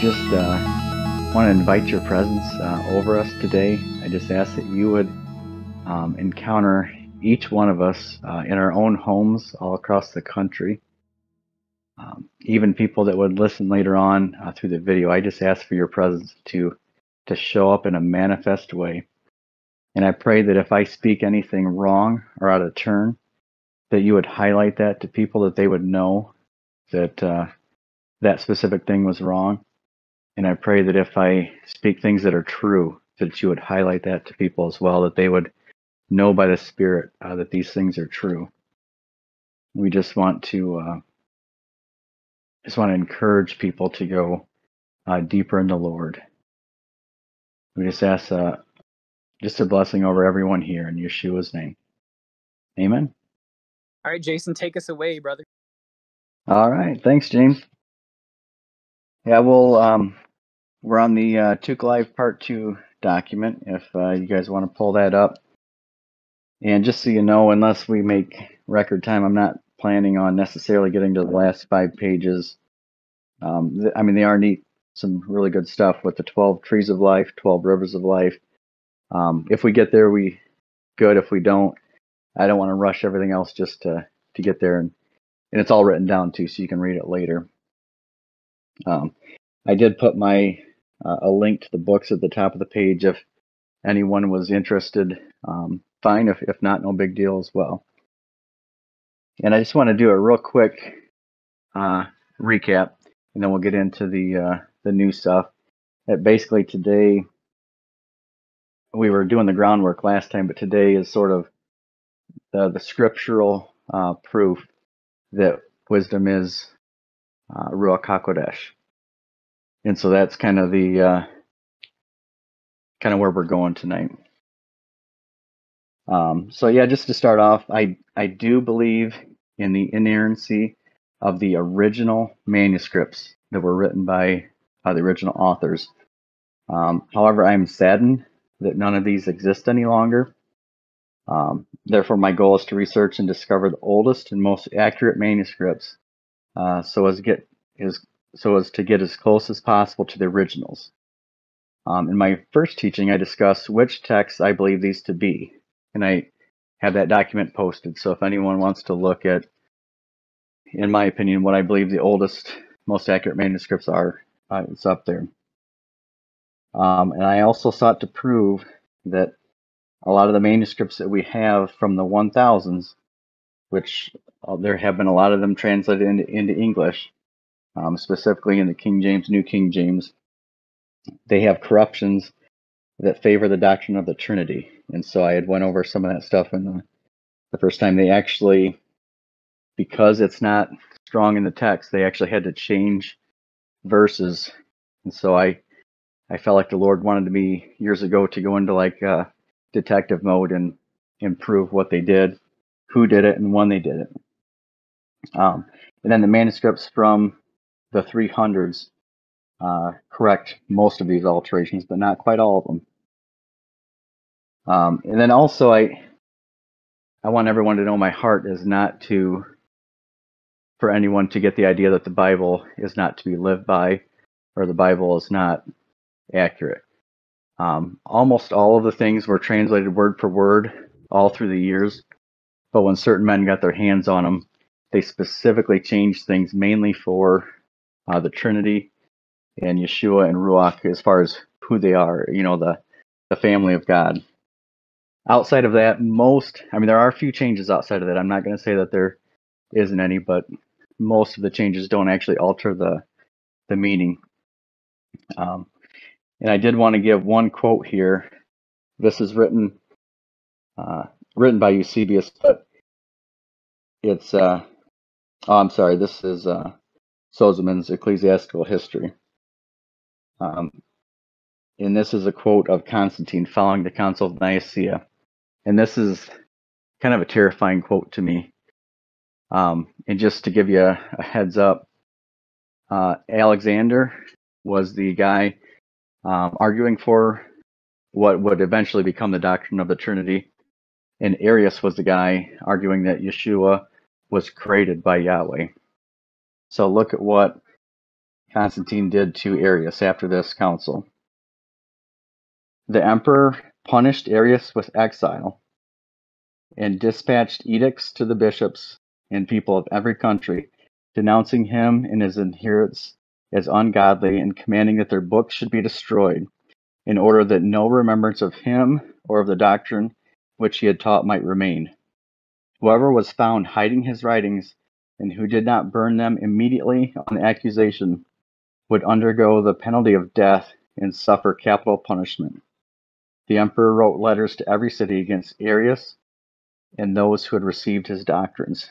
Just uh, want to invite your presence uh, over us today. I just ask that you would um, encounter each one of us uh, in our own homes all across the country. Um, even people that would listen later on uh, through the video, I just ask for your presence to to show up in a manifest way. And I pray that if I speak anything wrong or out of turn, that you would highlight that to people that they would know that uh, that specific thing was wrong. And I pray that if I speak things that are true, that you would highlight that to people as well, that they would know by the Spirit uh, that these things are true. We just want to uh, just want to encourage people to go uh, deeper in the Lord. We just ask uh, just a blessing over everyone here in Yeshua's name. Amen. All right, Jason, take us away, brother. All right. Thanks, James. Yeah, well, um, we're on the uh, TUC Live Part 2 document if uh, you guys want to pull that up. And just so you know, unless we make record time, I'm not planning on necessarily getting to the last five pages. Um, th- I mean, they are neat, some really good stuff with the 12 trees of life, 12 rivers of life. Um, if we get there, we good. If we don't, I don't want to rush everything else just to to get there, and and it's all written down too, so you can read it later. Um, I did put my uh, a link to the books at the top of the page if anyone was interested. Um, fine, if if not, no big deal as well. And I just want to do a real quick uh, recap, and then we'll get into the uh, the new stuff. That basically today we were doing the groundwork last time, but today is sort of the, the scriptural uh, proof that wisdom is uh, Ruach HaKodesh. And so that's kind of the uh, kind of where we're going tonight. Um, so yeah, just to start off, I I do believe in the inerrancy of the original manuscripts that were written by the original authors. Um, however, I'm saddened that none of these exist any longer. Um, therefore, my goal is to research and discover the oldest and most accurate manuscripts, uh, so as get is so as to get as close as possible to the originals. Um, in my first teaching, I discussed which texts I believe these to be, and I have that document posted. So if anyone wants to look at, in my opinion, what I believe the oldest, most accurate manuscripts are, uh, it's up there. Um, and I also sought to prove that a lot of the manuscripts that we have from the 1000s, which uh, there have been a lot of them translated into, into English, um, specifically in the King James, New King James, they have corruptions that favor the doctrine of the Trinity. And so I had went over some of that stuff in the, the first time. They actually, because it's not strong in the text, they actually had to change verses. And so I I felt like the Lord wanted me years ago to go into like uh, detective mode and improve what they did, who did it, and when they did it. Um, and then the manuscripts from the 300s uh, correct most of these alterations, but not quite all of them. Um, and then also, I I want everyone to know my heart is not to for anyone to get the idea that the Bible is not to be lived by, or the Bible is not accurate. Um, almost all of the things were translated word for word all through the years, but when certain men got their hands on them, they specifically changed things mainly for uh, the Trinity and Yeshua and Ruach as far as who they are, you know, the, the family of God. Outside of that, most, I mean, there are a few changes outside of that. I'm not going to say that there isn't any, but most of the changes don't actually alter the, the meaning. Um, and I did want to give one quote here. This is written uh, written by Eusebius, but it's uh, oh, I'm sorry. This is uh, Sozomen's Ecclesiastical History. Um, and this is a quote of Constantine following the Council of Nicaea. And this is kind of a terrifying quote to me. Um, and just to give you a, a heads up, uh, Alexander was the guy um, arguing for what would eventually become the doctrine of the Trinity. And Arius was the guy arguing that Yeshua was created by Yahweh. So look at what Constantine did to Arius after this council. The emperor punished Arius with exile and dispatched edicts to the bishops and people of every country, denouncing him and his adherents as ungodly and commanding that their books should be destroyed, in order that no remembrance of him or of the doctrine which he had taught might remain. Whoever was found hiding his writings and who did not burn them immediately on the accusation would undergo the penalty of death and suffer capital punishment. The emperor wrote letters to every city against Arius and those who had received his doctrines.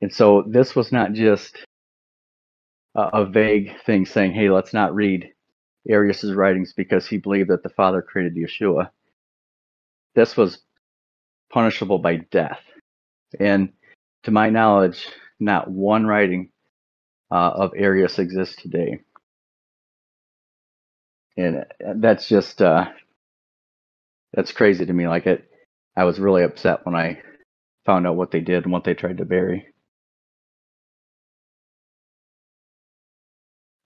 And so this was not just a, a vague thing saying, hey, let's not read Arius's writings because he believed that the Father created Yeshua. This was punishable by death. And to my knowledge, not one writing uh, of Arius exists today. And that's just uh, that's crazy to me. Like it, I was really upset when I found out what they did and what they tried to bury.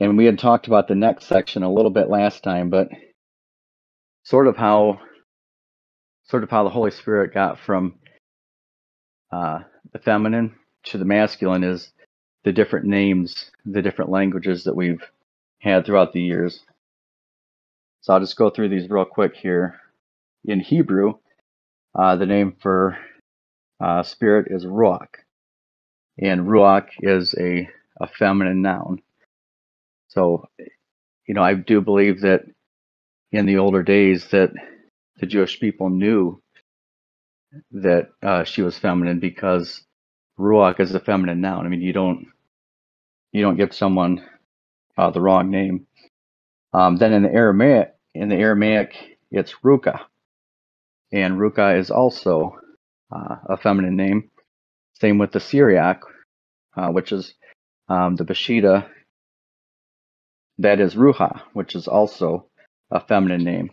And we had talked about the next section a little bit last time, but sort of how sort of how the Holy Spirit got from uh, the feminine to the masculine is the different names, the different languages that we've had throughout the years. So I'll just go through these real quick here. In Hebrew, uh, the name for uh, spirit is ruach, and ruach is a, a feminine noun. So, you know, I do believe that in the older days that the Jewish people knew that uh, she was feminine because ruach is a feminine noun. I mean, you don't you don't give someone uh, the wrong name. Um, then in the Aramaic, in the Aramaic, it's ruka, and ruka is also uh, a feminine name. Same with the Syriac, uh, which is um, the Peshitta. That is ruha, which is also a feminine name.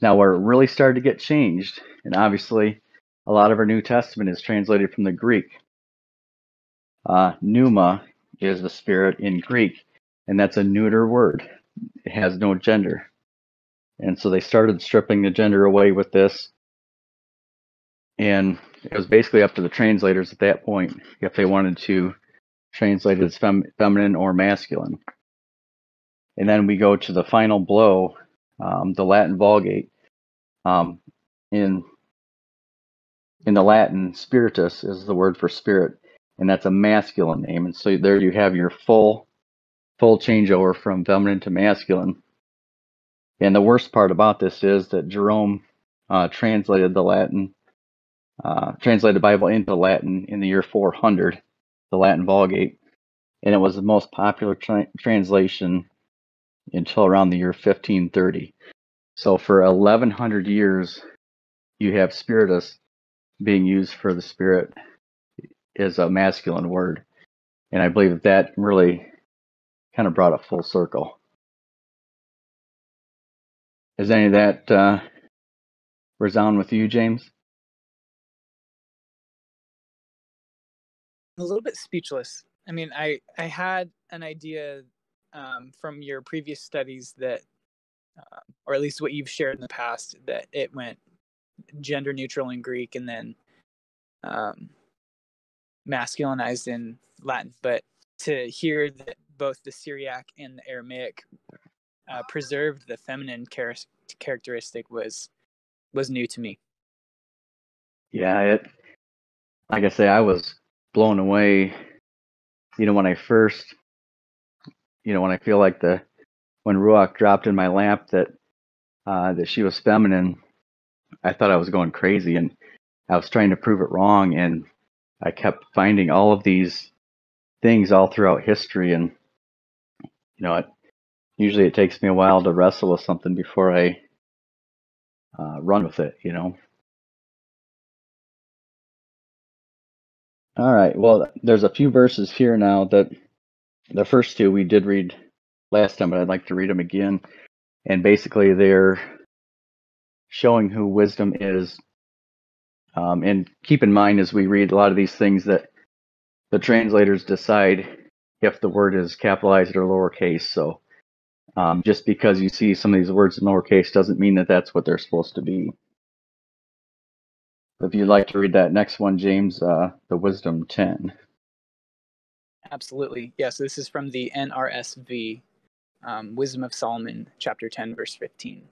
Now, where it really started to get changed, and obviously a lot of our New Testament is translated from the Greek. Uh, pneuma is the spirit in Greek, and that's a neuter word. It has no gender. And so they started stripping the gender away with this. And it was basically up to the translators at that point if they wanted to translate it as fem- feminine or masculine. And then we go to the final blow, um, the Latin Vulgate. Um, in in the Latin, spiritus is the word for spirit, and that's a masculine name. And so there you have your full full changeover from feminine to masculine. And the worst part about this is that Jerome uh, translated the Latin, uh, translated the Bible into Latin in the year 400, the Latin Vulgate, and it was the most popular tra- translation until around the year 1530. So for 1100 years, you have spiritus being used for the spirit is a masculine word. And I believe that, that really kind of brought it full circle. Is any of that uh, resound with you, James? a little bit speechless. I mean, I I had an idea um, from your previous studies that, uh, or at least what you've shared in the past, that it went gender neutral in Greek and then um, masculinized in Latin. But to hear that both the Syriac and the Aramaic uh, preserved the feminine char- characteristic was was new to me. Yeah, it. Like I say, I was blown away. You know, when I first, you know, when I feel like the when Ruach dropped in my lap that uh, that she was feminine, I thought I was going crazy, and I was trying to prove it wrong, and I kept finding all of these things all throughout history, and you know, it, usually it takes me a while to wrestle with something before I uh, run with it, you know. All right. Well, there's a few verses here now that the first two we did read last time, but I'd like to read them again. And basically, they're showing who wisdom is. Um, and keep in mind as we read a lot of these things that the translators decide if the word is capitalized or lowercase. So um, just because you see some of these words in lowercase doesn't mean that that's what they're supposed to be. If you'd like to read that next one, James, uh, the Wisdom 10. Absolutely. Yes, yeah, so this is from the NRSV, um, Wisdom of Solomon, chapter 10, verse 15.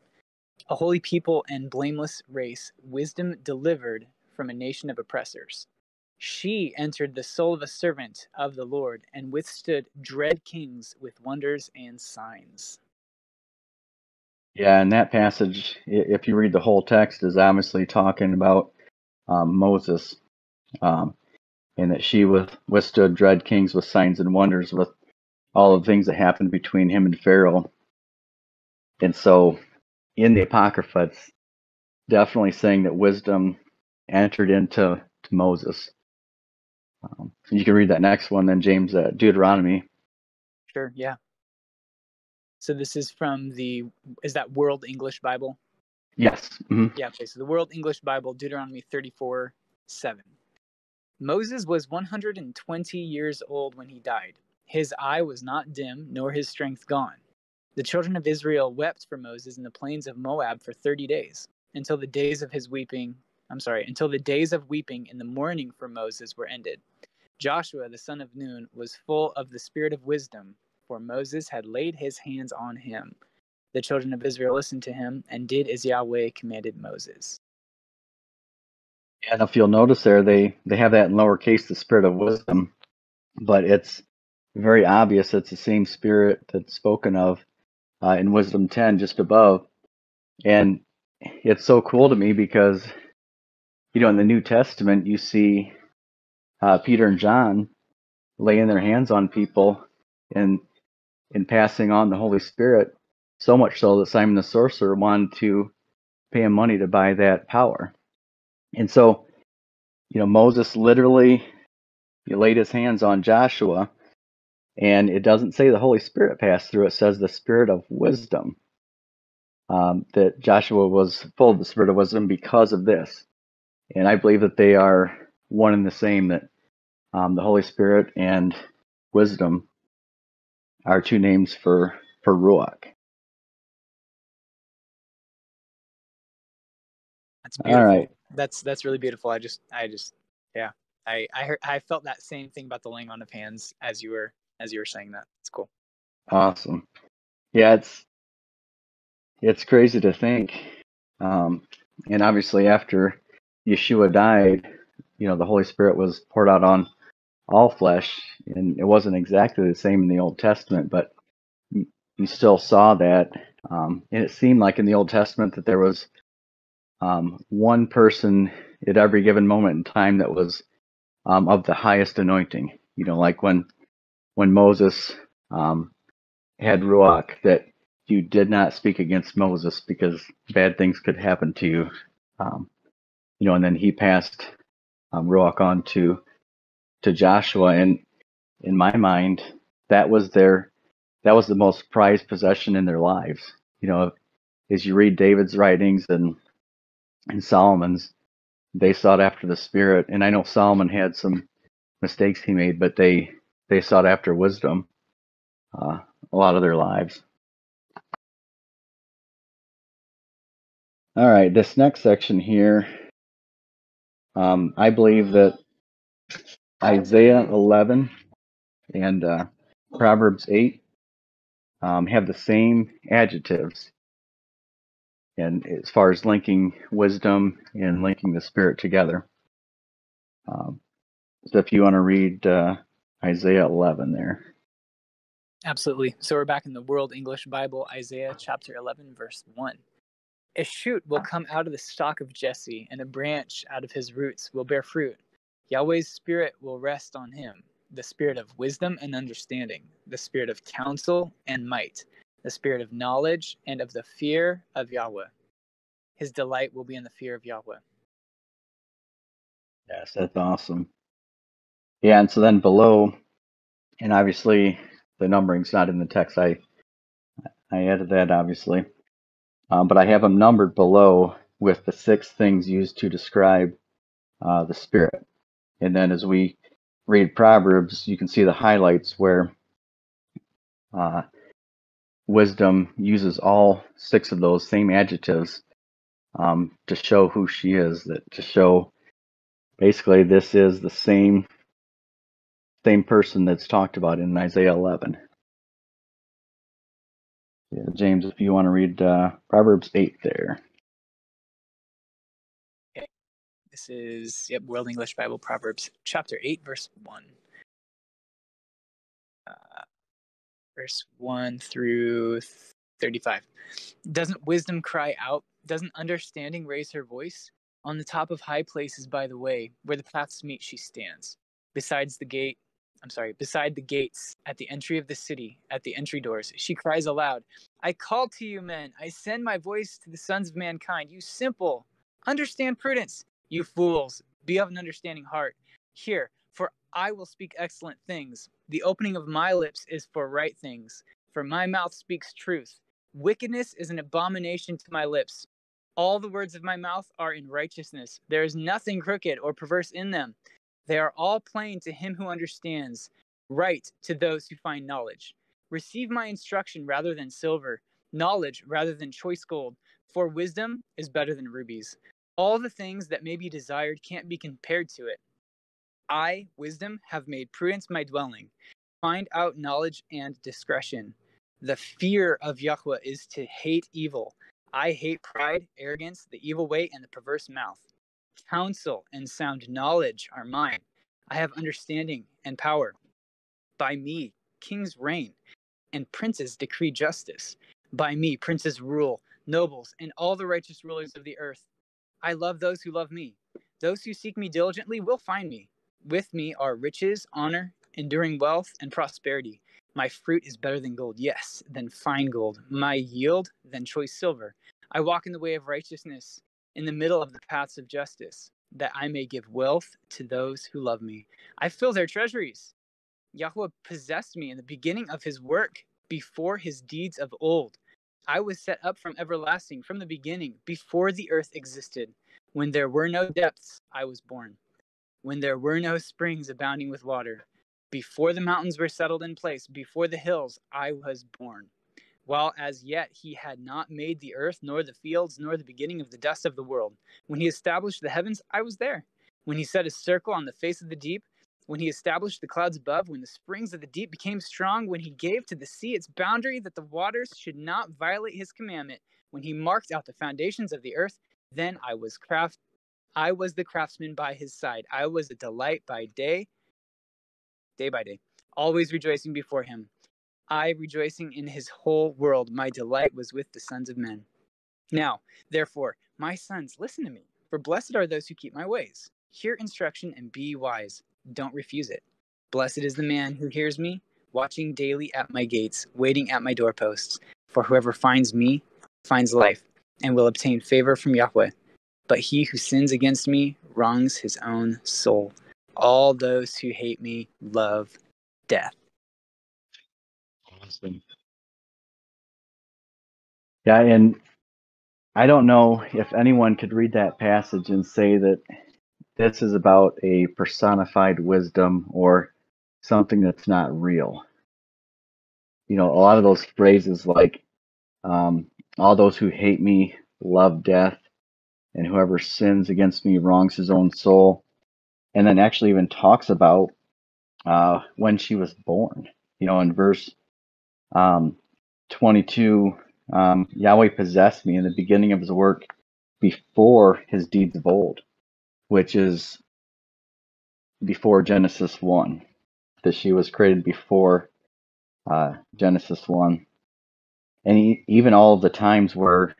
A holy people and blameless race, wisdom delivered from a nation of oppressors. She entered the soul of a servant of the Lord and withstood dread kings with wonders and signs. Yeah, and that passage, if you read the whole text, is obviously talking about um, Moses, um, and that she withstood dread kings with signs and wonders with all the things that happened between him and Pharaoh. And so in the Apocrypha, it's definitely saying that wisdom entered into to Moses. Um, you can read that next one, then James uh, Deuteronomy. Sure, yeah. So this is from the is that World English Bible? Yes. Mm-hmm. Yeah. Okay. So the World English Bible, Deuteronomy thirty-four seven. Moses was 120 years old when he died. His eye was not dim, nor his strength gone. The children of Israel wept for Moses in the plains of Moab for 30 days, until the days of his weeping, I'm sorry, until the days of weeping in the mourning for Moses were ended. Joshua, the son of Nun, was full of the spirit of wisdom, for Moses had laid his hands on him. The children of Israel listened to him and did as Yahweh commanded Moses. And if you'll notice there, they, they have that in lowercase, the spirit of wisdom, but it's very obvious it's the same spirit that's spoken of uh, in Wisdom 10 just above. And it's so cool to me because, you know, in the New Testament, you see uh, Peter and John laying their hands on people and in passing on the Holy Spirit, so much so that Simon the sorcerer wanted to pay him money to buy that power. And so, you know, Moses literally he laid his hands on Joshua and it doesn't say the Holy Spirit passed through, it says the Spirit of wisdom. Um, that Joshua was full of the Spirit of wisdom because of this. And I believe that they are one and the same, that um, the Holy Spirit and wisdom are two names for, for Ruach. That's beautiful. All right. That's that's really beautiful. I just I just yeah. I I heard, I felt that same thing about the laying on of hands as you were as you were saying that. It's cool. Awesome. Yeah, it's it's crazy to think. Um, and obviously, after Yeshua died, you know, the Holy Spirit was poured out on all flesh, and it wasn't exactly the same in the Old Testament, but you, still saw that. Um, and it seemed like in the Old Testament that there was um, one person at every given moment in time that was um, of the highest anointing. You know, like when when Moses um, had Ruach that you did not speak against Moses because bad things could happen to you. Um, you know, and then he passed um, Ruach on to to Joshua, and in my mind, that was their that was the most prized possession in their lives. You know, as you read David's writings and and Solomon's, they sought after the Spirit, and I know Solomon had some mistakes he made, but they they sought after wisdom uh, a lot of their lives. All right, this next section here, um, I believe that Isaiah 11 and uh, Proverbs 8 um, have the same adjectives. And as far as linking wisdom and linking the spirit together. Um, so if you want to read uh, Isaiah 11 there. Absolutely. So we're back in the World English Bible, Isaiah chapter 11, verse 1. A shoot will come out of the stock of Jesse, and a branch out of his roots will bear fruit. Yahweh's spirit will rest on him the spirit of wisdom and understanding, the spirit of counsel and might, the spirit of knowledge and of the fear of Yahweh. His delight will be in the fear of Yahweh. Yes, that's awesome. Yeah, and so then below, and obviously the numbering's not in the text. I I added that obviously, um, but I have them numbered below with the six things used to describe uh, the Spirit. And then as we read Proverbs, you can see the highlights where uh, wisdom uses all six of those same adjectives um, to show who she is. That to show basically this is the same same person that's talked about in Isaiah 11. Yeah, James, if you want to read uh, Proverbs 8 there. This is yep, World English Bible Proverbs chapter 8 verse 1. Uh, verse 1 through 35. Doesn't wisdom cry out? Doesn't understanding raise her voice? On the top of high places by the way, where the paths meet she stands. Besides the gate, I'm sorry, beside the gates, at the entry of the city, at the entry doors, she cries aloud, I call to you men, I send my voice to the sons of mankind, you simple, understand prudence. You fools, be of an understanding heart. Hear, for I will speak excellent things. The opening of my lips is for right things, for my mouth speaks truth. Wickedness is an abomination to my lips. All the words of my mouth are in righteousness. There is nothing crooked or perverse in them. They are all plain to him who understands, right to those who find knowledge. Receive my instruction rather than silver, knowledge rather than choice gold, for wisdom is better than rubies. All the things that may be desired can't be compared to it. I, wisdom, have made prudence my dwelling. Find out knowledge and discretion. The fear of Yahweh is to hate evil. I hate pride, arrogance, the evil way, and the perverse mouth. Counsel and sound knowledge are mine. I have understanding and power. By me, kings reign, and princes decree justice. By me, princes rule, nobles, and all the righteous rulers of the earth. I love those who love me. Those who seek me diligently will find me. With me are riches, honor, enduring wealth, and prosperity. My fruit is better than gold, yes, than fine gold. My yield than choice silver. I walk in the way of righteousness, in the middle of the paths of justice, that I may give wealth to those who love me. I fill their treasuries. Yahweh possessed me in the beginning of his work, before his deeds of old. I was set up from everlasting, from the beginning, before the earth existed. When there were no depths, I was born. When there were no springs abounding with water, before the mountains were settled in place, before the hills, I was born. While as yet he had not made the earth, nor the fields, nor the beginning of the dust of the world. When he established the heavens, I was there. When he set a circle on the face of the deep, when he established the clouds above, when the springs of the deep became strong, when he gave to the sea its boundary that the waters should not violate his commandment, when he marked out the foundations of the earth, then I was craft I was the craftsman by his side. I was a delight by day, day by day, always rejoicing before him. I rejoicing in his whole world. My delight was with the sons of men. Now, therefore, my sons, listen to me, for blessed are those who keep my ways. Hear instruction and be wise don't refuse it. Blessed is the man who hears me, watching daily at my gates, waiting at my doorposts. For whoever finds me finds life and will obtain favor from Yahweh. But he who sins against me wrongs his own soul. All those who hate me love death. Awesome. Yeah, and I don't know if anyone could read that passage and say that this is about a personified wisdom or something that's not real. You know, a lot of those phrases like, um, all those who hate me love death, and whoever sins against me wrongs his own soul. And then actually even talks about uh, when she was born. You know, in verse um, 22, um, Yahweh possessed me in the beginning of his work before his deeds of old which is before Genesis 1, that she was created before uh, Genesis 1. And he, even all of the times where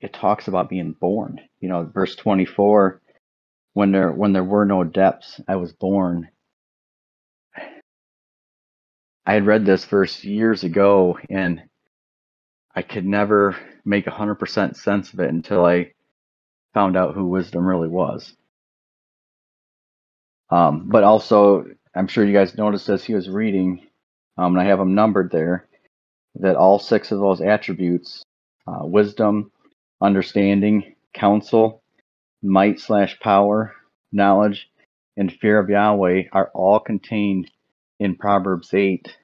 it talks about being born, you know, verse 24, when there when there were no depths, I was born. I had read this verse years ago, and I could never make 100% sense of it until I found out who wisdom really was. Um, but also, I'm sure you guys noticed as he was reading, um, and I have them numbered there, that all six of those attributes uh, wisdom, understanding, counsel, might slash power, knowledge, and fear of Yahweh are all contained in Proverbs 8.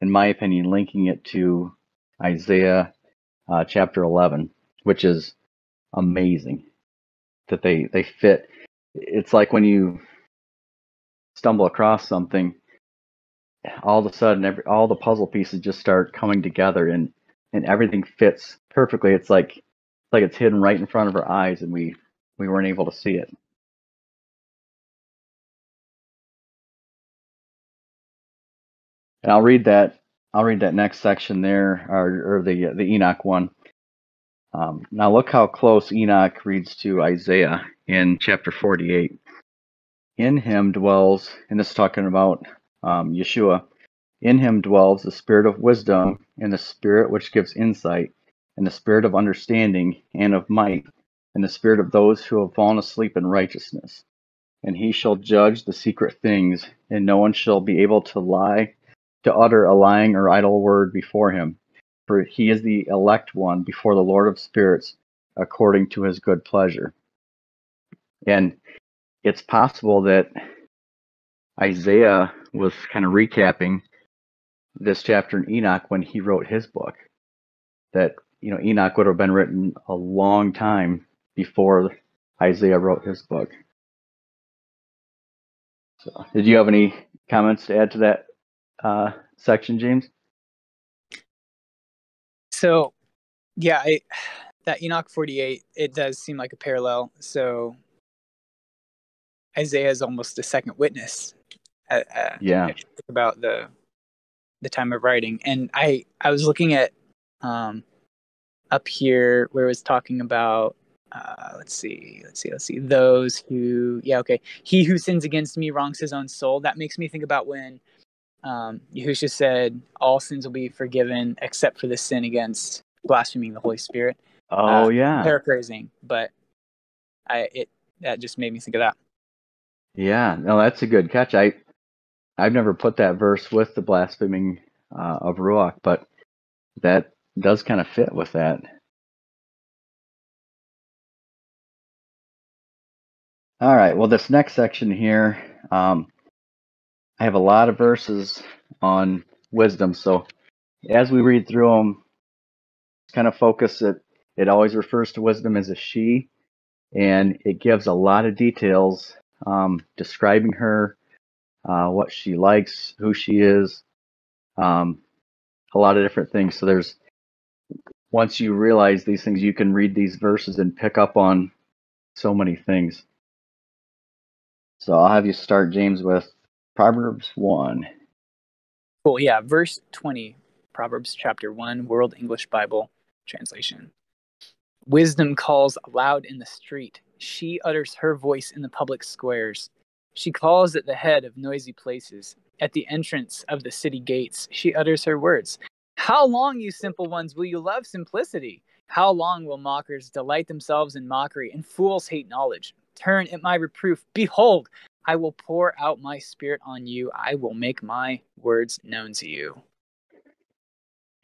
In my opinion, linking it to Isaiah uh, chapter 11, which is amazing that they, they fit. It's like when you stumble across something, all of a sudden, every, all the puzzle pieces just start coming together and, and everything fits perfectly. It's like, like it's hidden right in front of our eyes and we, we weren't able to see it. And I'll read that. I'll read that next section there, or, or the the Enoch one. Um, now look how close Enoch reads to Isaiah in chapter 48. In him dwells, and this is talking about um, Yeshua. In him dwells the spirit of wisdom, and the spirit which gives insight, and the spirit of understanding and of might, and the spirit of those who have fallen asleep in righteousness. And he shall judge the secret things, and no one shall be able to lie to utter a lying or idle word before him, for he is the elect one before the Lord of spirits, according to his good pleasure. And it's possible that Isaiah was kind of recapping this chapter in Enoch when he wrote his book. That, you know, Enoch would have been written a long time before Isaiah wrote his book. So, did you have any comments to add to that uh, section, James? So, yeah, I, that Enoch 48, it does seem like a parallel. So, Isaiah is almost a second witness. Uh, uh, yeah. About the the time of writing, and I I was looking at um up here where it was talking about uh, let's see, let's see, let's see. Those who, yeah, okay. He who sins against me wrongs his own soul. That makes me think about when um, Yahushua said, "All sins will be forgiven except for the sin against blaspheming the Holy Spirit." Oh uh, yeah, paraphrasing, but I it that just made me think of that. Yeah, no, that's a good catch. I I've never put that verse with the blaspheming uh, of Ruach, but that does kind of fit with that. All right. Well, this next section here, um, I have a lot of verses on wisdom. So as we read through them, kind of focus it. It always refers to wisdom as a she, and it gives a lot of details um, describing her, uh, what she likes, who she is, um, a lot of different things. So there's once you realize these things, you can read these verses and pick up on so many things. So I'll have you start, James, with Proverbs 1. Cool. Yeah. Verse 20, Proverbs chapter 1, World English Bible translation. Wisdom calls aloud in the street. She utters her voice in the public squares. She calls at the head of noisy places. At the entrance of the city gates, she utters her words. How long, you simple ones, will you love simplicity? How long will mockers delight themselves in mockery and fools hate knowledge? Turn at my reproof. Behold, I will pour out my spirit on you. I will make my words known to you.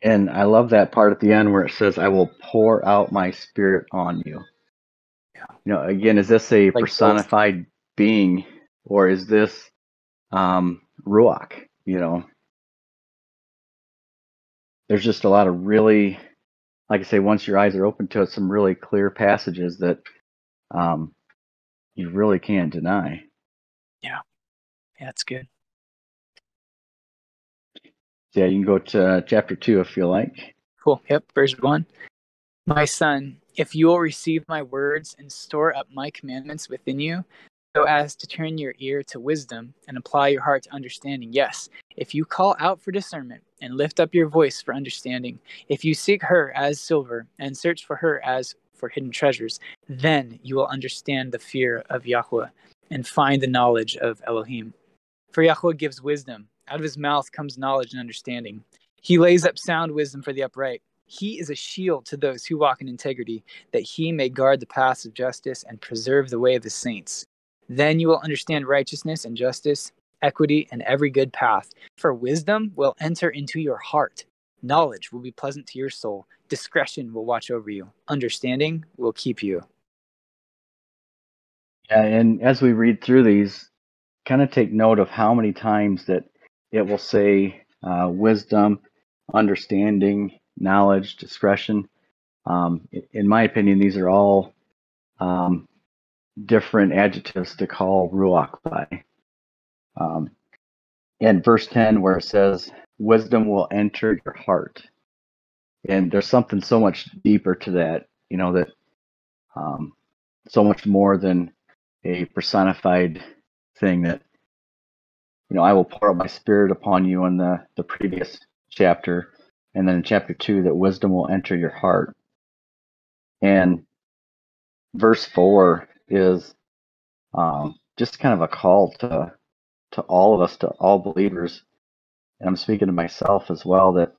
And I love that part at the end where it says, I will pour out my spirit on you. Yeah. You know, again, is this a like personified both. being or is this um, Ruach? You know, there's just a lot of really, like I say, once your eyes are open to it, some really clear passages that um, you really can't deny. Yeah. Yeah, that's good. Yeah, you can go to uh, chapter 2 if you like. Cool. Yep, verse 1. My son, if you will receive my words and store up my commandments within you, so as to turn your ear to wisdom and apply your heart to understanding. Yes, if you call out for discernment and lift up your voice for understanding, if you seek her as silver and search for her as for hidden treasures, then you will understand the fear of Yahweh and find the knowledge of Elohim. For Yahweh gives wisdom. Out of his mouth comes knowledge and understanding. He lays up sound wisdom for the upright. He is a shield to those who walk in integrity, that he may guard the paths of justice and preserve the way of his saints. Then you will understand righteousness and justice, equity, and every good path. For wisdom will enter into your heart. Knowledge will be pleasant to your soul. Discretion will watch over you. Understanding will keep you. Yeah, and as we read through these, kind of take note of how many times that it will say uh, wisdom, understanding, knowledge, discretion. Um, in my opinion, these are all um, different adjectives to call ruach by. Um, in verse 10, where it says, Wisdom will enter your heart. And there's something so much deeper to that, you know, that um, so much more than a personified thing that, you know, I will pour out my spirit upon you in the, the previous chapter. And then in chapter two, that wisdom will enter your heart. And verse four is um, just kind of a call to to all of us, to all believers, and I'm speaking to myself as well, that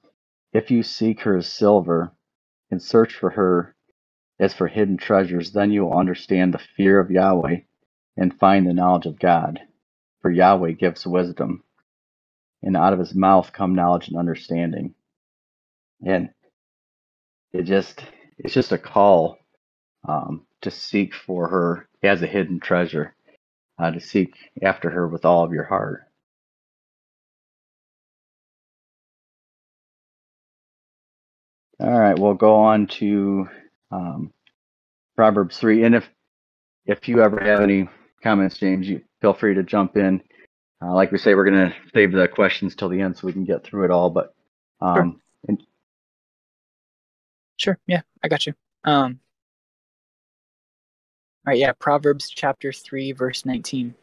if you seek her as silver and search for her as for hidden treasures, then you will understand the fear of Yahweh and find the knowledge of God. For Yahweh gives wisdom, and out of his mouth come knowledge and understanding. And it just it's just a call um, to seek for her as a hidden treasure, uh, to seek after her with all of your heart. All right, we'll go on to um, Proverbs three. And if if you ever have any comments, James, you feel free to jump in. Uh, like we say, we're going to save the questions till the end so we can get through it all. But um, sure. And, sure, yeah, I got you. Um, all right, yeah, Proverbs chapter 3, verse 19.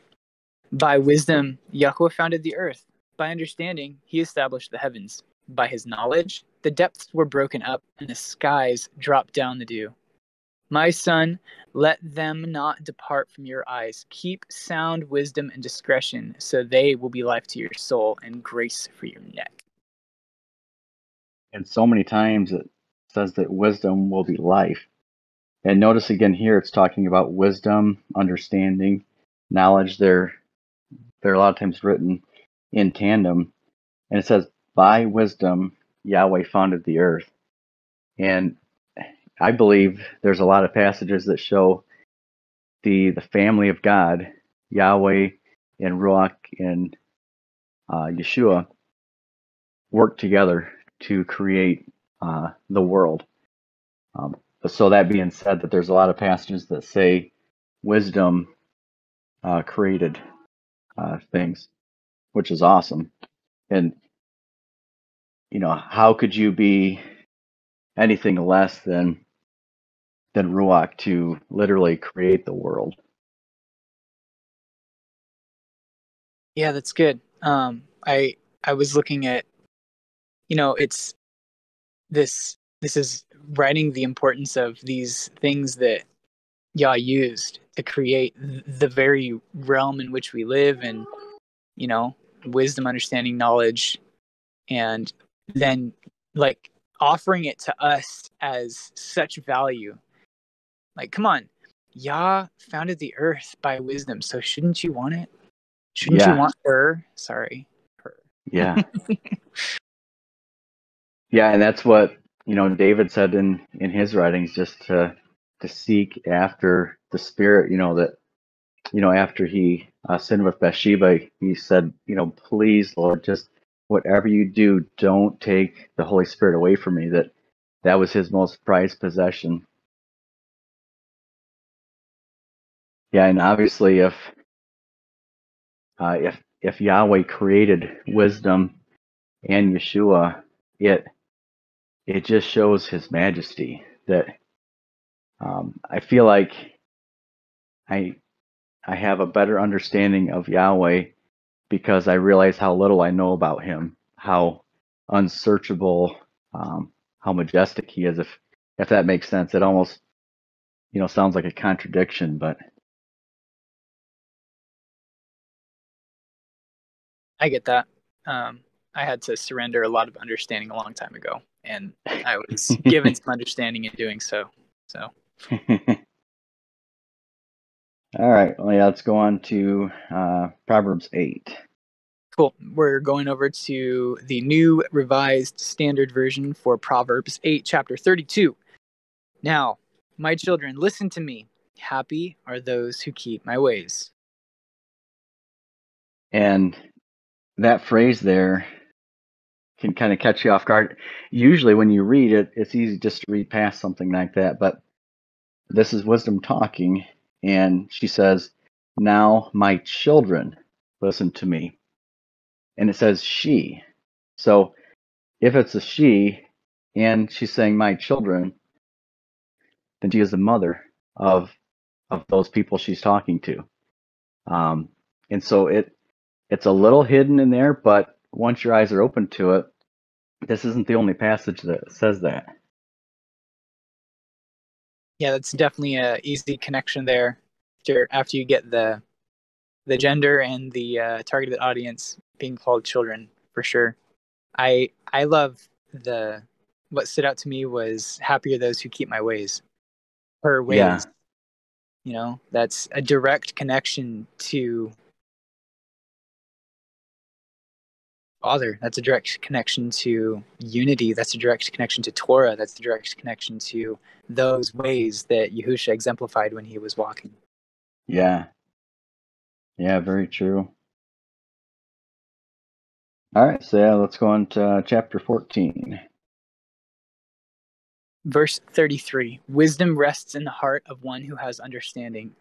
By wisdom, Yahweh founded the earth. By understanding, he established the heavens. By his knowledge, the depths were broken up, and the skies dropped down the dew. My son, let them not depart from your eyes. Keep sound wisdom and discretion, so they will be life to your soul and grace for your neck. And so many times it says that wisdom will be life. And notice again here it's talking about wisdom, understanding, knowledge. They're they're a lot of times written in tandem. And it says, By wisdom Yahweh founded the earth. And I believe there's a lot of passages that show the the family of God, Yahweh and Ruach and uh, Yeshua, work together to create uh, the world. Um, so that being said, that there's a lot of passages that say wisdom uh, created uh, things, which is awesome. And you know, how could you be anything less than than Ruach to literally create the world? Yeah, that's good. Um, I I was looking at, you know, it's this this is writing the importance of these things that Yah used to create the very realm in which we live, and you know, wisdom, understanding, knowledge, and then like offering it to us as such value. Like, come on, Yah founded the earth by wisdom, so shouldn't you want it? Shouldn't yeah. you want her? Sorry, her. Yeah. yeah, and that's what you know David said in in his writings, just to to seek after the spirit. You know that you know after he uh, sinned with Bathsheba, he said, you know, please, Lord, just whatever you do, don't take the Holy Spirit away from me. That that was his most prized possession. Yeah, and obviously, if uh, if if Yahweh created wisdom and Yeshua, it it just shows His majesty. That um, I feel like I I have a better understanding of Yahweh because I realize how little I know about him, how unsearchable, um, how majestic he is. If if that makes sense, it almost you know sounds like a contradiction, but I get that. Um, I had to surrender a lot of understanding a long time ago, and I was given some understanding in doing so. So. All right. Well, yeah, let's go on to uh, Proverbs 8. Cool. We're going over to the new revised standard version for Proverbs 8, chapter 32. Now, my children, listen to me. Happy are those who keep my ways. And that phrase there can kind of catch you off guard. Usually, when you read it, it's easy just to read past something like that. But this is wisdom talking, and she says, Now my children listen to me. And it says she. So if it's a she, and she's saying my children, then she is the mother of of those people she's talking to. Um, and so it it's a little hidden in there, but once your eyes are open to it, this isn't the only passage that says that. Yeah, that's definitely a easy connection there. After after you get the the gender and the uh, targeted audience being called children for sure. I I love the what stood out to me was happier those who keep my ways. Her ways. Yeah. You know, that's a direct connection to Father. That's a direct connection to unity. That's a direct connection to Torah. That's a direct connection to those ways that Yahusha exemplified when he was walking. Yeah. Yeah, very true. All right, so yeah, let's go on to uh, chapter 14. Verse 33 Wisdom rests in the heart of one who has understanding,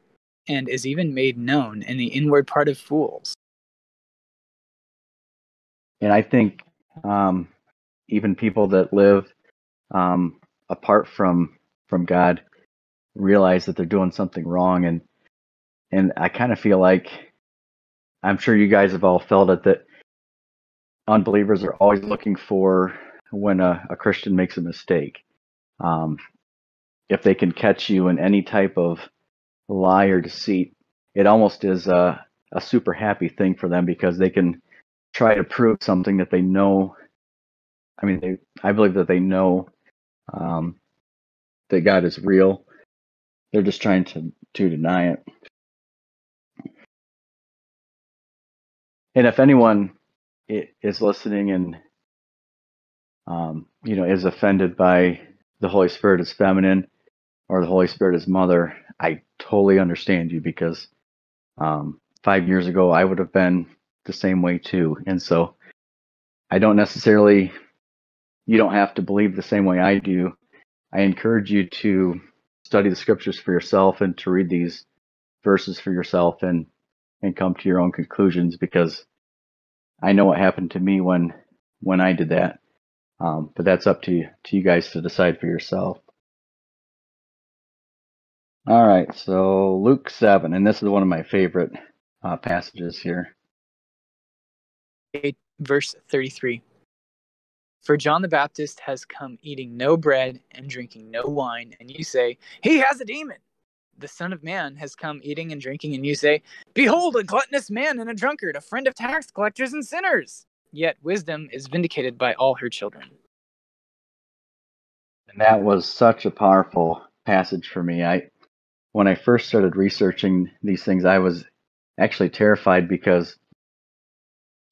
and is even made known in the inward part of fools. And I think um, even people that live um, apart from from God realize that they're doing something wrong, and and I kind of feel like I'm sure you guys have all felt it that unbelievers are always looking for when a, a Christian makes a mistake. Um, if they can catch you in any type of lie or deceit, it almost is a, a super happy thing for them because they can try to prove something that they know. I mean, they, I believe that they know um, that God is real. They're just trying to to deny it. And if anyone is listening and um, you know is offended by the Holy Spirit as feminine or the Holy Spirit as mother, I totally understand you because um, five years ago I would have been the same way too, and so I don't necessarily. You don't have to believe the same way I do. I encourage you to study the scriptures for yourself and to read these verses for yourself and and come to your own conclusions because I know what happened to me when when I did that. Um, but that's up to you, to you guys to decide for yourself. All right, so Luke 7, and this is one of my favorite uh, passages here. 8, verse 33. For John the Baptist has come eating no bread and drinking no wine, and you say, He has a demon the Son of Man has come eating and drinking, and you say, Behold, a gluttonous man and a drunkard, a friend of tax collectors and sinners. Yet wisdom is vindicated by all her children. And that was such a powerful passage for me. I when I first started researching these things, I was actually terrified because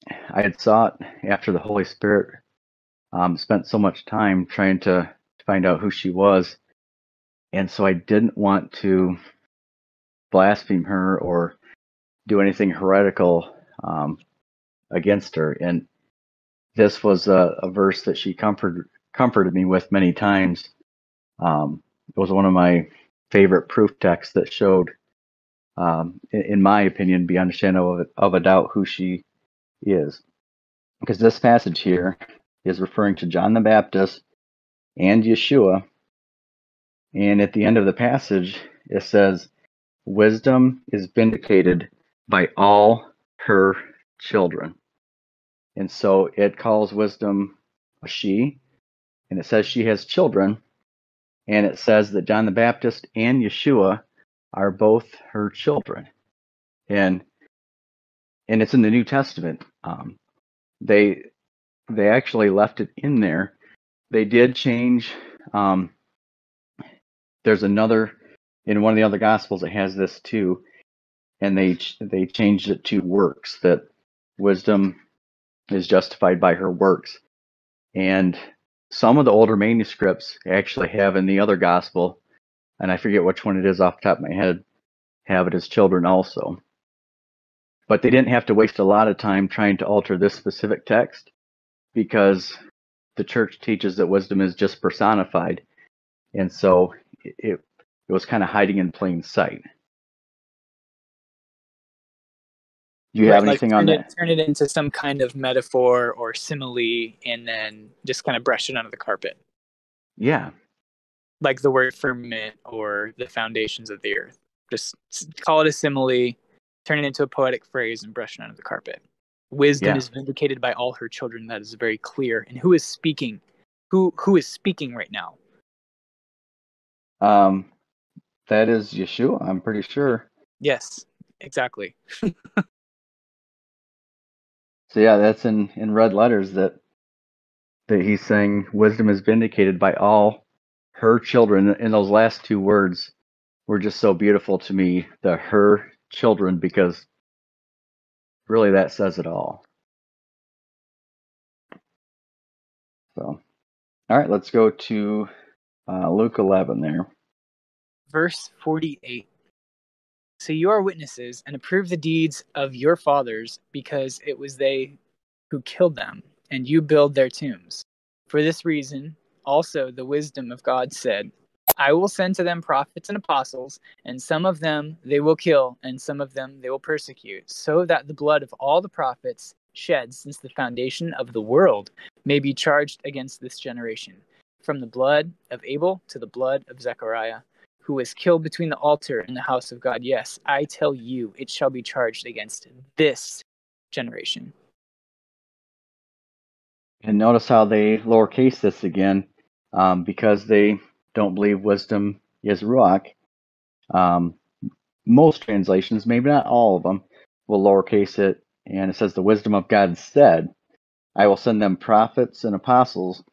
I had sought after the Holy Spirit, um, spent so much time trying to find out who she was and so I didn't want to blaspheme her or do anything heretical um, against her. And this was a, a, verse that she comforted comforted me with many times. Um, it was one of my favorite proof texts that showed, um, in, in, my opinion, beyond a shadow of, of a doubt who she is. Because this passage here is referring to John the Baptist and Yeshua and at the end of the passage, it says, Wisdom is vindicated by all her children. And so it calls wisdom a she, and it says she has children, and it says that John the Baptist and Yeshua are both her children. And and it's in the New Testament. Um, they they actually left it in there. They did change um, there's another in one of the other gospels it has this too and they they changed it to works that wisdom is justified by her works and some of the older manuscripts actually have in the other gospel and I forget which one it is off the top of my head, have it as children also. But they didn't have to waste a lot of time trying to alter this specific text because the church teaches that wisdom is just personified. And so it, it was kind of hiding in plain sight. Do you Right, have like anything on turn that? it, turn it into some kind of metaphor or simile, and then just kind of brush it under the carpet, Yeah. like the word firmament or the foundations of the earth. Just call it a simile, turn it into a poetic phrase, and brush it under the carpet. Wisdom Yeah. is vindicated by all her children. That is very clear. And who is speaking? Who who is speaking right now? Um, that is Yeshua, I'm pretty sure. Yes, exactly. So yeah, that's in, in red letters that that he's saying wisdom is vindicated by all her children. And those last two words were just so beautiful to me, the her children, because really that says it all. So, all right, let's go to uh, Luke 11 there. Verse 48. So you are witnesses and approve the deeds of your fathers, because it was they who killed them, and you build their tombs. For this reason, also the wisdom of God said, I will send to them prophets and apostles, and some of them they will kill, and some of them they will persecute, so that the blood of all the prophets shed since the foundation of the world may be charged against this generation, from the blood of Abel to the blood of Zechariah who was killed between the altar and the house of God. Yes, I tell you, it shall be charged against this generation. And notice how they lowercase this again, um, because they don't believe wisdom is ruach. Um, most translations, maybe not all of them, will lowercase it, and it says the wisdom of God said, "I will send them prophets and apostles,"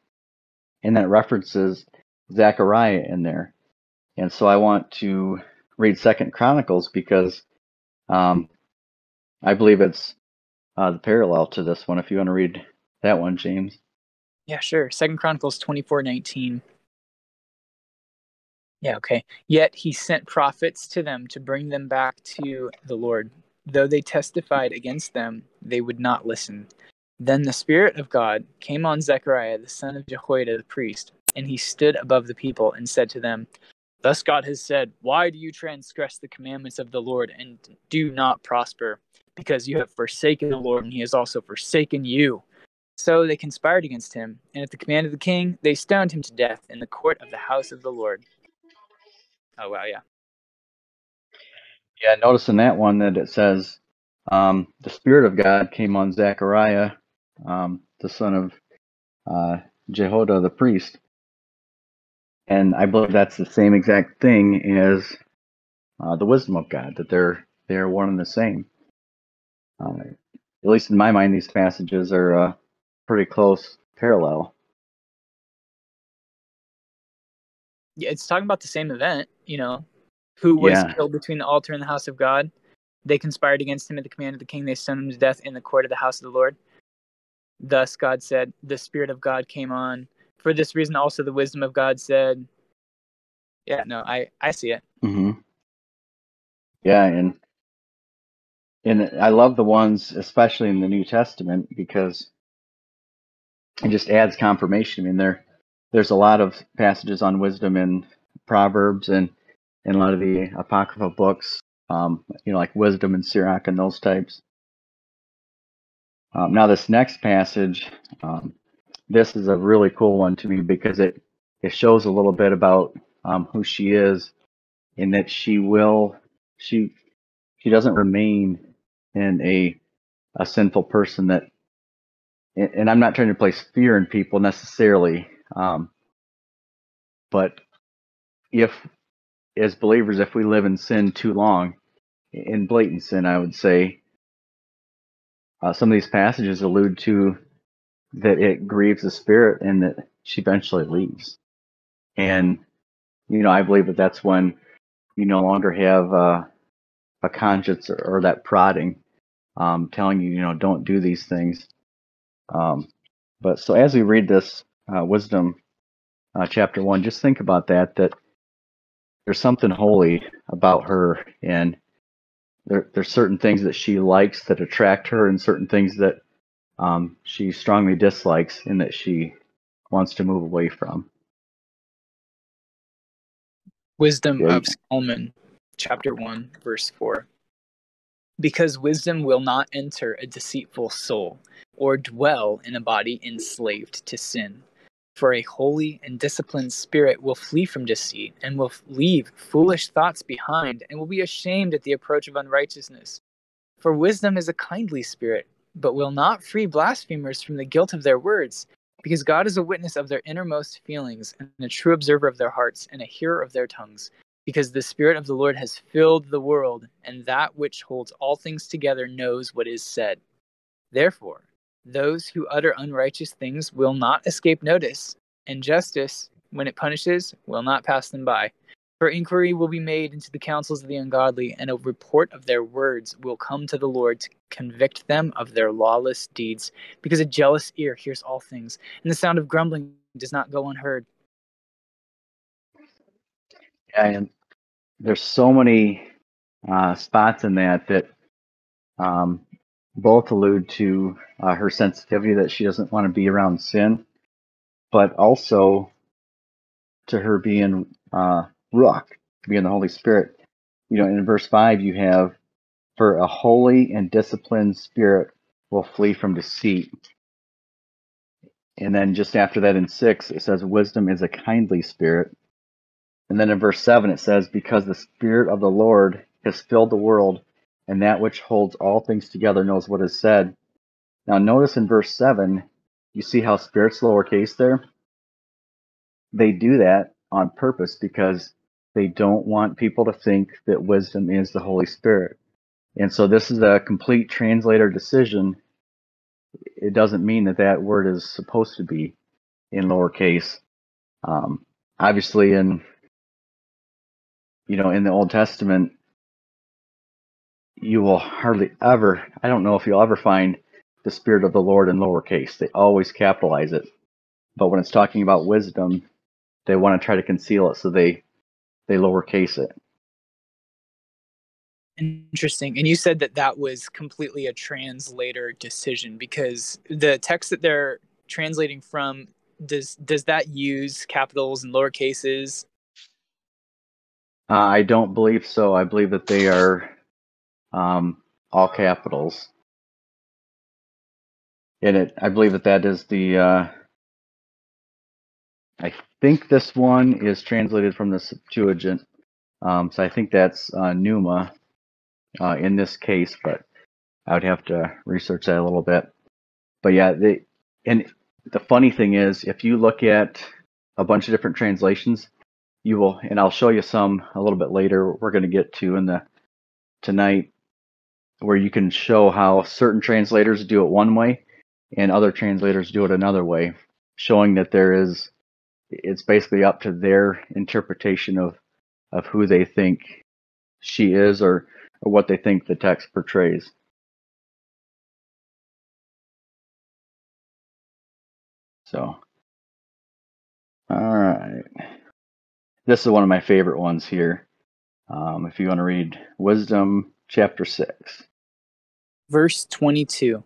and that references Zechariah in there. And so I want to read Second Chronicles because um, I believe it's uh, the parallel to this one. If you want to read that one, James. Yeah, sure. Second Chronicles twenty four nineteen. Yeah, okay. Yet he sent prophets to them to bring them back to the Lord. Though they testified against them, they would not listen. Then the Spirit of God came on Zechariah, the son of Jehoiada the priest, and he stood above the people and said to them, Thus God has said, Why do you transgress the commandments of the Lord and do not prosper? Because you have forsaken the Lord, and he has also forsaken you. So they conspired against him, and at the command of the king, they stoned him to death in the court of the house of the Lord. Oh, wow, yeah. Yeah, notice in that one that it says um, the Spirit of God came on Zechariah, um, the son of uh, Jehoiada the priest. And I believe that's the same exact thing as uh, the wisdom of God, that they're they're one and the same. Uh, at least in my mind, these passages are uh, pretty close parallel. It's talking about the same event, you know, who was Yeah. killed between the altar and the house of God. They conspired against him at the command of the king. They stoned him to death in the court of the house of the Lord. Thus God said, The Spirit of God came on. For this reason, also the wisdom of God said, Yeah, no, I, I see it. hmm Yeah, and and I love the ones, especially in the New Testament, because it just adds confirmation. I mean, there there's a lot of passages on wisdom in Proverbs and in a lot of the apocryphal books, um, you know, like wisdom and Sirach and those types. Um, now, this next passage, um, this is a really cool one to me because it it shows a little bit about um, who she is, in that she will she she doesn't remain in a a sinful person that and and I'm not trying to place fear in people necessarily, um, but if as believers, if we live in sin too long, in blatant sin, I would say, uh, some of these passages allude to that it grieves the spirit and that she eventually leaves. And you know, I believe that that's when you no longer have uh, a conscience or, or that prodding um, telling you, you know, don't do these things. Um, but so as we read this uh, wisdom uh, chapter one, just think about that. That there's something holy about her, and there, there's certain things that she likes that attract her, and certain things that um, she strongly dislikes, and that she wants to move away from. Wisdom yeah. of Solomon, chapter 1, verse 4. Because wisdom will not enter a deceitful soul, or dwell in a body enslaved to sin. For a holy and disciplined spirit will flee from deceit, and will leave foolish thoughts behind, and will be ashamed at the approach of unrighteousness. For wisdom is a kindly spirit, but will not free blasphemers from the guilt of their words, because God is a witness of their innermost feelings, and a true observer of their hearts, and a hearer of their tongues. Because the Spirit of the Lord has filled the world, and that which holds all things together knows what is said. Therefore, those who utter unrighteous things will not escape notice, and justice, when it punishes, will not pass them by. For inquiry will be made into the counsels of the ungodly, and a report of their words will come to the Lord to convict them of their lawless deeds. Because a jealous ear hears all things, and the sound of grumbling does not go unheard. Yeah, and there's so many uh, spots in that that um, both allude to uh, her sensitivity that she doesn't want to be around sin, but also to her being uh, Ruach, being the Holy Spirit. You know, in verse 5, you have, For a holy and disciplined spirit will flee from deceit. And then just after that in 6, it says, Wisdom is a kindly spirit. And then in verse 7, it says, Because the Spirit of the Lord has filled the world, and that which holds all things together knows what is said. Now, notice in verse 7, you see how spirit's lowercase there? They do that on purpose because they don't want people to think that wisdom is the Holy Spirit. And so this is a complete translator decision. It doesn't mean that that word is supposed to be in lowercase. Um, obviously, in you know, in the Old Testament, you will hardly ever, I don't know if you'll ever find the Spirit of the Lord in lowercase. They always capitalize it. But when it's talking about wisdom, they want to try to conceal it, so they they lowercase it. Interesting. And you said that that was completely a translator decision because the text that they're translating from does does that use capitals and lower cases? Uh, I don't believe so. I believe that they are um, all capitals. And it, I believe that that is the. Uh, I think this one is translated from the Septuagint, um, so I think that's uh, Pneuma uh, in this case, but I would have to research that a little bit. But yeah, they and the funny thing is, if you look at a bunch of different translations, you will, and I'll show you some a little bit later. We're going to get to in the tonight where you can show how certain translators do it one way and other translators do it another way, showing that there is it's basically up to their interpretation of of who they think she is or, or what they think the text portrays. So, all right. This is one of my favorite ones here. Um, if you want to read Wisdom chapter 6. Verse 22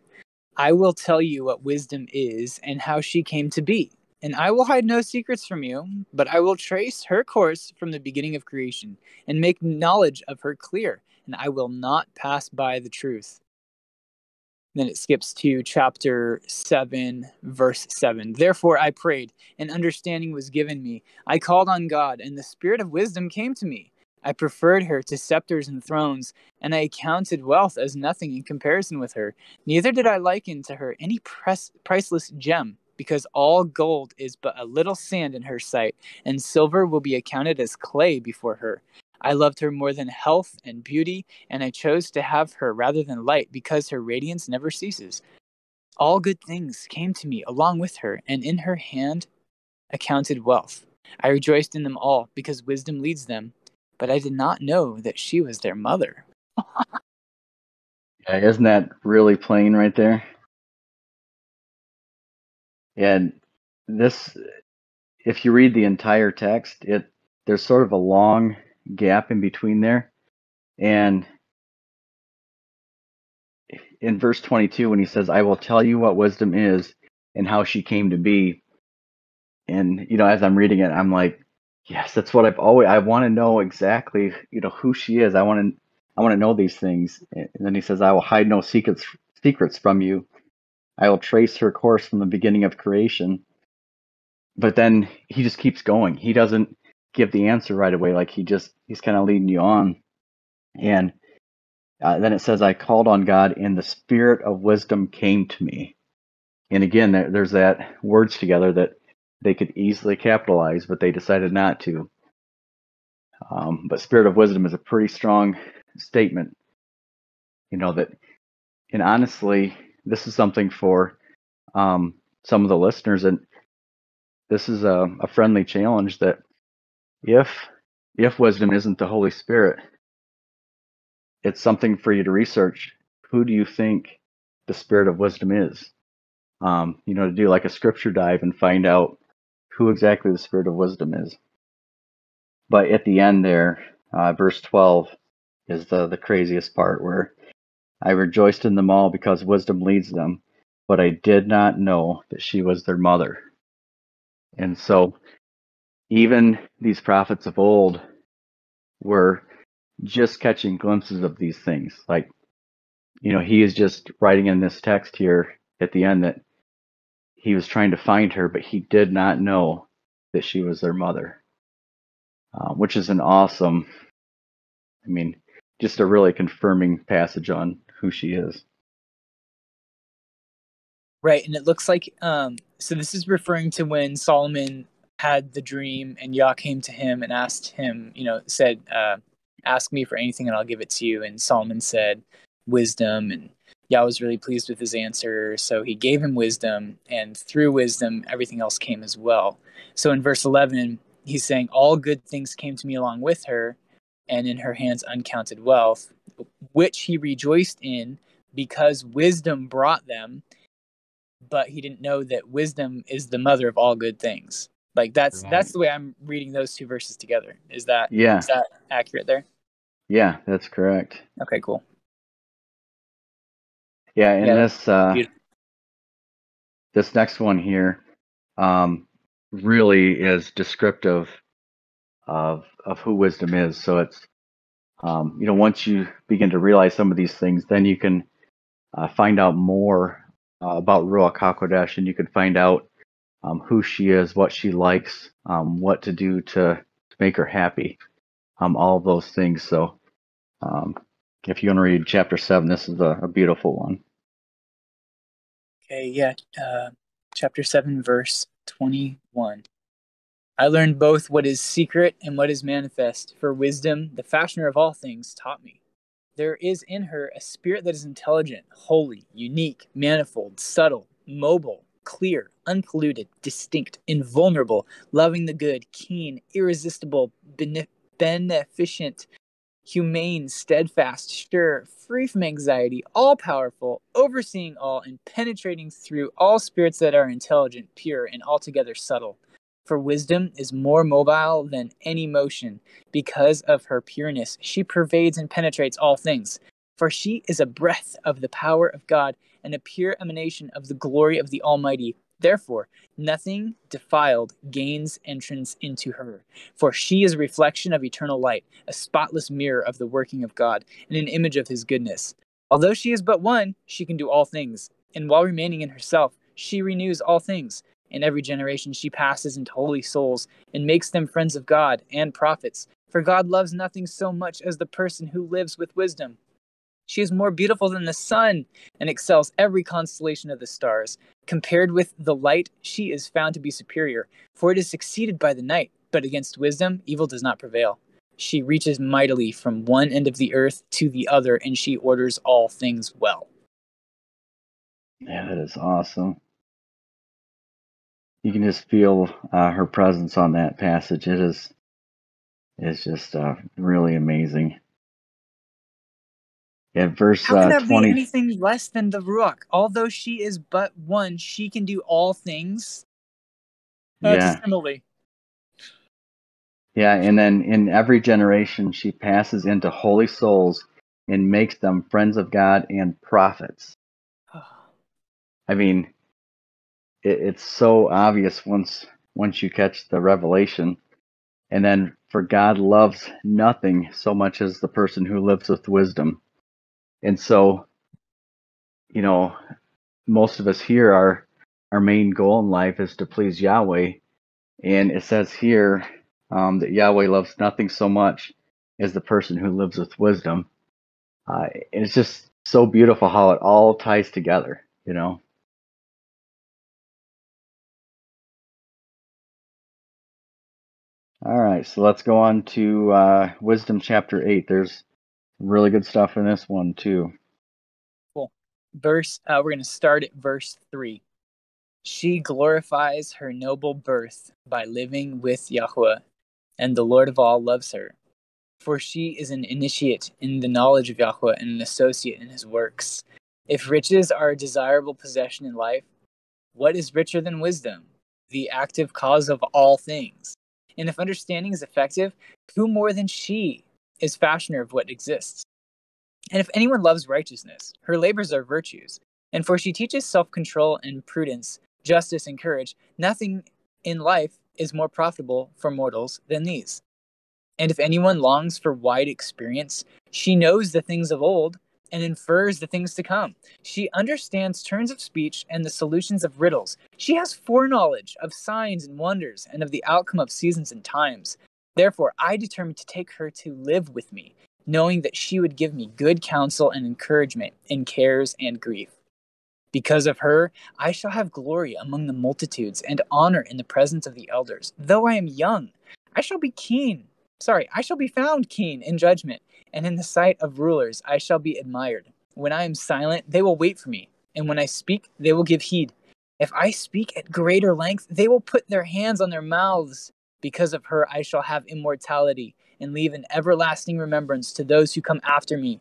I will tell you what wisdom is and how she came to be. And I will hide no secrets from you, but I will trace her course from the beginning of creation and make knowledge of her clear, and I will not pass by the truth. Then it skips to chapter 7, verse 7. Therefore I prayed, and understanding was given me. I called on God, and the spirit of wisdom came to me. I preferred her to scepters and thrones, and I counted wealth as nothing in comparison with her. Neither did I liken to her any pres- priceless gem, because all gold is but a little sand in her sight, and silver will be accounted as clay before her. I loved her more than health and beauty, and I chose to have her rather than light, because her radiance never ceases. All good things came to me along with her, and in her hand accounted wealth. I rejoiced in them all, because wisdom leads them but I did not know that she was their mother. yeah, isn't that really plain right there? And this, if you read the entire text, it there's sort of a long gap in between there. And in verse 22, when he says, I will tell you what wisdom is and how she came to be. And, you know, as I'm reading it, I'm like, yes, that's what I've always, I want to know exactly, you know, who she is. I want to, I want to know these things. And then he says, I will hide no secrets, secrets from you. I will trace her course from the beginning of creation. But then he just keeps going. He doesn't give the answer right away. Like he just, he's kind of leading you on. And uh, then it says, I called on God and the spirit of wisdom came to me. And again, there, there's that words together that they could easily capitalize, but they decided not to. Um, but spirit of wisdom is a pretty strong statement. You know, that, and honestly, this is something for um, some of the listeners, and this is a, a friendly challenge that if if wisdom isn't the Holy Spirit, it's something for you to research. Who do you think the spirit of wisdom is? Um, you know, to do like a scripture dive and find out who exactly the spirit of wisdom is. But at the end there, uh, verse 12 is the, the craziest part where I rejoiced in them all because wisdom leads them, but I did not know that she was their mother. And so even these prophets of old were just catching glimpses of these things. Like, you know, he is just writing in this text here at the end that he was trying to find her, but he did not know that she was their mother, uh, which is an awesome, I mean, just a really confirming passage on who she is. Right, and it looks like um, so. This is referring to when Solomon had the dream, and Yah came to him and asked him, you know, said, uh, ask me for anything and I'll give it to you. And Solomon said, wisdom. And Yah was really pleased with his answer. So he gave him wisdom, and through wisdom, everything else came as well. So in verse 11, he's saying, All good things came to me along with her, and in her hands uncounted wealth, which he rejoiced in because wisdom brought them. But he didn't know that wisdom is the mother of all good things. Like that's right. that's the way I'm reading those two verses together. Is that yeah? Is that accurate there? Yeah, that's correct. Okay, cool. Yeah, and yeah, this uh, this next one here um, really is descriptive of of who wisdom is. So it's um, you know once you begin to realize some of these things, then you can uh, find out more uh, about Ruach Hakodesh, and you can find out um, who she is, what she likes, um, what to do to, to make her happy, um, all those things. So, um, if you want to read chapter seven, this is a, a beautiful one. Okay, yeah, uh, chapter seven, verse twenty-one. I learned both what is secret and what is manifest, for wisdom, the fashioner of all things, taught me. There is in her a spirit that is intelligent, holy, unique, manifold, subtle, mobile clear, unpolluted, distinct, invulnerable, loving the good, keen, irresistible, beneficent, humane, steadfast, sure, free from anxiety, all powerful, overseeing all, and penetrating through all spirits that are intelligent, pure, and altogether subtle. For wisdom is more mobile than any motion. Because of her pureness, she pervades and penetrates all things. For she is a breath of the power of God and a pure emanation of the glory of the Almighty. Therefore, nothing defiled gains entrance into her, for she is a reflection of eternal light, a spotless mirror of the working of God, and an image of his goodness. Although she is but one, she can do all things, and while remaining in herself, she renews all things. In every generation, she passes into holy souls and makes them friends of God and prophets. For God loves nothing so much as the person who lives with wisdom. She is more beautiful than the sun and excels every constellation of the stars. Compared with the light, she is found to be superior, for it is succeeded by the night. But against wisdom, evil does not prevail. She reaches mightily from one end of the earth to the other, and she orders all things well. Yeah, that is awesome. You can just feel uh, her presence on that passage. It is, it's just uh, really amazing. Yeah, verse How can uh, that 20. be anything less than the Ruach? Although she is but one, she can do all things. That's Yeah. a simile. Yeah, and then in every generation, she passes into holy souls and makes them friends of God and prophets. I mean, it, it's so obvious once once you catch the revelation. And then, for God loves nothing so much as the person who lives with wisdom. And so, you know, most of us here are our main goal in life is to please Yahweh. And it says here um, that Yahweh loves nothing so much as the person who lives with wisdom. Uh, it's just so beautiful how it all ties together, you know. All right, so let's go on to uh, Wisdom chapter 8. There's really good stuff in this one, too. Cool. Verse, uh, we're going to start at verse 3. She glorifies her noble birth by living with Yahweh, and the Lord of all loves her. For she is an initiate in the knowledge of Yahweh and an associate in his works. If riches are a desirable possession in life, what is richer than wisdom, the active cause of all things? And if understanding is effective, who more than she is fashioner of what exists? And if anyone loves righteousness, her labors are virtues. And for she teaches self control and prudence, justice and courage, nothing in life is more profitable for mortals than these. And if anyone longs for wide experience, she knows the things of old and infers the things to come. She understands turns of speech and the solutions of riddles. She has foreknowledge of signs and wonders and of the outcome of seasons and times. Therefore, I determined to take her to live with me, knowing that she would give me good counsel and encouragement in cares and grief. Because of her, I shall have glory among the multitudes and honor in the presence of the elders. Though I am young, I shall be keen. Sorry, I shall be found keen in judgment and in the sight of rulers I shall be admired. When I am silent, they will wait for me, and when I speak, they will give heed. If I speak at greater length, they will put their hands on their mouths. Because of her, I shall have immortality and leave an everlasting remembrance to those who come after me.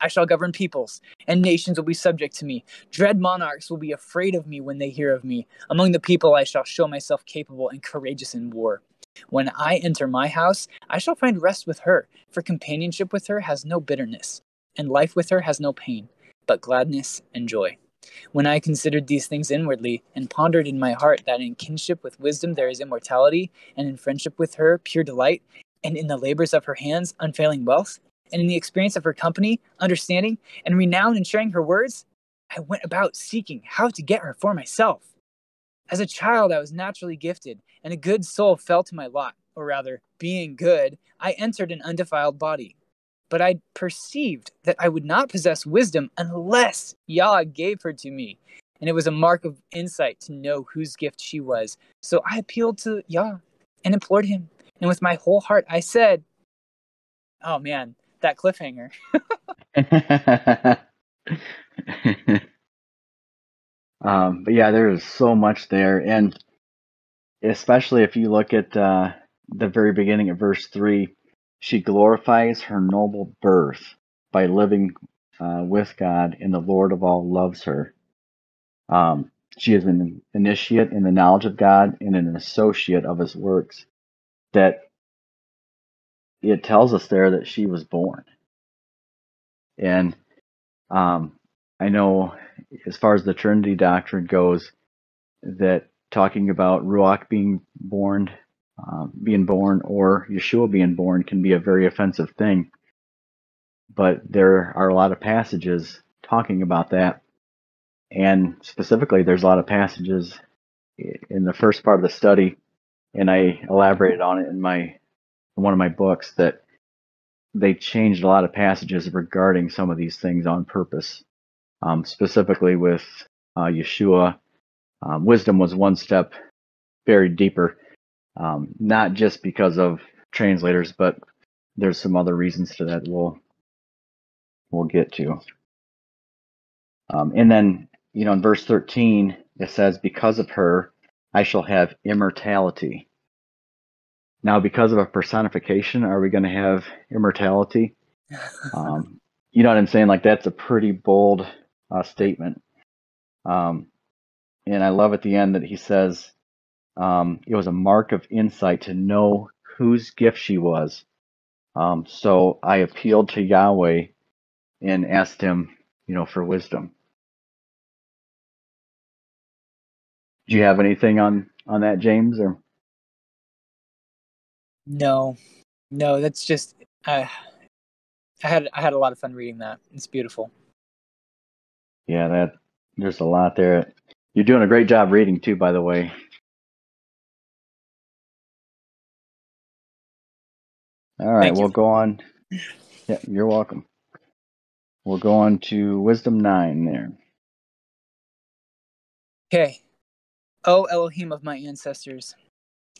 I shall govern peoples, and nations will be subject to me. Dread monarchs will be afraid of me when they hear of me. Among the people, I shall show myself capable and courageous in war. When I enter my house, I shall find rest with her, for companionship with her has no bitterness, and life with her has no pain, but gladness and joy. When I considered these things inwardly, and pondered in my heart that in kinship with wisdom there is immortality, and in friendship with her pure delight, and in the labors of her hands unfailing wealth, and in the experience of her company understanding, and renown in sharing her words, I went about seeking how to get her for myself. As a child, I was naturally gifted, and a good soul fell to my lot, or rather, being good, I entered an undefiled body. But I perceived that I would not possess wisdom unless Yah gave her to me. And it was a mark of insight to know whose gift she was. So I appealed to Yah and implored him. And with my whole heart, I said, Oh man, that cliffhanger. Um, but yeah, there is so much there, and especially if you look at uh, the very beginning of verse three, she glorifies her noble birth by living uh, with God, and the Lord of all loves her. Um, she is an initiate in the knowledge of God and an associate of His works. That it tells us there that she was born, and um, I know as far as the Trinity doctrine goes, that talking about Ruach being born, uh, being born, or Yeshua being born can be a very offensive thing. But there are a lot of passages talking about that, and specifically, there's a lot of passages in the first part of the study, and I elaborated on it in my in one of my books that they changed a lot of passages regarding some of these things on purpose um, specifically with uh, Yeshua. Um, wisdom was one step buried deeper, um, not just because of translators, but there's some other reasons to that we'll we'll get to. Um, and then, you know, in verse 13, it says, "Because of her, I shall have immortality." Now, because of a personification, are we going to have immortality? Um, you know what I'm saying? Like that's a pretty bold uh, statement. Um, and I love at the end that he says um, it was a mark of insight to know whose gift she was. Um, so I appealed to Yahweh and asked him, you know, for wisdom. Do you have anything on on that, James? Or No, no, that's just uh, I had I had a lot of fun reading that. It's beautiful. yeah, that there's a lot there. You're doing a great job reading too, by the way. All right, Thank we'll go on. Yeah, you're welcome. We'll go on to Wisdom nine there. Okay. O Elohim of my ancestors,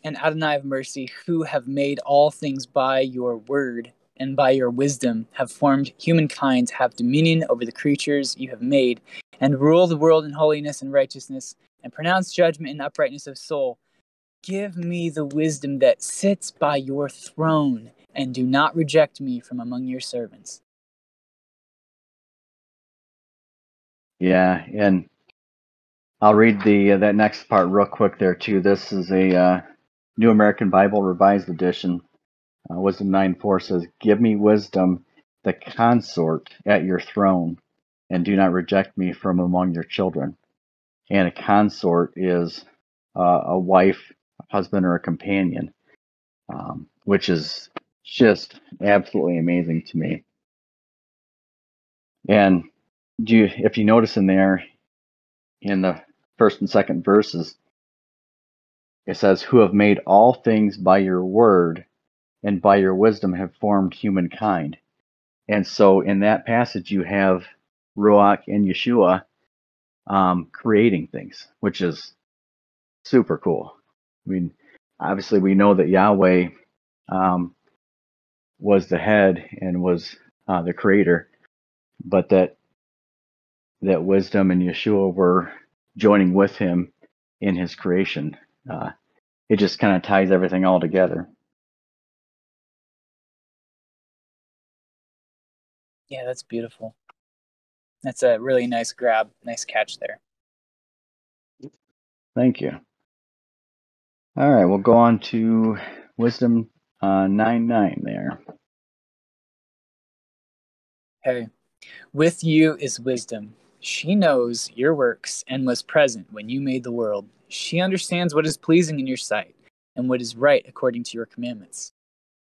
and Adonai of mercy, who have made all things by your word and by your wisdom, have formed humankind to have dominion over the creatures you have made, and rule the world in holiness and righteousness, and pronounce judgment in uprightness of soul. Give me the wisdom that sits by your throne, and do not reject me from among your servants. Yeah, and I'll read the uh, that next part real quick there too. This is a uh, New American Bible Revised Edition. Uh, wisdom nine four says, "Give me wisdom, the consort at your throne, and do not reject me from among your children." And a consort is uh, a wife, a husband, or a companion, um, which is just absolutely amazing to me. And do you, if you notice in there, in the first and second verses, it says, Who have made all things by your word and by your wisdom have formed humankind. And so in that passage, you have Ruach and Yeshua um, creating things, which is super cool. I mean, obviously, we know that Yahweh um, was the head and was uh, the creator, but that that wisdom and Yeshua were joining with him in his creation. Uh, it just kind of ties everything all together. Yeah, that's beautiful. That's a really nice grab, nice catch there. Thank you. All right, we'll go on to wisdom uh, 9 9 there. Hey, with you is wisdom. She knows your works and was present when you made the world. She understands what is pleasing in your sight and what is right according to your commandments.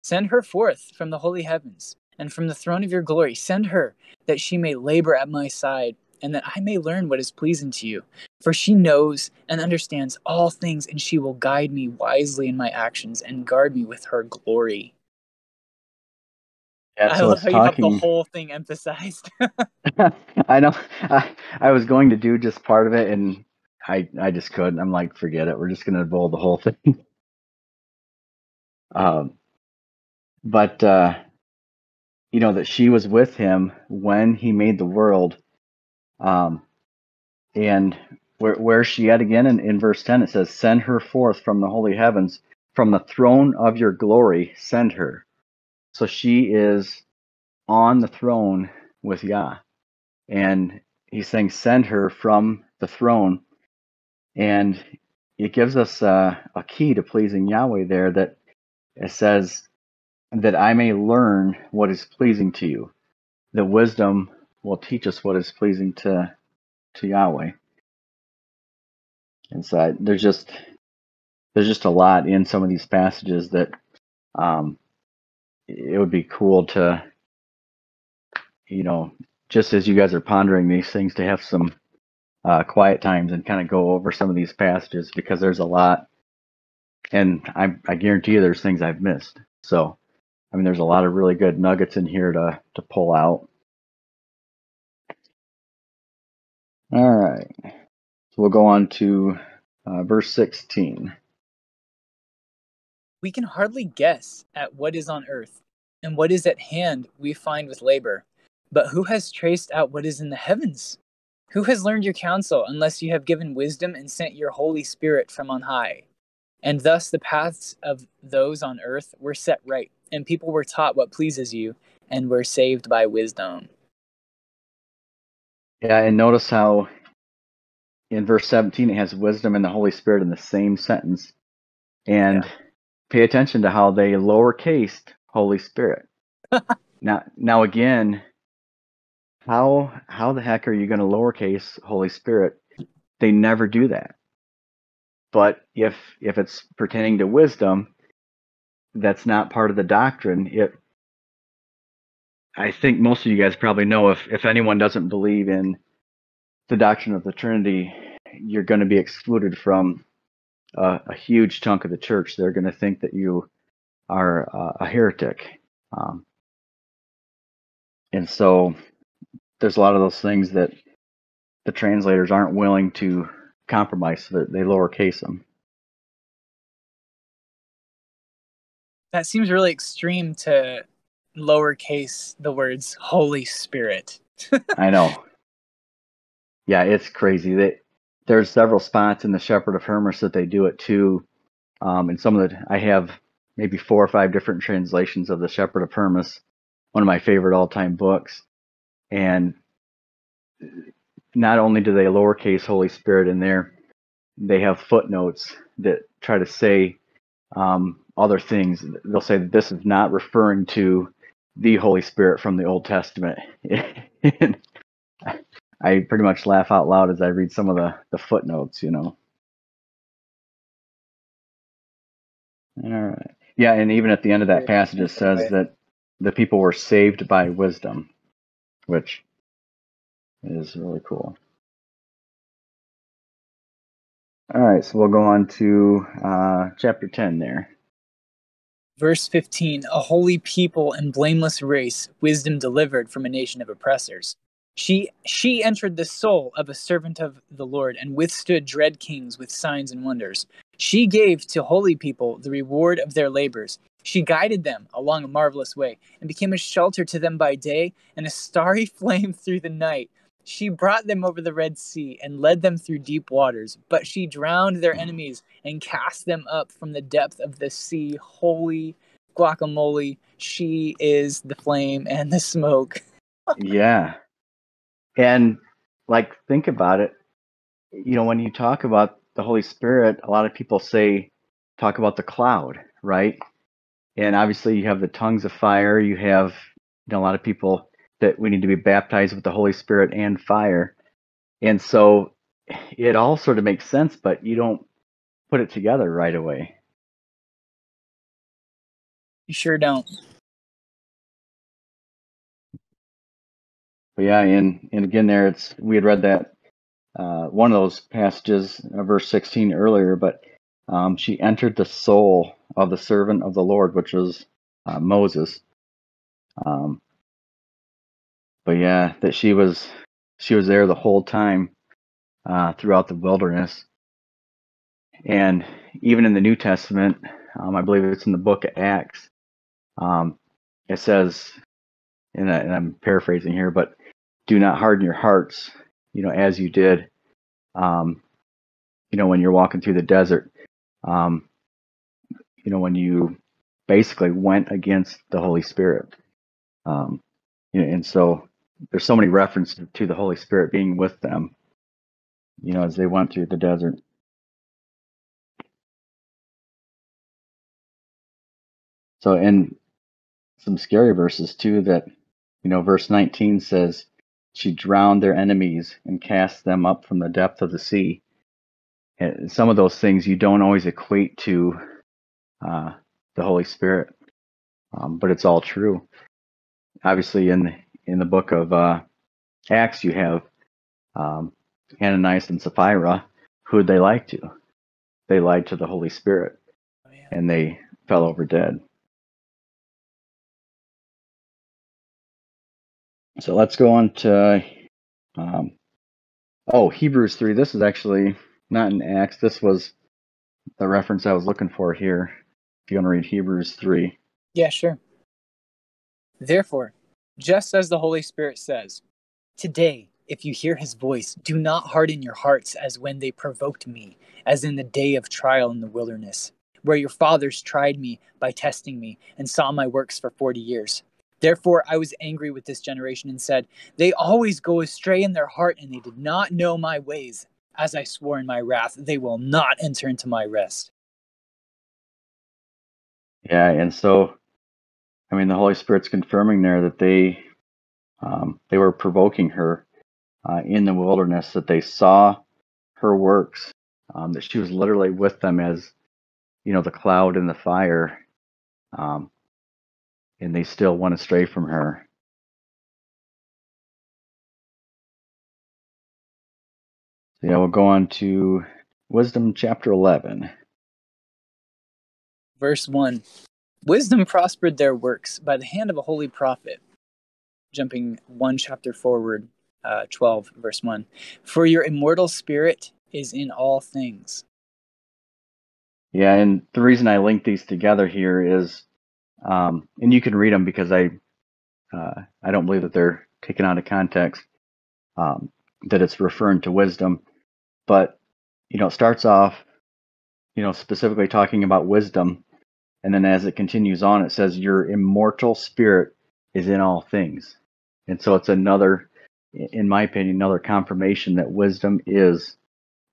Send her forth from the holy heavens and from the throne of your glory. Send her that she may labor at my side and that I may learn what is pleasing to you. For she knows and understands all things, and she will guide me wisely in my actions and guard me with her glory. Yeah, I so love it's how you have the whole thing emphasized. I know. I, I was going to do just part of it, and I I just couldn't. I'm like, forget it. We're just going to roll the whole thing. um, but uh, you know that she was with him when he made the world. Um, and where she at again? In, in verse ten, it says, "Send her forth from the holy heavens, from the throne of your glory. Send her." So she is on the throne with Yah, and he's saying, "Send her from the throne." And it gives us a key to pleasing Yahweh there that it says that I may learn what is pleasing to you. The wisdom will teach us what is pleasing to to Yahweh. And so there's just there's just a lot in some of these passages that um, it would be cool to you know just as you guys are pondering these things to have some uh, quiet times and kind of go over some of these passages because there's a lot and I, I guarantee you there's things I've missed. So I mean there's a lot of really good nuggets in here to to pull out. All right. So we'll go on to uh, verse 16. We can hardly guess at what is on earth, and what is at hand we find with labor. But who has traced out what is in the heavens? Who has learned your counsel, unless you have given wisdom and sent your Holy Spirit from on high? And thus the paths of those on earth were set right, and people were taught what pleases you, and were saved by wisdom. Yeah, and notice how in verse 17 it has wisdom and the Holy Spirit in the same sentence. And pay attention to how they lowercased Holy Spirit. now, now again, how how the heck are you going to lowercase Holy Spirit? They never do that. But if if it's pertaining to wisdom, that's not part of the doctrine. It I think most of you guys probably know if if anyone doesn't believe in the doctrine of the Trinity, you're going to be excluded from a, a huge chunk of the church. They're going to think that you are uh, a heretic. Um, and so there's a lot of those things that the translators aren't willing to compromise, so that they lowercase them. That seems really extreme to lowercase the words Holy Spirit. I know. Yeah, it's crazy. That there's several spots in the Shepherd of Hermas that they do it too. Um, and some of the I have maybe four or five different translations of the Shepherd of Hermas, one of my favorite all-time books. And not only do they lowercase Holy Spirit in there, they have footnotes that try to say um, other things. They'll say that this is not referring to the Holy Spirit from the Old Testament. I pretty much laugh out loud as I read some of the, the footnotes, you know. All right. Yeah, and even at the end of that passage, it says that the people were saved by wisdom, which is really cool. All right, so we'll go on to uh, chapter 10 there. Verse 15 A holy people and blameless race, wisdom delivered from a nation of oppressors. She she entered the soul of a servant of the Lord and withstood dread kings with signs and wonders. She gave to holy people the reward of their labors. She guided them along a marvelous way and became a shelter to them by day and a starry flame through the night. She brought them over the Red Sea and led them through deep waters, but she drowned their mm. enemies and cast them up from the depth of the sea. Holy guacamole, she is the flame and the smoke. yeah. And like, think about it. You know, when you talk about the Holy Spirit, a lot of people say, talk about the cloud, right? And obviously, you have the tongues of fire. You have, you know, a lot of people that we need to be baptized with the Holy Spirit and fire. And so it all sort of makes sense, but you don't put it together right away. You sure don't. But yeah, and and again, there it's we had read that uh, one of those passages, uh, verse sixteen earlier, but um, she entered the soul of the servant of the Lord, which was uh, Moses. Um, but yeah, that she was she was there the whole time uh, throughout the wilderness, and even in the New Testament, um, I believe it's in the book of Acts. Um, it says, and, I, and I'm paraphrasing here, but do not harden your hearts, you know, as you did, um, you know, when you're walking through the desert, um, you know, when you basically went against the Holy Spirit. Um, you know, and so there's so many references to the Holy Spirit being with them, you know, as they went through the desert. So, and some scary verses too that, you know, verse 19 says, she drowned their enemies and cast them up from the depth of the sea. And some of those things you don't always equate to uh, the Holy Spirit, um, but it's all true. Obviously, in the, in the book of uh, Acts, you have um, Ananias and Sapphira. Who would they lied to? They lied to the Holy Spirit, oh, and they fell over dead. So let's go on to, um, oh, Hebrews 3. This is actually not in Acts. This was the reference I was looking for here. If you want to read Hebrews 3. Yeah, sure. Therefore, just as the Holy Spirit says, Today, if you hear his voice, do not harden your hearts as when they provoked me, as in the day of trial in the wilderness, where your fathers tried me by testing me and saw my works for forty years. Therefore, I was angry with this generation and said, They always go astray in their heart, and they did not know my ways. As I swore in my wrath, they will not enter into my rest. Yeah, and so, I mean, the Holy Spirit's confirming there that they um, they were provoking her uh, in the wilderness, that they saw her works, um, that she was literally with them as, you know, the cloud and the fire, um, and they still went astray from her. So yeah, we'll go on to Wisdom chapter 11. Verse 1 Wisdom prospered their works by the hand of a holy prophet. Jumping one chapter forward, uh, 12, verse 1. For your immortal spirit is in all things. Yeah, and the reason I link these together here is, um, and you can read them because I, uh, I don't believe that they're taken out of context, um, that it's referring to wisdom, but you know, it starts off, you know, specifically talking about wisdom, and then as it continues on, it says your immortal spirit is in all things, and so it's another, in my opinion, another confirmation that wisdom is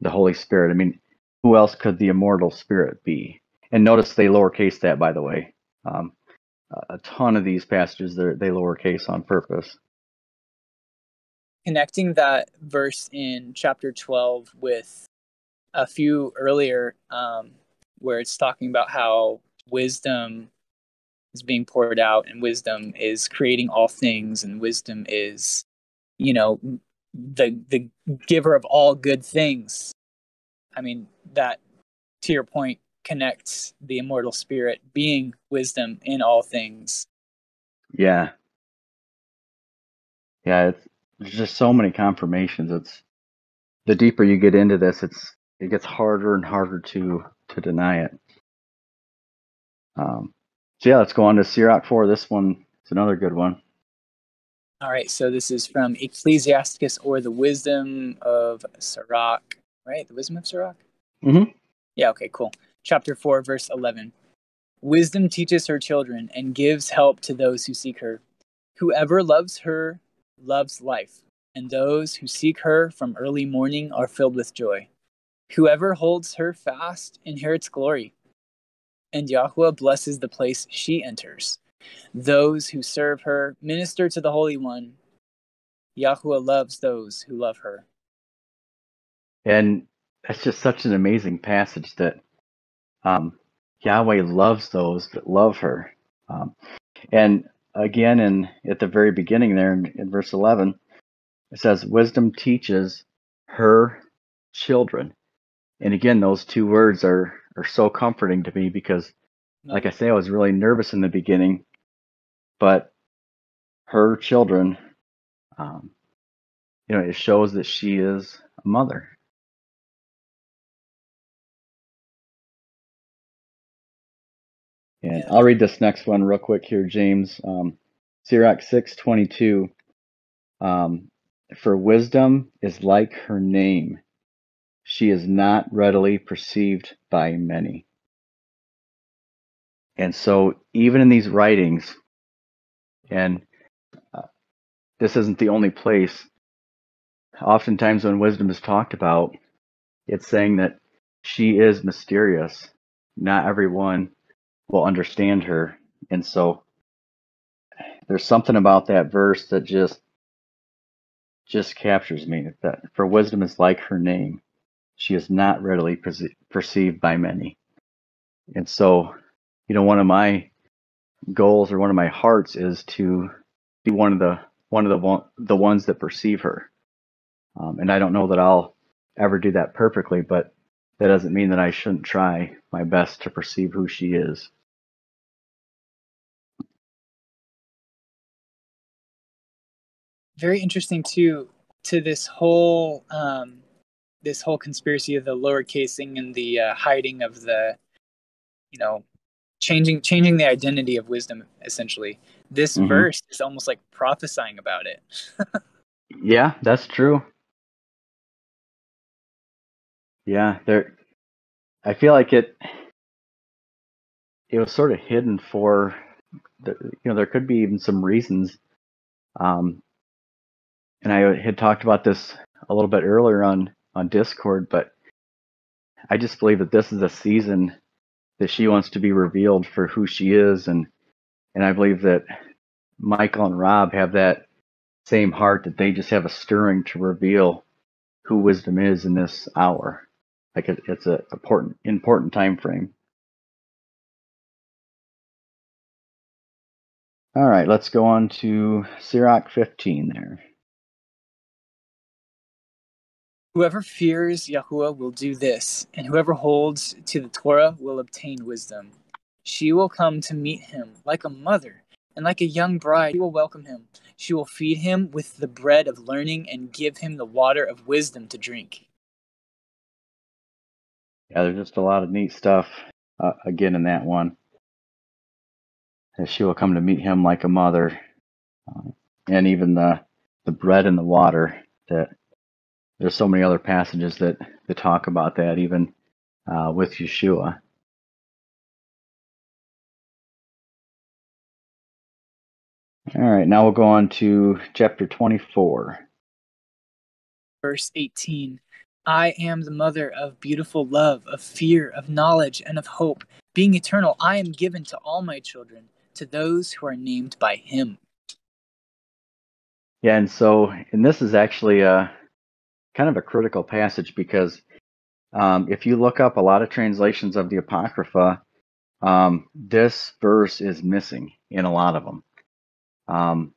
the Holy Spirit. I mean, who else could the immortal spirit be? And notice they lowercase that, by the way. Um, a ton of these passages they lowercase on purpose. Connecting that verse in chapter 12 with a few earlier, um, where it's talking about how wisdom is being poured out and wisdom is creating all things and wisdom is you know the the giver of all good things. I mean that to your point connects the immortal spirit being wisdom in all things. Yeah. Yeah it's there's just so many confirmations. It's the deeper you get into this it's it gets harder and harder to to deny it um so yeah let's go on to sirach 4 this one is another good one all right so this is from ecclesiasticus or the wisdom of sirach right the wisdom of sirach Mm-hmm. Yeah, okay, cool. Chapter 4, verse 11. Wisdom teaches her children and gives help to those who seek her. Whoever loves her loves life, and those who seek her from early morning are filled with joy. Whoever holds her fast inherits glory, and Yahweh blesses the place she enters. Those who serve her minister to the Holy One. Yahweh loves those who love her. And that's just such an amazing passage that um, Yahweh loves those that love her. Um, and again, in at the very beginning there in, in verse 11, it says, "Wisdom teaches her children." And again, those two words are are so comforting to me because, like I say, I was really nervous in the beginning, but her children, um, you know, it shows that she is a mother. And I'll read this next one real quick here, James. Um, Sirach 6:22. Um, For wisdom is like her name; she is not readily perceived by many. And so, even in these writings, and uh, this isn't the only place. Oftentimes, when wisdom is talked about, it's saying that she is mysterious. Not everyone will understand her. And so there's something about that verse that just just captures me that for wisdom is like her name she is not readily perce- perceived by many. And so you know one of my goals or one of my hearts is to be one of the one of the the ones that perceive her. Um, and i don't know that i'll ever do that perfectly but that doesn't mean that i shouldn't try my best to perceive who she is. Very interesting too to this whole um, this whole conspiracy of the lower casing and the uh, hiding of the you know changing changing the identity of wisdom essentially. This mm-hmm. verse is almost like prophesying about it. Yeah that's true. Yeah there i feel like it it was sort of hidden for the, you know there could be even some reasons. Um and I had talked about this a little bit earlier on on Discord, but I just believe that this is a season that she wants to be revealed for who she is, and and I believe that Michael and Rob have that same heart that they just have a stirring to reveal who wisdom is in this hour. Like it, it's a important important time frame. All right, let's go on to Sirach 15 there. Whoever fears Yahuwah will do this, and whoever holds to the Torah will obtain wisdom. She will come to meet him like a mother, and like a young bride, she will welcome him. She will feed him with the bread of learning and give him the water of wisdom to drink. Yeah, there's just a lot of neat stuff uh, again in that one. That she will come to meet him like a mother, uh, and even the the bread and the water that there's so many other passages that, that talk about that, even uh, with Yeshua. All right, now we'll go on to chapter 24. Verse 18 I am the mother of beautiful love, of fear, of knowledge, and of hope. Being eternal, I am given to all my children, to those who are named by him. Yeah, and so, and this is actually a, kind of a critical passage because um, if you look up a lot of translations of the Apocrypha, um, this verse is missing in a lot of them. Um,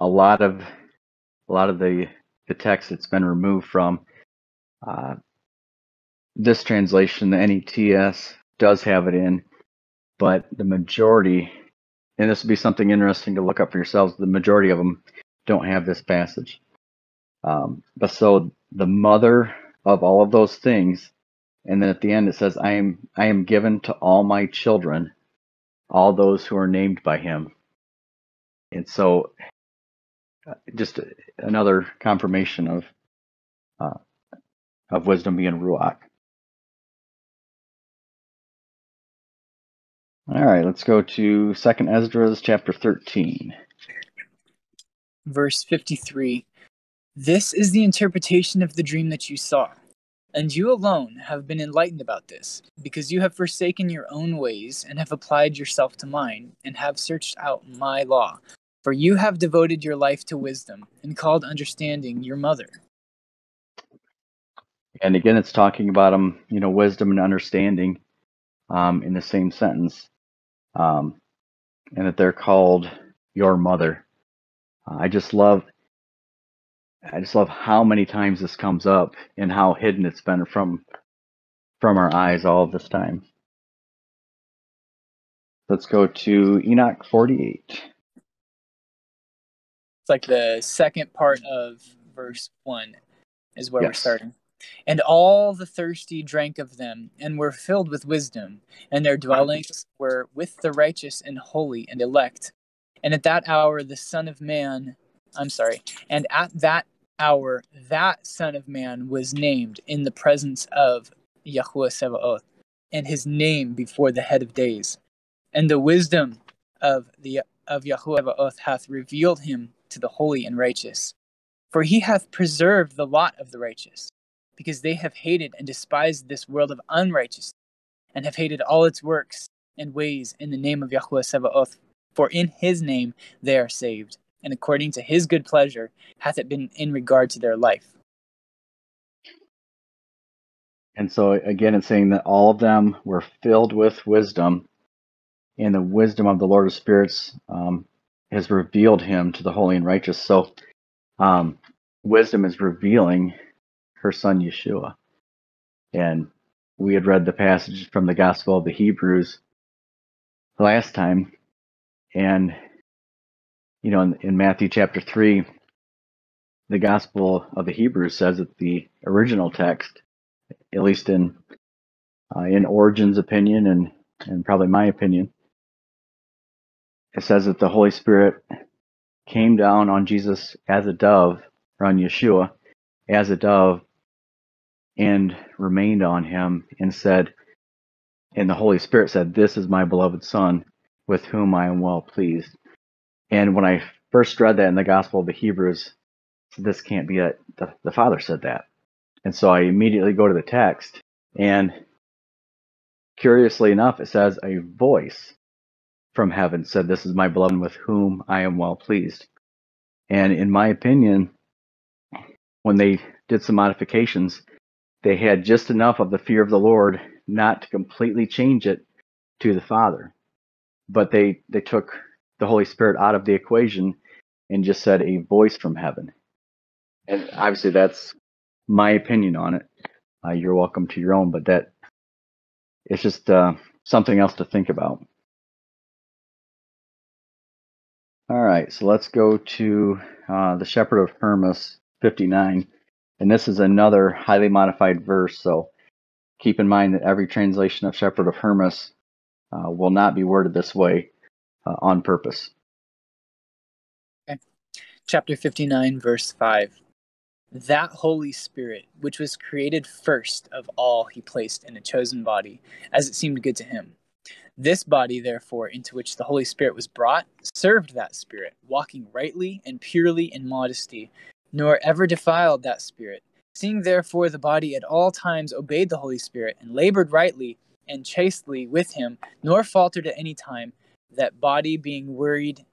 a lot of a lot of the the text that's been removed from uh, this translation, the NETS does have it in, but the majority, and this would be something interesting to look up for yourselves. The majority of them don't have this passage. Um, but so the mother of all of those things, and then at the end it says, "I am I am given to all my children, all those who are named by Him." And so, uh, just another confirmation of uh, of wisdom being ruach. All right, let's go to Second Esdras chapter thirteen, verse fifty-three. This is the interpretation of the dream that you saw. And you alone have been enlightened about this, because you have forsaken your own ways and have applied yourself to mine, and have searched out my law. For you have devoted your life to wisdom, and called understanding your mother. And again, it's talking about um, you know, wisdom and understanding um, in the same sentence, um, and that they're called your mother. Uh, I just love I just love how many times this comes up and how hidden it's been from from our eyes all of this time. Let's go to Enoch 48. It's like the second part of verse 1 is where yes. we're starting. And all the thirsty drank of them, and were filled with wisdom, and their dwellings were with the righteous and holy and elect. And at that hour the Son of Man I'm sorry. And at that hour, that Son of Man was named in the presence of Yahuwah Sevaoth, and his name before the head of days. And the wisdom of the of Yahuwah Sevaoth hath revealed him to the holy and righteous. For he hath preserved the lot of the righteous, because they have hated and despised this world of unrighteousness, and have hated all its works and ways in the name of Yahuwah Sevaoth. For in his name they are saved and according to his good pleasure hath it been in regard to their life. And so again, it's saying that all of them were filled with wisdom, and the wisdom of the Lord of Spirits um, has revealed him to the holy and righteous. So, um, wisdom is revealing her son Yeshua. And we had read the passage from the Gospel of the Hebrews last time, and you know, in, in Matthew chapter 3, the Gospel of the Hebrews says that the original text, at least in uh, in Origen's opinion and and probably my opinion, it says that the Holy Spirit came down on Jesus as a dove, or on Yeshua as a dove, and remained on him and said, and the Holy Spirit said, This is my beloved Son, with whom I am well pleased. And when I first read that in the Gospel of the Hebrews, this can't be it. The, the Father said that. And so I immediately go to the text and curiously enough, it says a voice from heaven said, This is my beloved with whom I am well pleased. And in my opinion, when they did some modifications, they had just enough of the fear of the Lord not to completely change it to the Father. But they, they took the Holy Spirit out of the equation and just said a voice from heaven. And obviously, that's my opinion on it. Uh, you're welcome to your own, but that it's just uh, something else to think about. All right, so let's go to uh, the Shepherd of Hermas 59. And this is another highly modified verse, so keep in mind that every translation of Shepherd of Hermas uh, will not be worded this way uh, on purpose. Okay. Chapter 59, verse 5. That Holy Spirit, which was created first of all, he placed in a chosen body, as it seemed good to him. This body, therefore, into which the Holy Spirit was brought, served that Spirit, walking rightly and purely in modesty, nor ever defiled that Spirit. Seeing therefore the body at all times obeyed the Holy Spirit, and labored rightly and chastely with him, nor faltered at any time, that body being worried,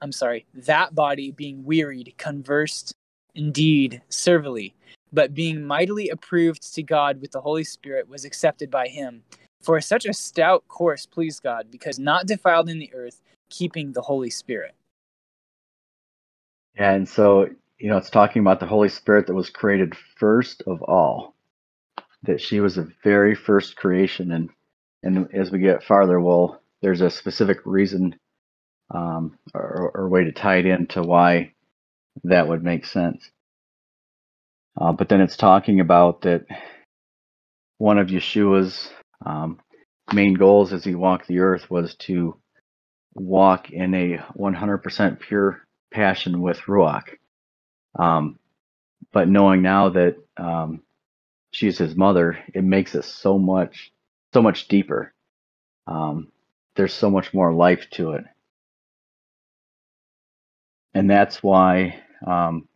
I'm sorry, that body being wearied, conversed indeed servilely, but being mightily approved to God with the Holy Spirit was accepted by him. For such a stout course pleased God, because not defiled in the earth, keeping the Holy Spirit. And so, you know, it's talking about the Holy Spirit that was created first of all, that she was the very first creation. And, and as we get farther, well, there's a specific reason um, or, or way to tie it into why that would make sense. Uh, but then it's talking about that one of Yeshua's um, main goals as he walked the earth was to walk in a 100% pure passion with Ruach. Um, but knowing now that um, she's his mother, it makes it so much, so much deeper. Um, there's so much more life to it. And that's why um,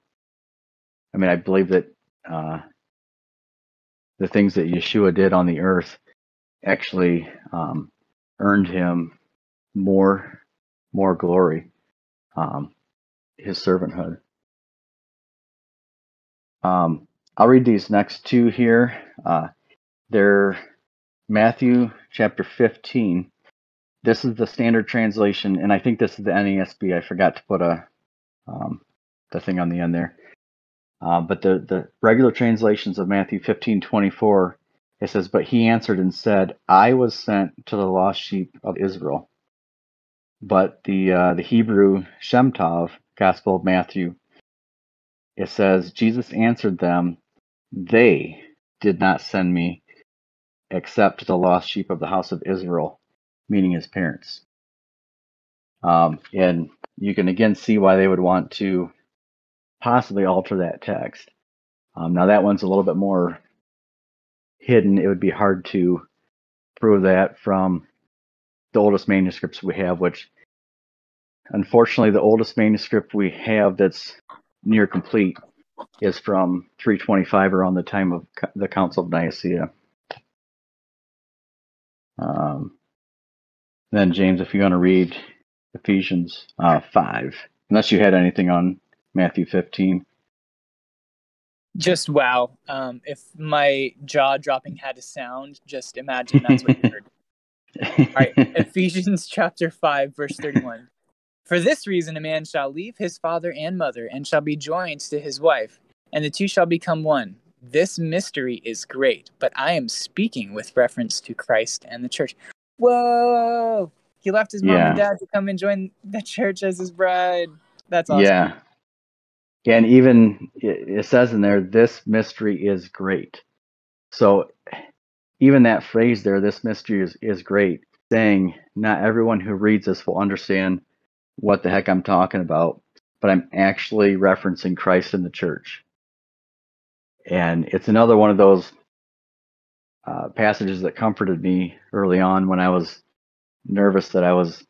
I mean, I believe that uh, the things that Yeshua did on the earth actually um, earned him more more glory, um, his servanthood. Um, I'll read these next two here. Uh, they're Matthew chapter 15. This is the standard translation, and I think this is the NASB. I forgot to put a um, the thing on the end there. Uh, but the, the regular translations of Matthew 15 24, it says, But he answered and said, I was sent to the lost sheep of Israel. But the, uh, the Hebrew Shemtov Gospel of Matthew, it says, Jesus answered them, They did not send me except the lost sheep of the house of Israel, meaning his parents. Um, and you can again see why they would want to possibly alter that text. Um, now that one's a little bit more hidden. It would be hard to prove that from the oldest manuscripts we have, which unfortunately the oldest manuscript we have that's near complete is from 325 around the time of the Council of Nicaea. Um, then James, if you want to read Ephesians uh, 5, unless you had anything on Matthew 15. Just wow. Um, if my jaw dropping had a sound, just imagine that's what you heard. All right, Ephesians chapter 5, verse 31. For this reason, a man shall leave his father and mother and shall be joined to his wife, and the two shall become one. This mystery is great, but I am speaking with reference to Christ and the church. Whoa! He left his mom yeah. and dad to come and join the church as his bride. That's awesome. Yeah. And even it says in there, this mystery is great. So even that phrase there, this mystery is, is great, saying not everyone who reads this will understand what the heck I'm talking about, but I'm actually referencing Christ in the church. And it's another one of those uh, passages that comforted me early on when I was nervous that I was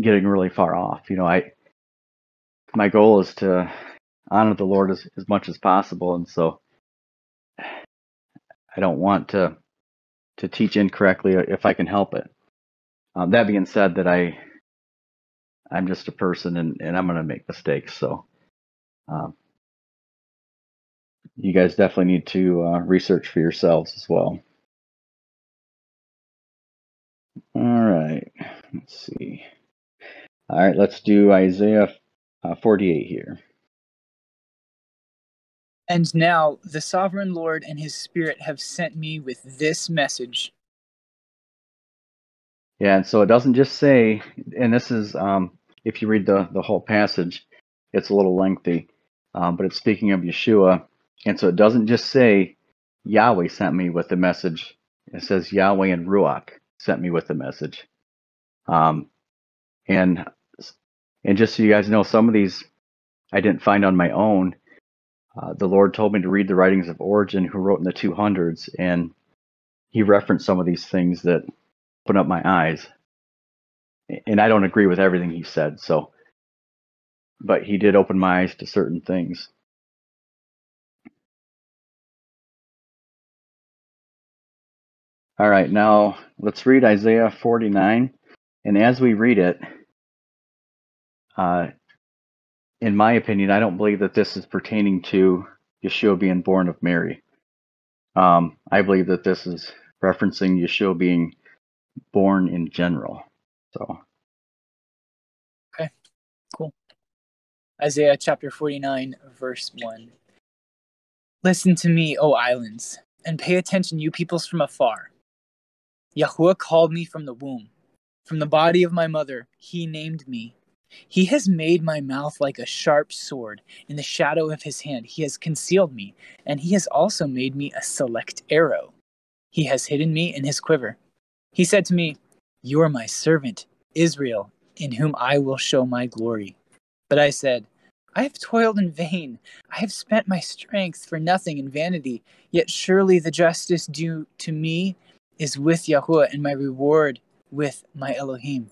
getting really far off. You know, I my goal is to honor the Lord as, as much as possible. And so I don't want to to teach incorrectly if I can help it. Um, that being said, that I I'm just a person and, and I'm going to make mistakes. So um, you guys definitely need to uh, research for yourselves as well. All right, let's see. All right, let's do Isaiah uh, 48 here. And now the sovereign Lord and his Spirit have sent me with this message. Yeah, and so it doesn't just say, and this is, um, if you read the, the whole passage, it's a little lengthy, um, but it's speaking of Yeshua. And so it doesn't just say, Yahweh sent me with the message. It says Yahweh and Ruach sent me with the message. Um, and and just so you guys know, some of these I didn't find on my own. Uh, the Lord told me to read the writings of Origen, who wrote in the 200s, and he referenced some of these things that opened up my eyes. And I don't agree with everything he said, so, but he did open my eyes to certain things. All right, now let's read Isaiah 49. And as we read it, uh, in my opinion, I don't believe that this is pertaining to Yeshua being born of Mary. Um, I believe that this is referencing Yeshua being born in general. So. Okay, cool. Isaiah chapter 49, verse 1. Listen to me, O islands, and pay attention, you peoples from afar. Yahuwah called me from the womb. From the body of my mother, he named me. He has made my mouth like a sharp sword. In the shadow of his hand, he has concealed me, and he has also made me a select arrow. He has hidden me in his quiver. He said to me, You are my servant, Israel, in whom I will show my glory. But I said, I have toiled in vain. I have spent my strength for nothing in vanity. Yet surely the justice due to me is with Yahuwah, and my reward with my Elohim.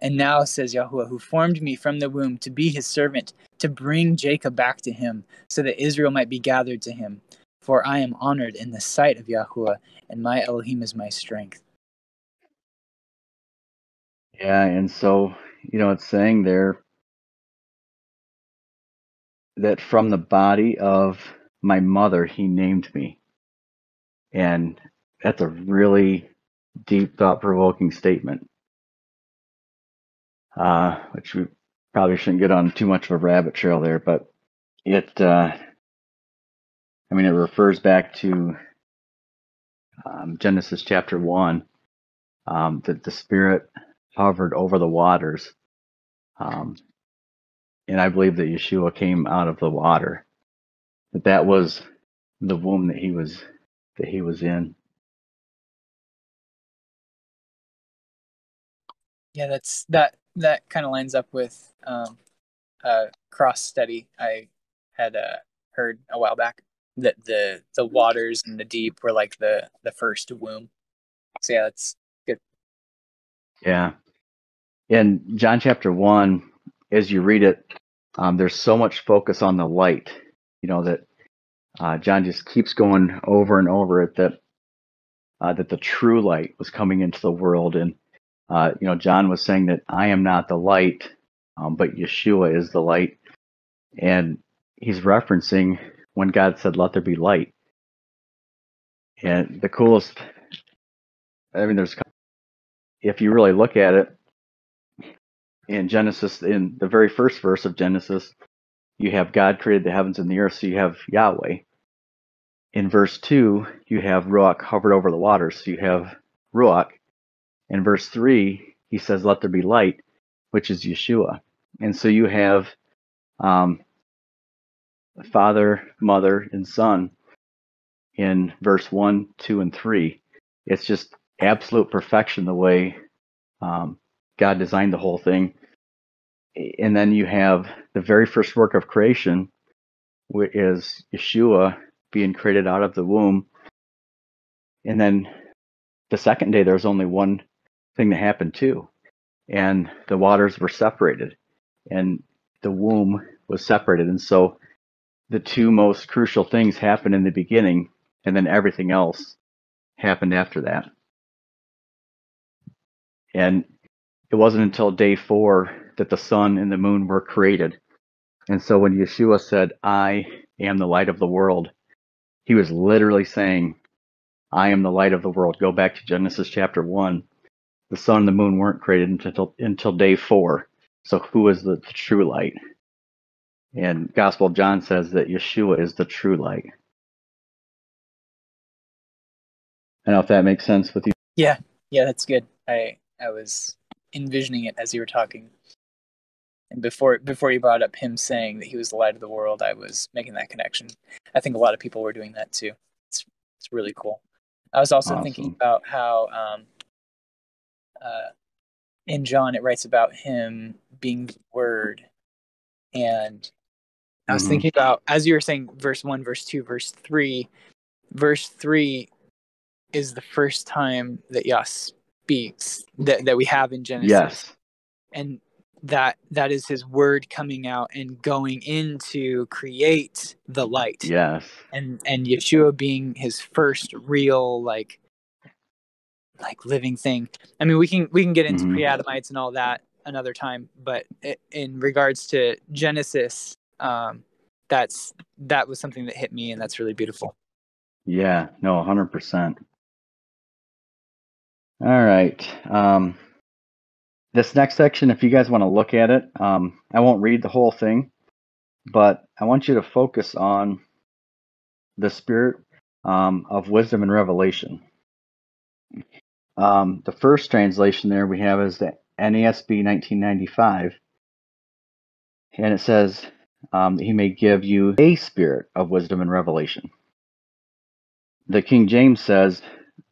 And now, says Yahuwah, who formed me from the womb to be his servant, to bring Jacob back to him, so that Israel might be gathered to him. For I am honored in the sight of Yahuwah, and my Elohim is my strength. Yeah, and so, you know, it's saying there that from the body of my mother, he named me. And that's a really deep, thought provoking statement uh, which we probably shouldn't get on too much of a rabbit trail there, but it, uh, I mean, it refers back to um, Genesis chapter 1 um, that the Spirit hovered over the waters. Um, and I believe that Yeshua came out of the water. That that was the womb that he was that he was in. Yeah, that's that that kind of lines up with um, a cross study I had uh, heard a while back that the the waters and the deep were like the the first womb. So yeah, that's good. Yeah, in John chapter one, as you read it, um, there's so much focus on the light. You know that uh, John just keeps going over and over it that uh, that the true light was coming into the world and uh, you know, John was saying that I am not the light, um, but Yeshua is the light. And he's referencing when God said, let there be light. And the coolest, I mean, there's, if you really look at it, in Genesis, in the very first verse of Genesis, you have God created the heavens and the earth, so you have Yahweh. In verse 2, you have Ruach hovered over the waters, so you have Ruach. In verse 3, he says, Let there be light, which is Yeshua. And so you have um, Father, Mother, and Son in verse 1, 2, and 3. It's just absolute perfection the way um, God designed the whole thing. And then you have the very first work of creation, which is Yeshua being created out of the womb. And then the second day, there's only one thing that happened too. And the waters were separated and the womb was separated. And so the two most crucial things happened in the beginning and then everything else happened after that. And it wasn't until day four that the sun and the moon were created. And so when Yeshua said, I am the light of the world, he was literally saying, I am the light of the world. Go back to Genesis chapter 1. The sun and the moon weren't created until, until day four. So who is the, the true light? And Gospel of John says that Yeshua is the true light. I don't know if that makes sense with you. Yeah, yeah, that's good. I I was envisioning it as you were talking. And before before you brought up him saying that he was the light of the world, I was making that connection. I think a lot of people were doing that too. It's it's really cool. I was also awesome. thinking about how um, uh, in John it writes about him being the Word, and I was mm-hmm. thinking about as you were saying, verse one, verse two, verse three. Verse three is the first time that Yah speaks that, that we have in Genesis. Yes. And that that is his word coming out and going in to create the light. Yes. And and Yeshua being his first real like like living thing. I mean, we can we can get into mm-hmm. pre-Adamites and all that another time, but in regards to Genesis, um, that's that was something that hit me, and that's really beautiful. Yeah, no, hundred percent. All right. Um, this next section, if you guys want to look at it, um, I won't read the whole thing, but I want you to focus on the spirit um, of wisdom and revelation. Um, the first translation there we have is the NASB 1995, and it says, um, He may give you a spirit of wisdom and revelation. The King James says,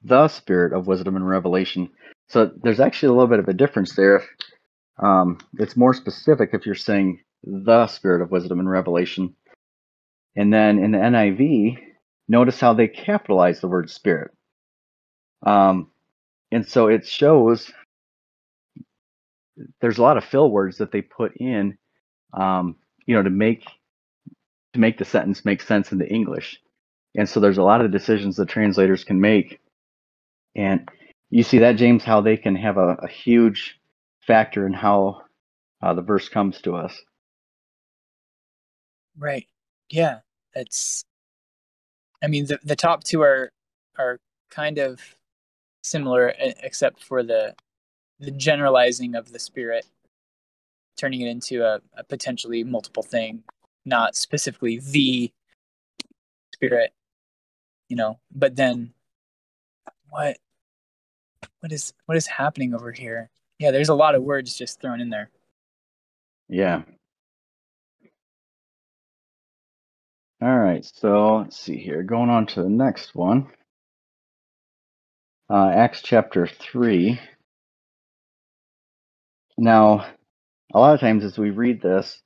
the spirit of wisdom and revelation. So there's actually a little bit of a difference there. Um, it's more specific if you're saying the spirit of wisdom and revelation. And then in the NIV, notice how they capitalize the word spirit. Um, and so it shows there's a lot of fill words that they put in, um, you know, to make to make the sentence make sense in the English. And so there's a lot of decisions that translators can make and you see that, James, how they can have a, a huge factor in how uh, the verse comes to us. Right. Yeah. It's. I mean, the the top two are are kind of similar, except for the the generalizing of the spirit, turning it into a, a potentially multiple thing, not specifically the spirit. You know, but then what what is what is happening over here? Yeah, there's a lot of words just thrown in there. Yeah. All right, so let's see here. Going on to the next one. Uh, Acts chapter 3. Now, a lot of times as we read this,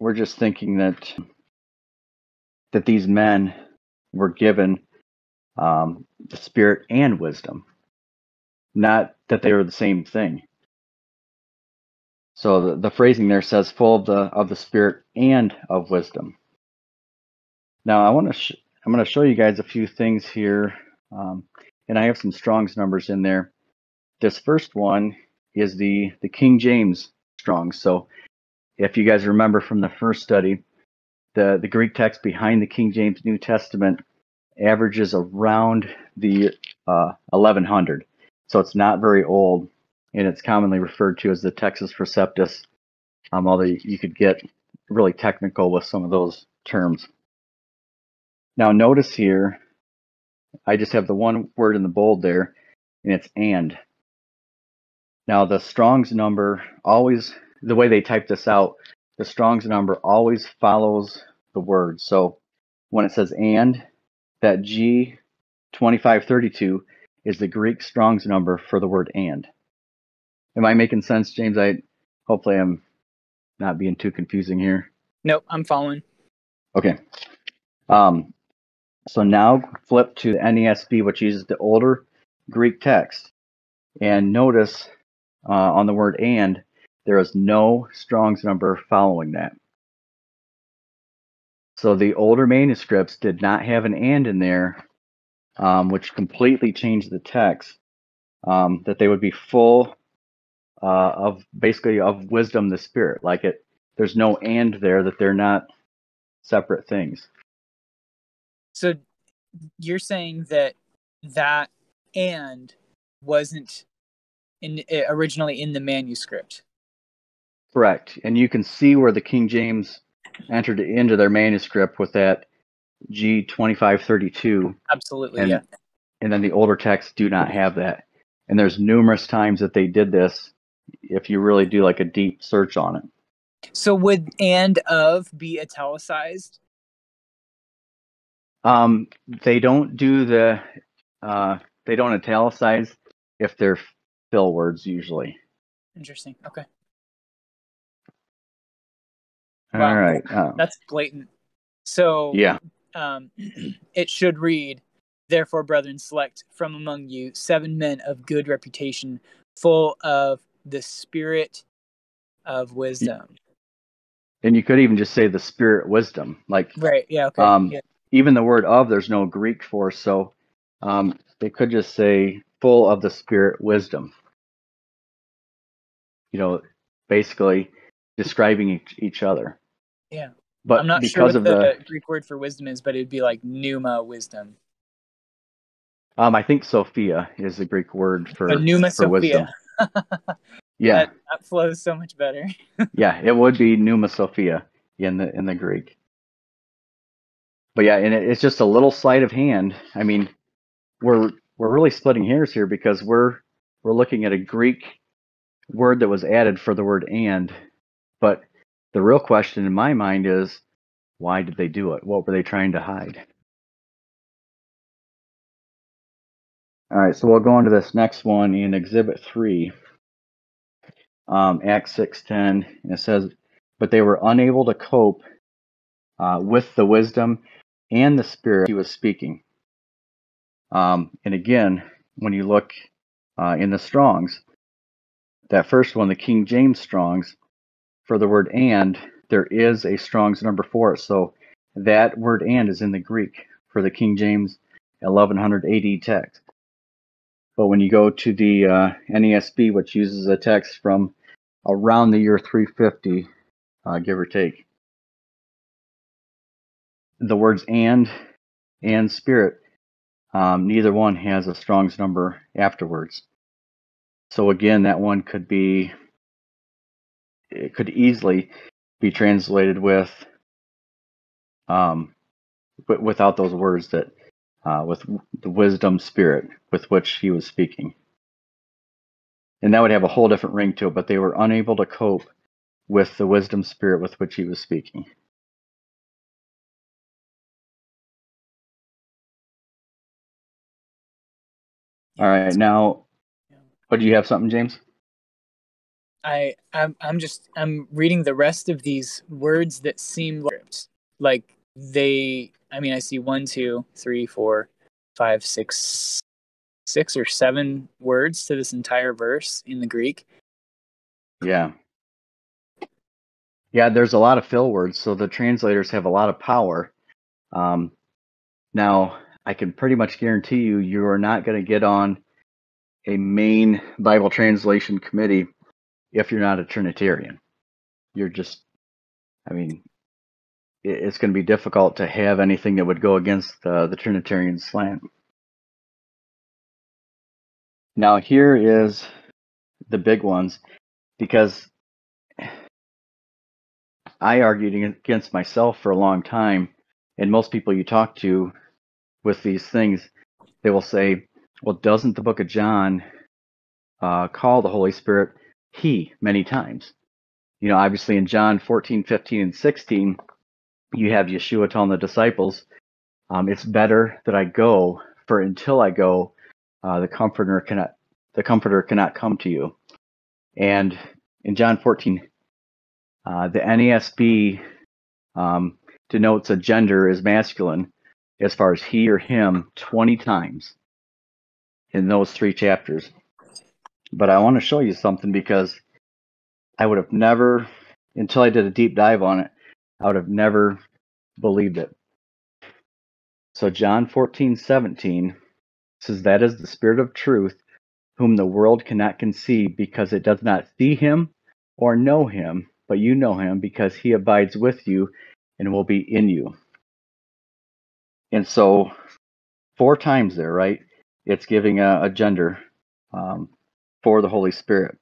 we're just thinking that that these men were given um, the spirit and wisdom, not that they are the same thing. So the, the phrasing there says full of the of the spirit and of wisdom. Now I want to sh- I'm going to show you guys a few things here, um, and I have some Strong's numbers in there. This first one is the the King James Strong. So if you guys remember from the first study, the the Greek text behind the King James New Testament averages around the uh, 1100. So it's not very old, and it's commonly referred to as the Textus Receptus, um, although you could get really technical with some of those terms. Now notice here, I just have the one word in the bold there, and it's and. Now the Strong's number always, the way they type this out, the Strong's number always follows the word. So when it says and, that G2532 is the Greek Strong's number for the word and. Am I making sense, James? I hopefully I'm not being too confusing here. Nope, I'm following. Okay. Um, so now flip to the NASB, which uses the older Greek text, and notice uh, on the word and there is no Strong's number following that. So the older manuscripts did not have an and in there um, which completely changed the text. Um, that they would be full uh, of basically of wisdom, the spirit. Like it, there's no and there that they're not separate things. So you're saying that that and wasn't in eh, originally in the manuscript. Correct. And you can see where the King James entered into their manuscript with that G2532. Absolutely, and, yeah. And then the older texts do not have that. And there's numerous times that they did this if you really do like a deep search on it. So would and of be italicized? Um, they don't do the uh, they don't italicize if they're fill words usually. Interesting. Okay. All wow. right. Um, That's blatant. So yeah, um, it should read, "Therefore, brethren, select from among you seven men of good reputation, full of the spirit of wisdom." And you could even just say the spirit wisdom, like right. Yeah. Okay. Um, yeah. Even the word "of" there's no Greek for, so um, they could just say "full of the spirit wisdom." You know, basically describing each, each other. Yeah. But I'm not because sure what of the, the, Greek word for wisdom is, but it'd be like pneuma wisdom. Um, I think Sophia is the Greek word for, a pneuma for wisdom. yeah, that, that, flows so much better. yeah, it would be pneuma Sophia in the in the Greek. But yeah, and it, it's just a little sleight of hand. I mean, we're we're really splitting hairs here because we're we're looking at a Greek word that was added for the word and, but the real question in my mind is why did they do it? What were they trying to hide? All right, so we'll go into this next one in Exhibit 3, um, Acts 6.10, and it says, But they were unable to cope uh, with the wisdom and the spirit he was speaking. Um, and again, when you look uh, in the Strongs, that first one, the King James Strongs, for the word and, there is a Strong's number for it. So that word and is in the Greek for the King James 1100 AD text. But when you go to the uh, NASB, which uses a text from around the year 350, uh, give or take, the words and and spirit, um, neither one has a Strong's number afterwards. So again, that one could be it could easily be translated with um, but without those words that uh, with the wisdom spirit with which he was speaking. And that would have a whole different ring to it but they were unable to cope with the wisdom spirit with which he was speaking all right now but do you have something james I I'm, I'm just I'm reading the rest of these words that seem like they. I mean, I see one, two, three, four, five, six, six or seven words to this entire verse in the Greek. Yeah. Yeah, there's a lot of fill words, so the translators have a lot of power. Um, now, I can pretty much guarantee you, you are not going to get on a main Bible translation committee if you're not a Trinitarian. You're just, I mean, it's going to be difficult to have anything that would go against uh, the Trinitarian slant. Now, here is the big ones because I argued against myself for a long time, and most people you talk to with these things, they will say, well, doesn't the book of John uh, call the Holy Spirit he many times. You know, obviously in John 14, 15, and 16, you have Yeshua telling the disciples, um, it's better that I go, for until I go, uh, the comforter cannot the comforter cannot come to you. And in John 14, uh, the NASB um, denotes a gender as masculine as far as he or him 20 times in those three chapters. But I want to show you something because I would have never, until I did a deep dive on it, I would have never believed it. So John 14, 17, says that is the Spirit of truth, whom the world cannot conceive because it does not see him or know him, but you know him because he abides with you and will be in you. And so, four times there, right? It's giving a, a gender um, for the Holy Spirit.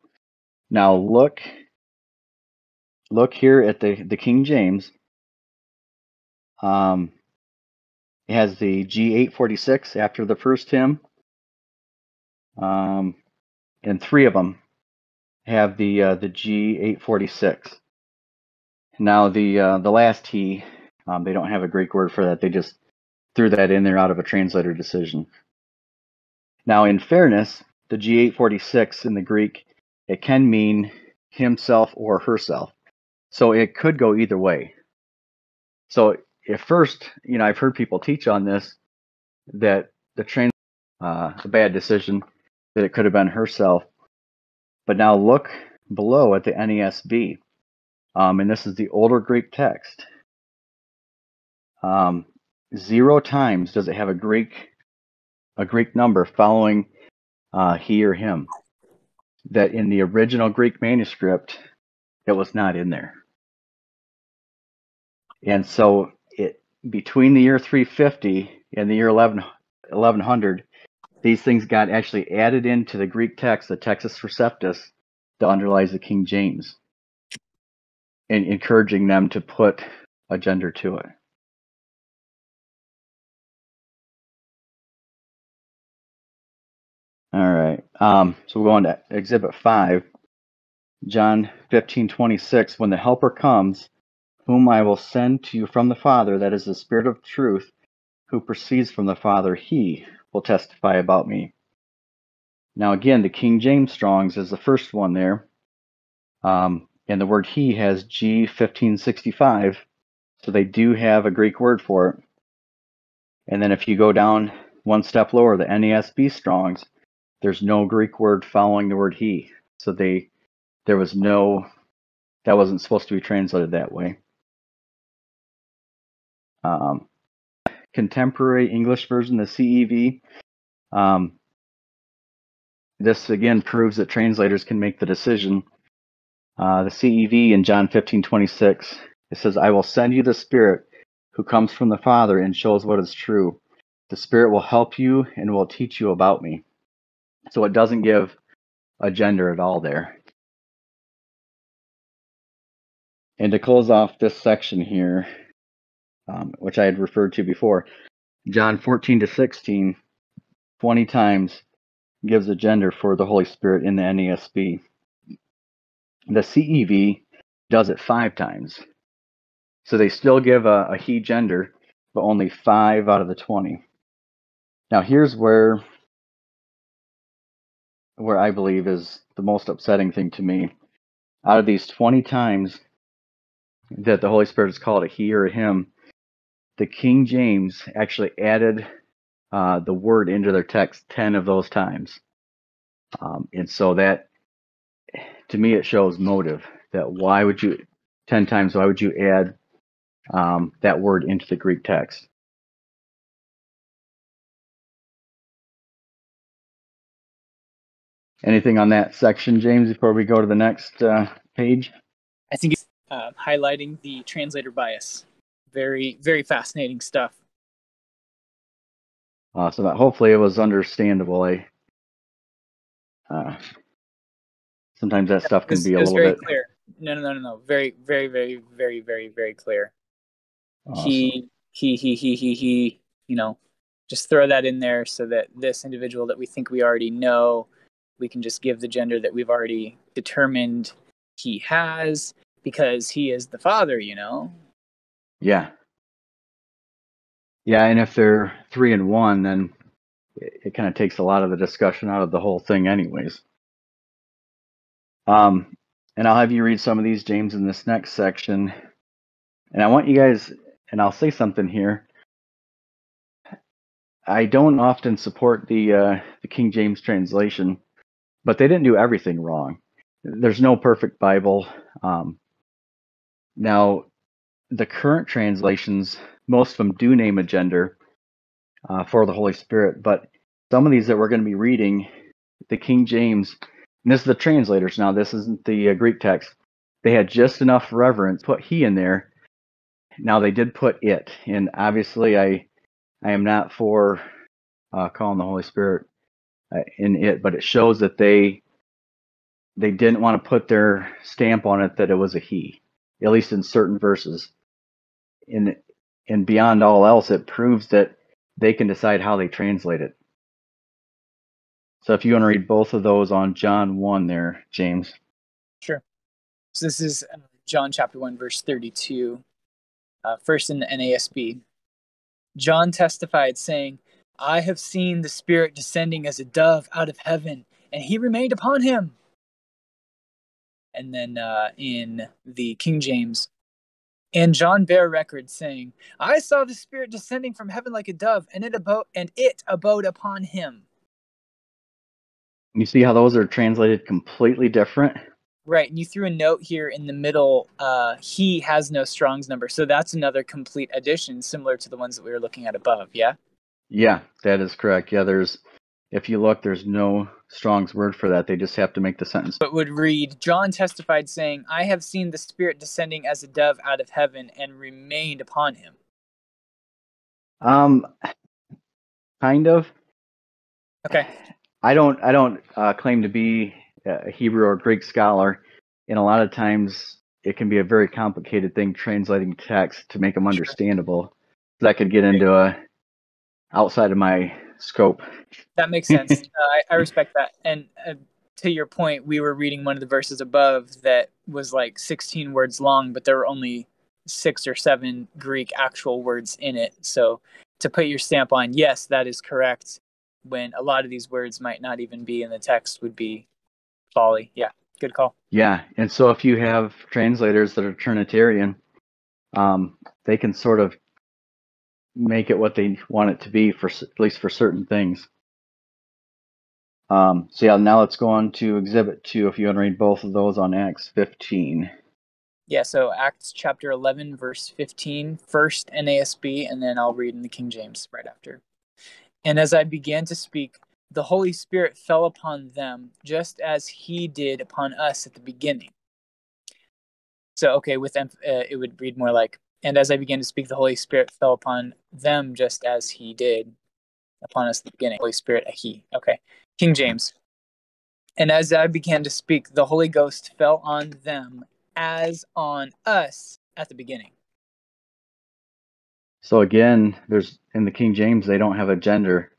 Now look, look here at the the King James. Um, it has the G846 after the first him. Um, and three of them have the uh, the G846. Now the uh, the last T, um, they don't have a Greek word for that. They just threw that in there out of a translator decision. Now, in fairness, the G846 in the Greek it can mean himself or herself, so it could go either way. So at first, you know, I've heard people teach on this that the train uh, a bad decision that it could have been herself. But now look below at the NASB, um, and this is the older Greek text. Um, zero times does it have a Greek a Greek number following uh, he or him. That in the original Greek manuscript, it was not in there. And so it between the year 350 and the year 11, 1100, these things got actually added into the Greek text, the Textus Receptus, that underlies the King James, and encouraging them to put a gender to it. Um, so we're going to Exhibit 5, John 15 26. When the Helper comes, whom I will send to you from the Father, that is the Spirit of truth, who proceeds from the Father, he will testify about me. Now, again, the King James Strongs is the first one there. Um, and the word he has G1565. So they do have a Greek word for it. And then if you go down one step lower, the NASB Strongs, there's no Greek word following the word he. So they there was no that wasn't supposed to be translated that way. Um, contemporary English version, the CEV. Um, this again proves that translators can make the decision. Uh, the CEV in John 15 26, it says, I will send you the Spirit who comes from the Father and shows what is true. The Spirit will help you and will teach you about me. So it doesn't give a gender at all there. And to close off this section here, um, which I had referred to before, John 14 to 16, 20 times gives a gender for the Holy Spirit in the NASB. The CEV does it five times. So they still give a, a he gender, but only five out of the 20. Now here's where where I believe is the most upsetting thing to me. Out of these 20 times that the Holy Spirit is called a he or a him, the King James actually added uh, the word into their text 10 of those times. Um, and so that, to me, it shows motive that why would you, 10 times, why would you add um, that word into the Greek text? Anything on that section, James, before we go to the next uh, page? I think it's uh, highlighting the translator bias. Very, very fascinating stuff. Awesome. Hopefully, it was understandable. I, uh, sometimes that stuff can was, be a little very bit. clear. No, no, no, no, no. Very, very, very, very, very, very clear. Awesome. He, he, he, he, he, he. You know, just throw that in there so that this individual that we think we already know, we can just give the gender that we've already determined he has because he is the father. You know. Yeah. Yeah, and if they're three and one, then it, it kind of takes a lot of the discussion out of the whole thing, anyways. Um, and I'll have you read some of these, James, in this next section. And I want you guys, and I'll say something here. I don't often support the uh, the King James translation, but they didn't do everything wrong. There's no perfect Bible. Um, now, the current translations, most of them do name a gender uh, for the Holy Spirit, but some of these that we're going to be reading, the King James, and this is the translators now, this isn't the uh, Greek text, they had just enough reverence, put he in there. Now they did put it, and obviously I, I am not for uh, calling the Holy Spirit in it, but it shows that they, they didn't want to put their stamp on it that it was a he, at least in certain verses. And and beyond all else, it proves that they can decide how they translate it. So if you want to read both of those on John 1 there, James. Sure. So this is uh, John chapter 1, verse 32, uh, first in the NASB. John testified, saying, I have seen the Spirit descending as a dove out of heaven, and he remained upon him. And then uh, in the King James, and John bare record, saying, I saw the Spirit descending from heaven like a dove, and it abode, and it abode upon him. You see how those are translated completely different? Right, and you threw a note here in the middle. Uh, he has no Strong's number, so that's another complete addition, similar to the ones that we were looking at above. Yeah. Yeah, that is correct. Yeah, there's if you look, there's no Strong's word for that. They just have to make the sentence. But would read John testified, saying, I have seen the Spirit descending as a dove out of heaven and remained upon him. Um, kind of. Okay. I don't. I don't uh, claim to be a Hebrew or Greek scholar, and a lot of times it can be a very complicated thing translating text to make them understandable. That could get into a outside of my scope. That makes sense. uh, I, I, respect that. And uh, to your point, we were reading one of the verses above that was like 16 words long, but there were only six or seven Greek actual words in it. So to put your stamp on, yes, that is correct, when a lot of these words might not even be in the text would be folly. Yeah, good call. Yeah. And so if you have translators that are Trinitarian, um, they can sort of make it what they want it to be for at least for certain things. Um, so yeah, now let's go on to Exhibit Two. If you want to read both of those on Acts 15. Yeah, so Acts chapter 11, verse 15, first NASB, and then I'll read in the King James right after. And as I began to speak, the Holy Spirit fell upon them, just as He did upon us at the beginning. So, okay, with uh, it would read more like, and as I began to speak, the Holy Spirit fell upon them just as he did upon us at the beginning. Holy Spirit, a he. Okay. King James. And as I began to speak, the Holy Ghost fell on them as on us at the beginning. So again, there's in the King James, they don't have a gender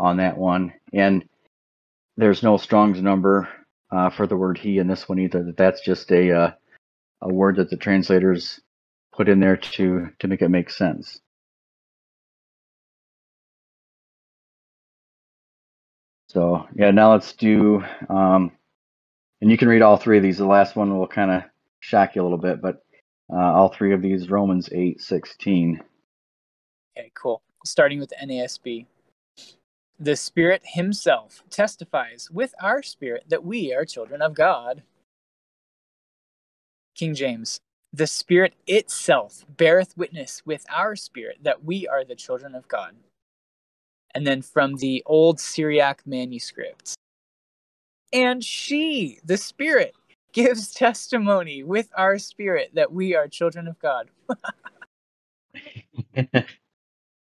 on that one. And there's no Strong's number uh, for the word he in this one either. That that's just a, uh, a word that the translators put in there to to make it make sense. So yeah, now let's do, um, and you can read all three of these. The last one will kind of shock you a little bit, but uh, all three of these, Romans eight sixteen. Okay, cool. Starting with NASB. The Spirit Himself testifies with our spirit that we are children of God. King James. The Spirit itself beareth witness with our spirit that we are the children of God. And then from the old Syriac manuscripts. And she, the Spirit, gives testimony with our spirit that we are children of God.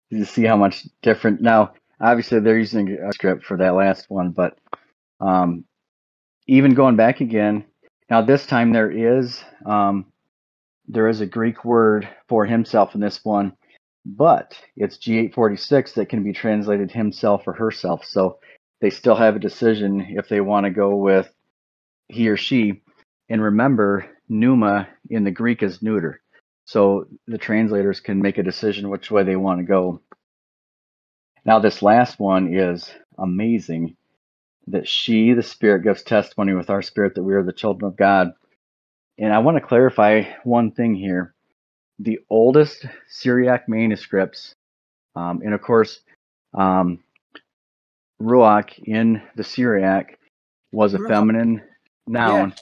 you see how much different now obviously they're using a script for that last one but um, even going back again now this time there is um, there is a Greek word for himself in this one, but it's G846 that can be translated himself or herself. So they still have a decision if they want to go with he or she. And remember, pneuma in the Greek is neuter. So the translators can make a decision which way they want to go. Now, this last one is amazing that she, the Spirit, gives testimony with our spirit that we are the children of God. And I want to clarify one thing here. The oldest Syriac manuscripts, um, and of course, um, Ruach in the Syriac was a Ruach. feminine noun.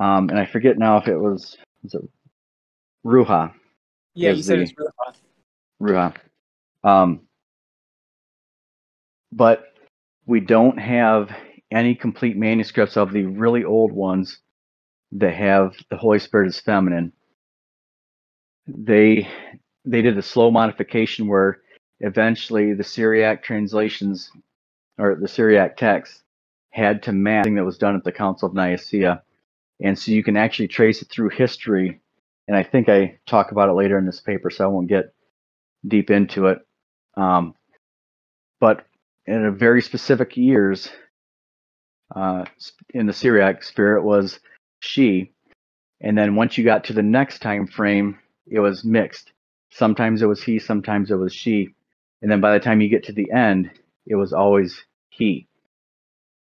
Yeah. Um, and I forget now if it was, was it Ruha. Yeah, you said the, it was Ruha. Ruha. Um, but we don't have any complete manuscripts of the really old ones that have the Holy Spirit as feminine. They they did a slow modification where eventually the Syriac translations or the Syriac text had to match that was done at the Council of Nicaea. And so you can actually trace it through history. And I think I talk about it later in this paper, so I won't get deep into it. Um, but in a very specific years, uh, in the Syriac spirit was she. And then once you got to the next time frame, it was mixed. Sometimes it was he, sometimes it was she. And then by the time you get to the end, it was always he.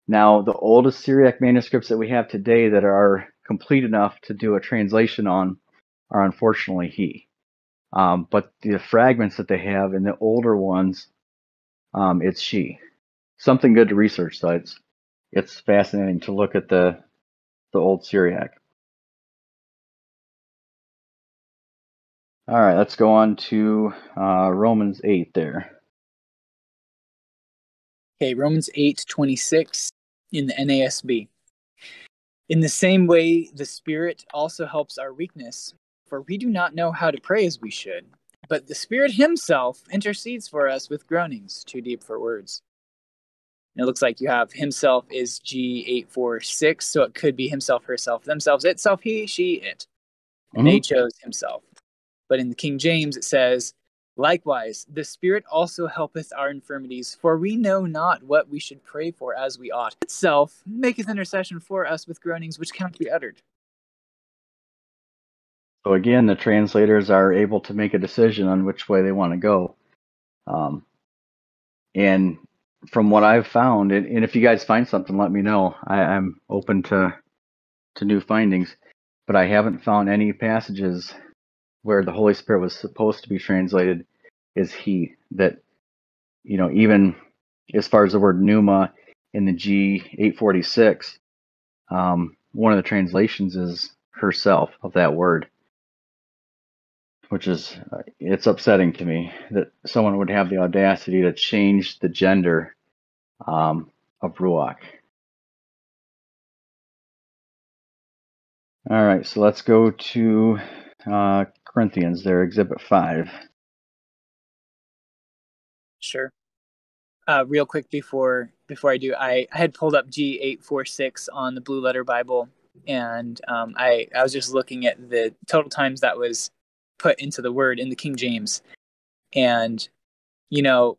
Now, the oldest Syriac manuscripts that we have today that are complete enough to do a translation on are unfortunately he. Um, but the fragments that they have in the older ones, um, it's she. Something good to research, though. It's, it's fascinating to look at the the old Syriac. All right, let's go on to uh, Romans 8 there. Okay, Romans 8 26 in the NASB. In the same way, the Spirit also helps our weakness, for we do not know how to pray as we should, but the Spirit Himself intercedes for us with groanings too deep for words. And it looks like you have Himself is G846, so it could be Himself, Herself, themselves, itself, he, she, it. And mm-hmm. they chose Himself. But in the King James, it says, Likewise, the Spirit also helpeth our infirmities, for we know not what we should pray for as we ought. Itself maketh intercession for us with groanings which cannot be uttered. So again, the translators are able to make a decision on which way they want to go. Um, and from what I've found, and, and, if you guys find something, let me know. I, I'm open to to new findings, but I haven't found any passages where the Holy Spirit was supposed to be translated as He. That, you know, even as far as the word pneuma in the G846, um, one of the translations is herself of that word, which is, uh, it's upsetting to me that someone would have the audacity to change the gender um, of Ruach. All right, so let's go to uh, Corinthians there, Exhibit 5. Sure. Uh, real quick before before I do, I, I had pulled up G846 on the Blue Letter Bible, and um, I, I was just looking at the total times that was put into the word in the King James. And, you know,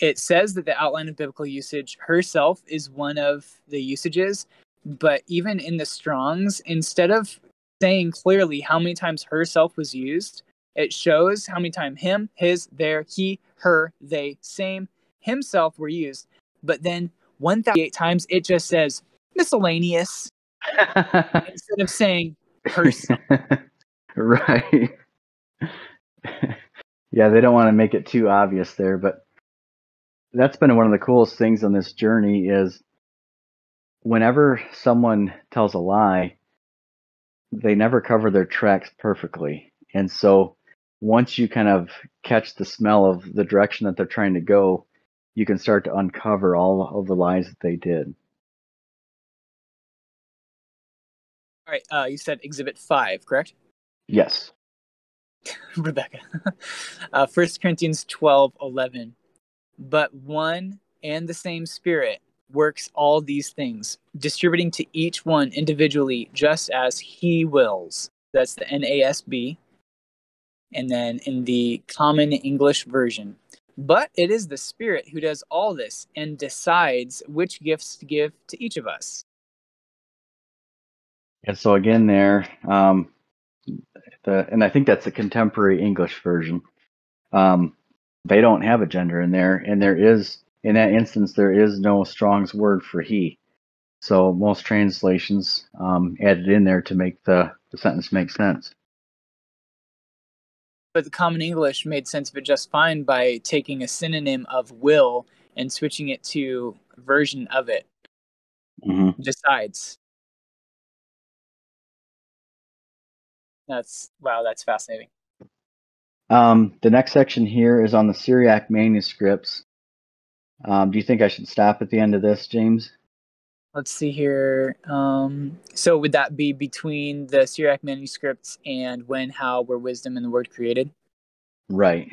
it says that the outline of biblical usage herself is one of the usages, but even in the Strongs, instead of saying clearly how many times herself was used. It shows how many times him, his, their, he, her, they, same, himself were used. But then 1,008 times it just says miscellaneous instead of saying person. right. yeah, they don't want to make it too obvious there, but that's been one of the coolest things on this journey is whenever someone tells a lie, they never cover their tracks perfectly. And so once you kind of catch the smell of the direction that they're trying to go, you can start to uncover all of the lies that they did. All right, uh, you said Exhibit 5, correct? Yes. Rebecca. uh, 1 Corinthians 12 11. But one and the same Spirit works all these things, distributing to each one individually just as he wills. That's the NASB. And then in the Common English Version. But it is the Spirit who does all this and decides which gifts to give to each of us. And so again, there, um, the, and I think that's the contemporary English version. Um, they don't have a gender in there, and there is in that instance, there is no Strong's word for he. So most translations um, added in there to make the, the sentence make sense. But the Common English made sense of it just fine by taking a synonym of will and switching it to version of it. Mm-hmm. Decides. That's wow, that's fascinating. Um, the next section here is on the Syriac manuscripts. Um, do you think I should stop at the end of this, James? Let's see here. Um, so would that be between the Syriac manuscripts and when, how, where wisdom and the word created? Right.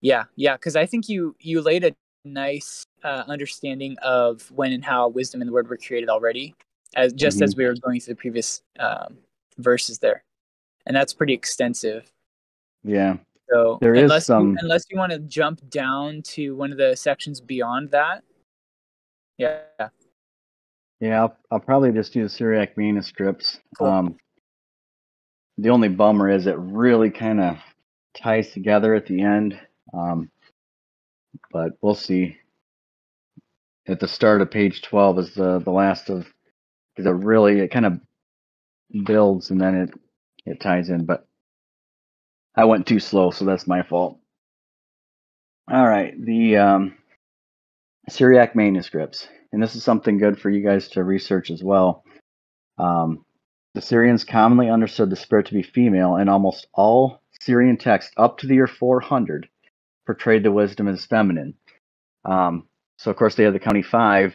Yeah, yeah, because I think you you laid a nice uh, understanding of when and how wisdom and the word were created already, as just mm-hmm. as we were going through the previous um, verses there, and that's pretty extensive. Yeah. So there unless is some... you, unless you want to jump down to one of the sections beyond that, yeah. Yeah, I'll, I'll probably just do the Syriac manuscripts. Cool. Um, the only bummer is it really kind of ties together at the end. Um, but we'll see. At the start of page 12 is the, the last of, because it really, it kind of builds and then it, it ties in. But I went too slow, so that's my fault. All right, the um, Syriac manuscripts, and this is something good for you guys to research as well. Um, the Syrians commonly understood the spirit to be female, and almost all Syrian texts up to the year 400 portrayed the wisdom as feminine. Um, so, of course, they had the County Five.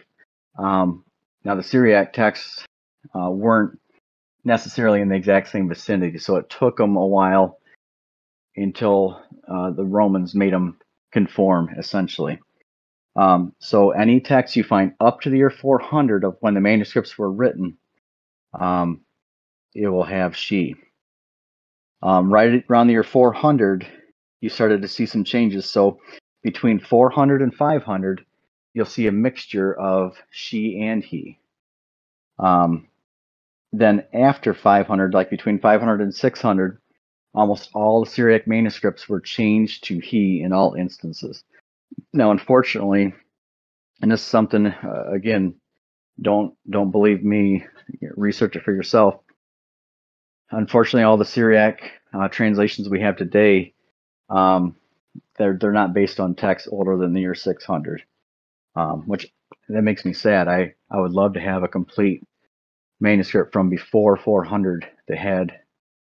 Um, now, the Syriac texts uh, weren't necessarily in the exact same vicinity, so it took them a while until uh, the Romans made them conform, essentially. Um, so any text you find up to the year 400 of when the manuscripts were written, um, it will have she. Um, right around the year 400, you started to see some changes. So between 400 and 500, you'll see a mixture of she and he. Um, then after 500, like between 500 and 600, Almost all the Syriac manuscripts were changed to he in all instances. Now, unfortunately, and this is something uh, again, don't don't believe me. Research it for yourself. Unfortunately, all the Syriac uh, translations we have today, um, they're they're not based on texts older than the year 600, um, which that makes me sad. I I would love to have a complete manuscript from before 400 that had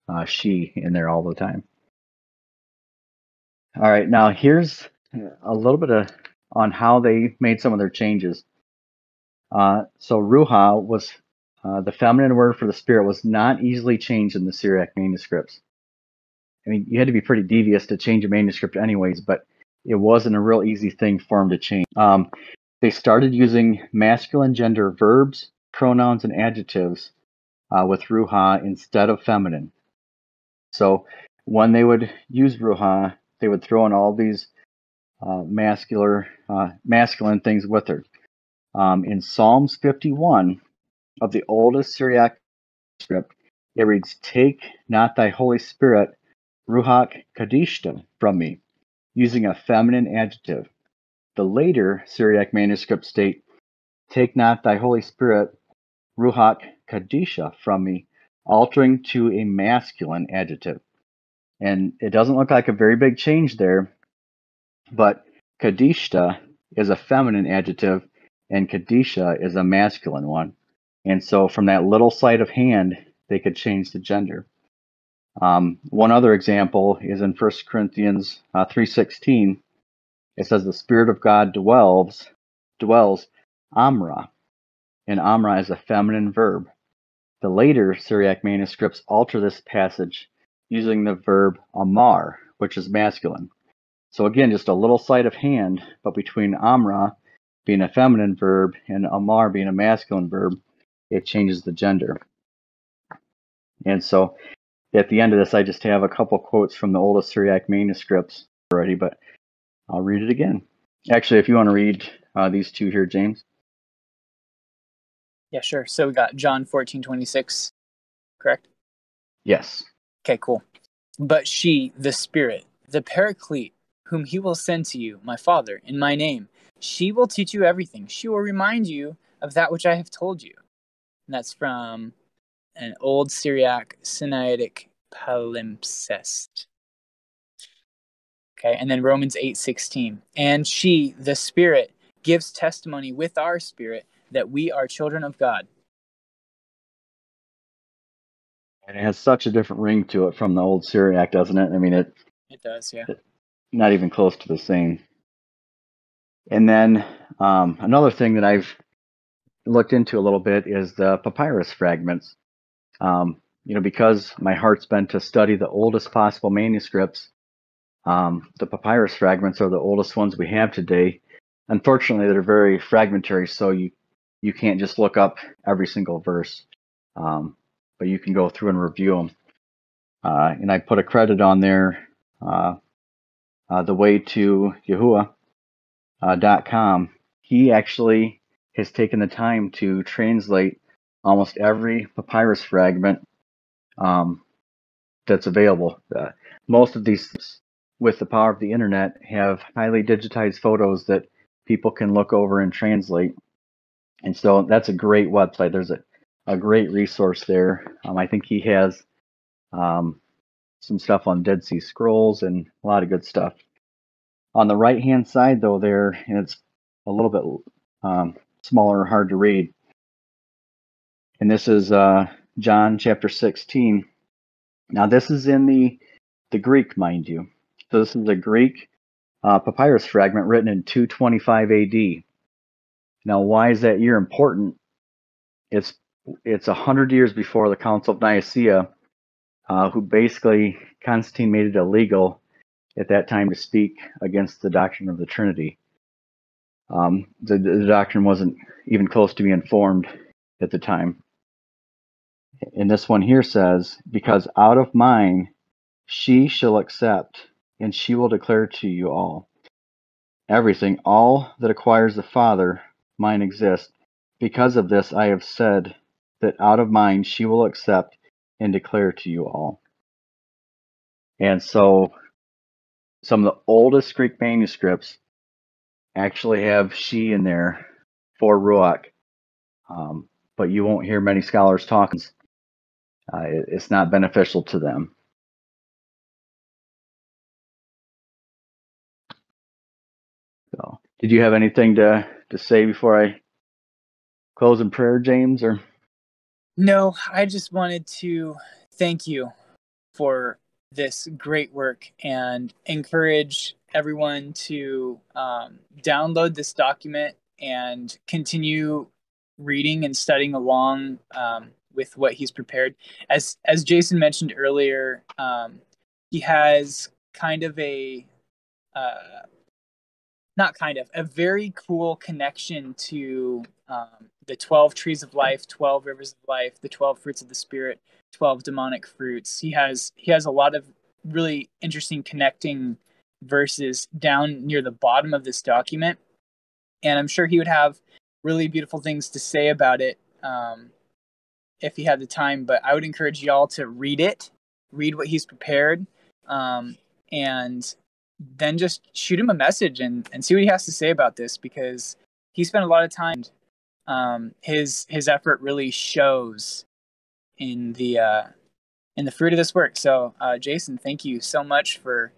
uh, she in there all the time. All right, now here's a little bit of on how they made some of their changes. Uh, so ruha was uh, the feminine word for the spirit was not easily changed in the Syriac manuscripts. I mean, you had to be pretty devious to change a manuscript, anyways, but it wasn't a real easy thing for them to change. Um, they started using masculine gender verbs, pronouns, and adjectives uh, with ruha instead of feminine. So when they would use Ruha, they would throw in all these uh, masculine, uh, masculine things with her. Um, in Psalms 51 of the oldest Syriac script, it reads, Take not thy Holy Spirit, Ruach Kadishta, from me, using a feminine adjective. The later Syriac manuscripts state, Take not thy Holy Spirit, Ruach Kadisha, from me, altering to a masculine adjective. And it doesn't look like a very big change there, but Kadishta is a feminine adjective and Kadisha is a masculine one. And so from that little sleight of hand, they could change the gender. Um, one other example is in 1 Corinthians uh, 3.16. It says the Spirit of God dwells, dwells Amra. And Amra is a feminine verb. The later Syriac manuscripts alter this passage using the verb amar, which is masculine. So again, just a little sleight of hand, but between amra being a feminine verb and amar being a masculine verb, it changes the gender. And so at the end of this, I just have a couple quotes from the oldest Syriac manuscripts already, but I'll read it again. Actually, if you want to read uh, these two here, James. Yeah, sure. So we got John 14, 26, correct? Yes. Okay, cool. But she, the Spirit, the Paraclete, whom he will send to you, my Father, in my name, she will teach you everything. She will remind you of that which I have told you. And that's from an old Syriac Sinaitic palimpsest. Okay, and then Romans 8:16. And she, the Spirit, gives testimony with our spirit that we are children of God. And it has such a different ring to it from the old Syriac, doesn't it? I mean, it. It does, yeah. It, not even close to the same. And then um, another thing that I've looked into a little bit is the papyrus fragments. Um, you know, because my heart's been to study the oldest possible manuscripts, um, the papyrus fragments are the oldest ones we have today. Unfortunately, they're very fragmentary, so you you can't just look up every single verse, um, but you can go through and review them. Uh, and I put a credit on there, uh, uh, the way to Yahuwah.com. Uh, he actually has taken the time to translate almost every papyrus fragment um, that's available. Uh, most of these, with the power of the internet, have highly digitized photos that people can look over and translate. And so that's a great website. There's a, a great resource there. Um, I think he has um, some stuff on Dead Sea Scrolls and a lot of good stuff. On the right hand side, though, there, and it's a little bit um, smaller, hard to read. And this is uh, John chapter 16. Now, this is in the, the Greek, mind you. So, this is a Greek uh, papyrus fragment written in 225 AD. Now, why is that year important? It's it's a hundred years before the Council of Nicaea, uh, who basically Constantine made it illegal at that time to speak against the doctrine of the Trinity. Um, the, the doctrine wasn't even close to being formed at the time. And this one here says, Because out of mine she shall accept, and she will declare to you all. Everything, all that acquires the Father, mine exist. Because of this I have said that out of mine she will accept and declare to you all. And so some of the oldest Greek manuscripts actually have she in there for Ruach, um, but you won't hear many scholars talking. Uh, it, it's not beneficial to them. So, did you have anything to to say before I close in prayer, James? Or no, I just wanted to thank you for this great work and encourage everyone to um, download this document and continue reading and studying along um, with what he's prepared. As as Jason mentioned earlier, um, he has kind of a uh, not kind of a very cool connection to um, the 12 trees of life 12 rivers of life the 12 fruits of the spirit 12 demonic fruits he has he has a lot of really interesting connecting verses down near the bottom of this document. And I'm sure he would have really beautiful things to say about it um, if he had the time. But I would encourage y'all to read it, read what he's prepared, um, and then just shoot him a message and, and see what he has to say about this because he spent a lot of time. Um, his his effort really shows in the uh, in the fruit of this work. So, uh, Jason, thank you so much for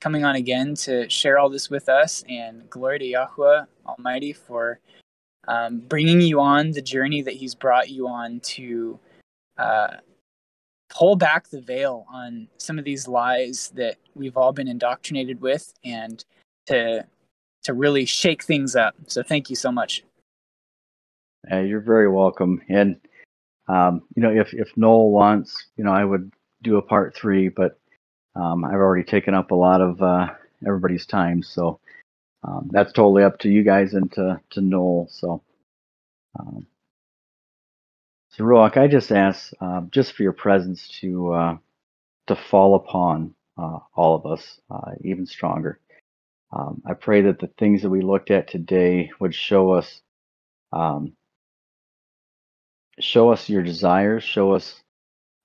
coming on again to share all this with us. And glory to Yahweh Almighty for um, bringing you on the journey that He's brought you on to uh, pull back the veil on some of these lies that we've all been indoctrinated with, and to to really shake things up. So, thank you so much. Uh, you're very welcome. And um, you know, if if Noel wants, you know, I would do a part three, but um, I've already taken up a lot of uh, everybody's time, so um, that's totally up to you guys and to to Noel. So, um, so Ruach, I just ask uh, just for your presence to uh, to fall upon uh, all of us uh, even stronger. Um, I pray that the things that we looked at today would show us um, show us your desires, show us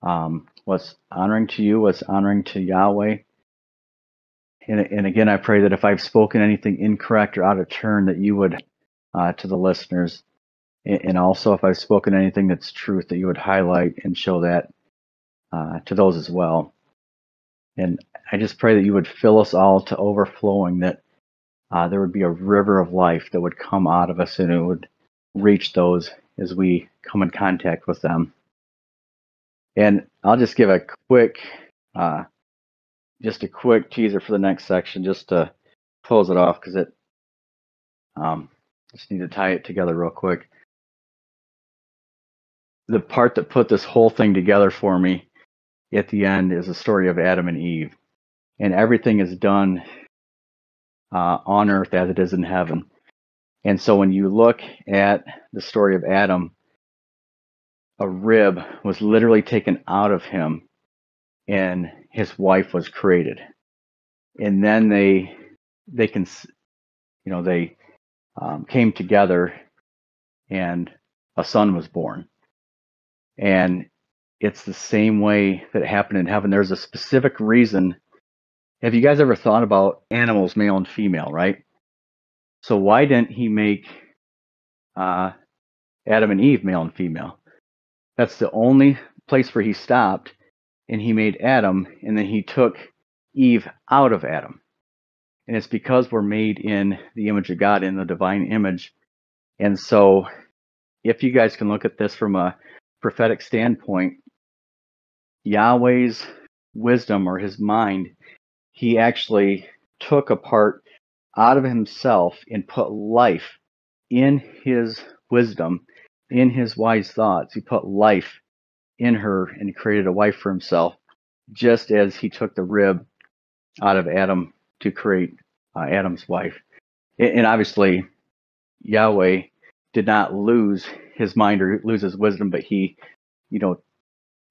um, what's honoring to you, what's honoring to Yahweh. And, and, again, I pray that if I've spoken anything incorrect or out of turn, that you would, uh, to the listeners, and, also if I've spoken anything that's truth, that you would highlight and show that uh, to those as well. And I just pray that you would fill us all to overflowing, that uh, there would be a river of life that would come out of us and it would reach those as we come in contact with them. And I'll just give a quick, uh, just a quick teaser for the next section, just to close it off, because it Um, just need to tie it together real quick. The part that put this whole thing together for me at the end is the story of Adam and Eve, and everything is done uh, on earth as it is in heaven. And so when you look at the story of Adam, a rib was literally taken out of him and his wife was created. And then they they can you know they um, came together and a son was born. And it's the same way that it happened in heaven. There's a specific reason. Have you guys ever thought about animals, male and female, right? So why didn't he make uh, Adam and Eve male and female? That's the only place where he stopped, and he made Adam, and then he took Eve out of Adam. And it's because we're made in the image of God, in the divine image. And so, if you guys can look at this from a prophetic standpoint, Yahweh's wisdom or his mind, he actually took a part out of himself and put life in his wisdom, in his wise thoughts. He put life in her and created a wife for himself, just as he took the rib out of Adam to create uh, Adam's wife. And obviously, Yahweh did not lose his mind or lose his wisdom, but he, you know,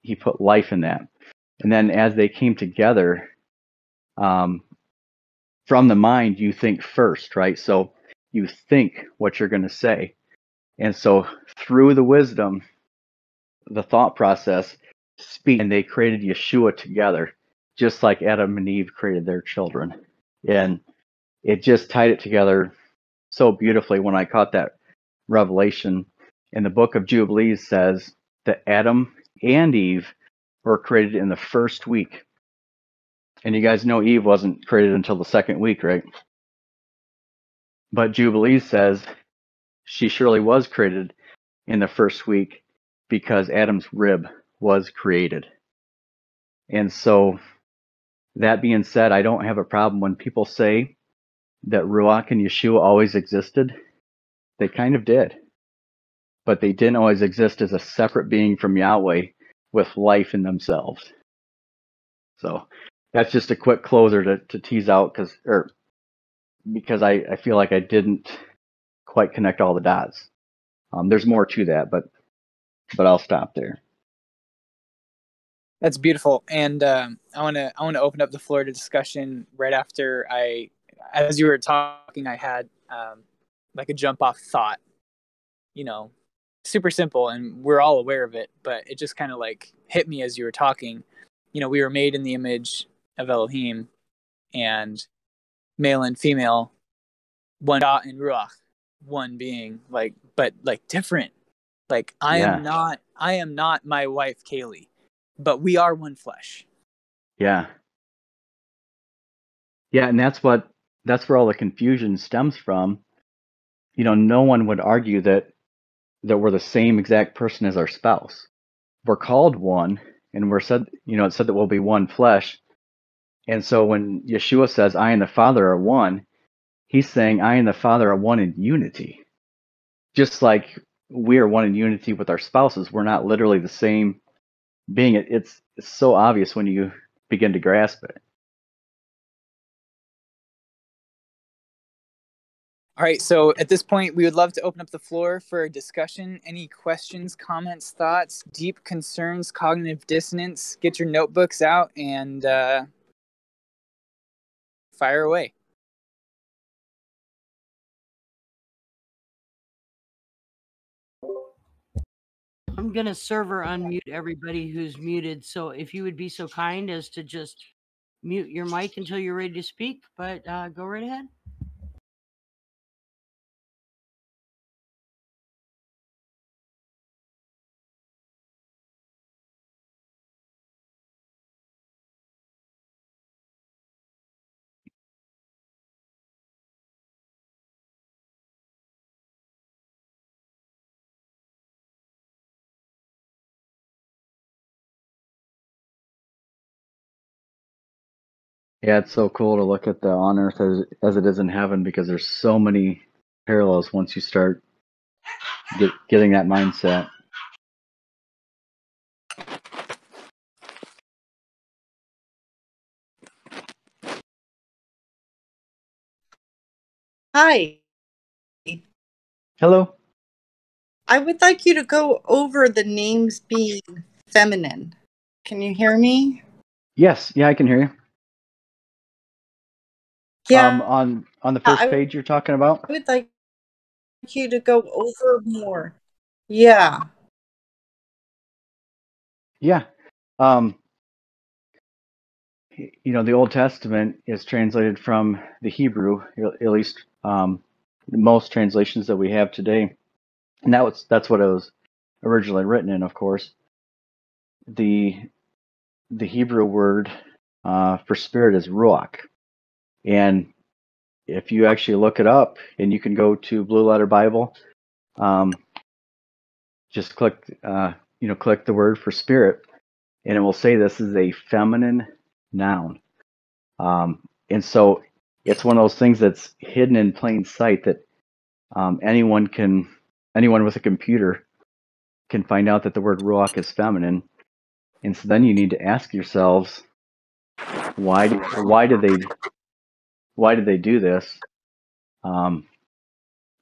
he put life in that. And then as they came together, um, from the mind, you think first, right? So you think what you're going to say. And so through the wisdom, the thought process, speak, and they created Yeshua together, just like Adam and Eve created their children. And it just tied it together so beautifully when I caught that revelation. In the book of Jubilees says that Adam and Eve were created in the first week. And you guys know Eve wasn't created until the second week, right? But Jubilees says she surely was created in the first week because Adam's rib was created. And so, that being said, I don't have a problem when people say that Ruach and Yeshua always existed. They kind of did. But they didn't always exist as a separate being from Yahweh with life in themselves. So that's just a quick closer to, to tease out because or because I, I feel like I didn't quite connect all the dots. Um, there's more to that, but but I'll stop there. That's beautiful, and um, I want to I want to open up the floor to discussion right after I, as you were talking, I had um, like a jump off thought. You know, super simple, and we're all aware of it, but it just kind of like hit me as you were talking. You know, we were made in the image of Elohim, and male and female, one dot and ruach, one being like, but like different. Like I yeah. am not, I am not my wife Kaylee, but we are one flesh. Yeah. Yeah, and that's what that's where all the confusion stems from. You know, no one would argue that that we're the same exact person as our spouse. We're called one, and we're said, you know, it said that we'll be one flesh. And so when Yeshua says, I and the Father are one, he's saying, I and the Father are one in unity. Just like we are one in unity with our spouses, we're not literally the same being. It's, it's so obvious when you begin to grasp it. All right, so at this point, we would love to open up the floor for a discussion. Any questions, comments, thoughts, deep concerns, cognitive dissonance? Get your notebooks out and uh, fire away. I'm gonna server unmute everybody who's muted. So if you would be so kind as to just mute your mic until you're ready to speak, but uh, go right ahead. Yeah, it's so cool to look at the on earth as, as it is in heaven because there's so many parallels once you start get, getting that mindset. Hi. Hello. I would like you to go over the names being feminine. Can you hear me? Yes, yeah, I can hear you. Yeah. Um, on on the first I- page you're talking about. I would like you to go over more. Yeah. Yeah. Um, you know, the Old Testament is translated from the Hebrew, at least um, most translations that we have today, and that was that's what it was originally written in. Of course, the the Hebrew word uh, for spirit is ruach, and if you actually look it up, and you can go to Blue Letter Bible, um, just click uh, you know click the word for spirit and it will say this is a feminine noun. Um, and so it's one of those things that's hidden in plain sight that um, anyone can, anyone with a computer can find out that the word ruach is feminine. And so then you need to ask yourselves, why, do, why did they, why did they do this? Um,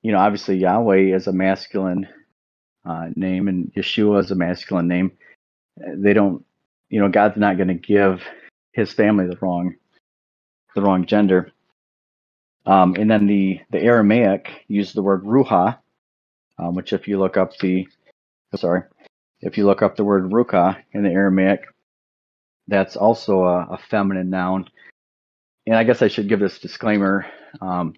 you know, obviously Yahweh is a masculine uh, name and Yeshua is a masculine name. They don't you know god's not going to give his family the wrong the wrong gender um, and then the the aramaic used the word ruha um, which if you look up the sorry if you look up the word ruka in the aramaic that's also a, a feminine noun and i guess i should give this disclaimer um,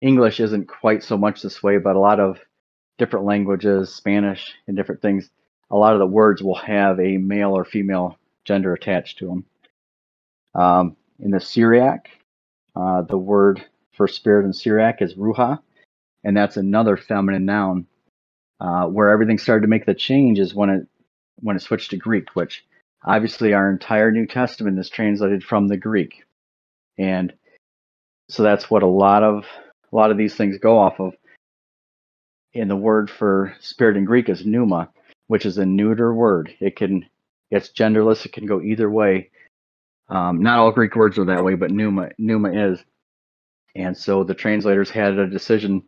english isn't quite so much this way but a lot of different languages spanish and different things a lot of the words will have a male or female gender attached to them. Um, in the Syriac, uh, the word for spirit in Syriac is ruha, and that's another feminine noun. Uh, where everything started to make the change is when it when it switched to Greek, which obviously our entire New Testament is translated from the Greek, and so that's what a lot of a lot of these things go off of. And the word for spirit in Greek is pneuma, which is a neuter word. It can it's genderless. It can go either way. Um, not all Greek words are that way, but pneuma pneuma is. And so the translators had a decision.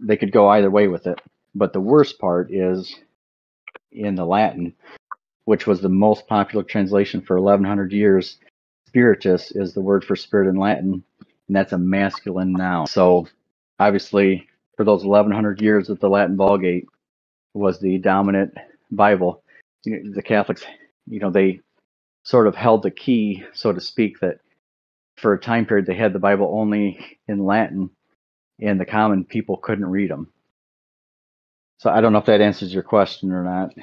They could go either way with it. But the worst part is in the Latin, which was the most popular translation for 1100 years. Spiritus is the word for spirit in Latin, and that's a masculine noun. So obviously, for those 1100 years that the Latin Vulgate was the dominant Bible, you know, the Catholics, you know, they sort of held the key, so to speak, that for a time period they had the Bible only in Latin, and the common people couldn't read them. So I don't know if that answers your question or not.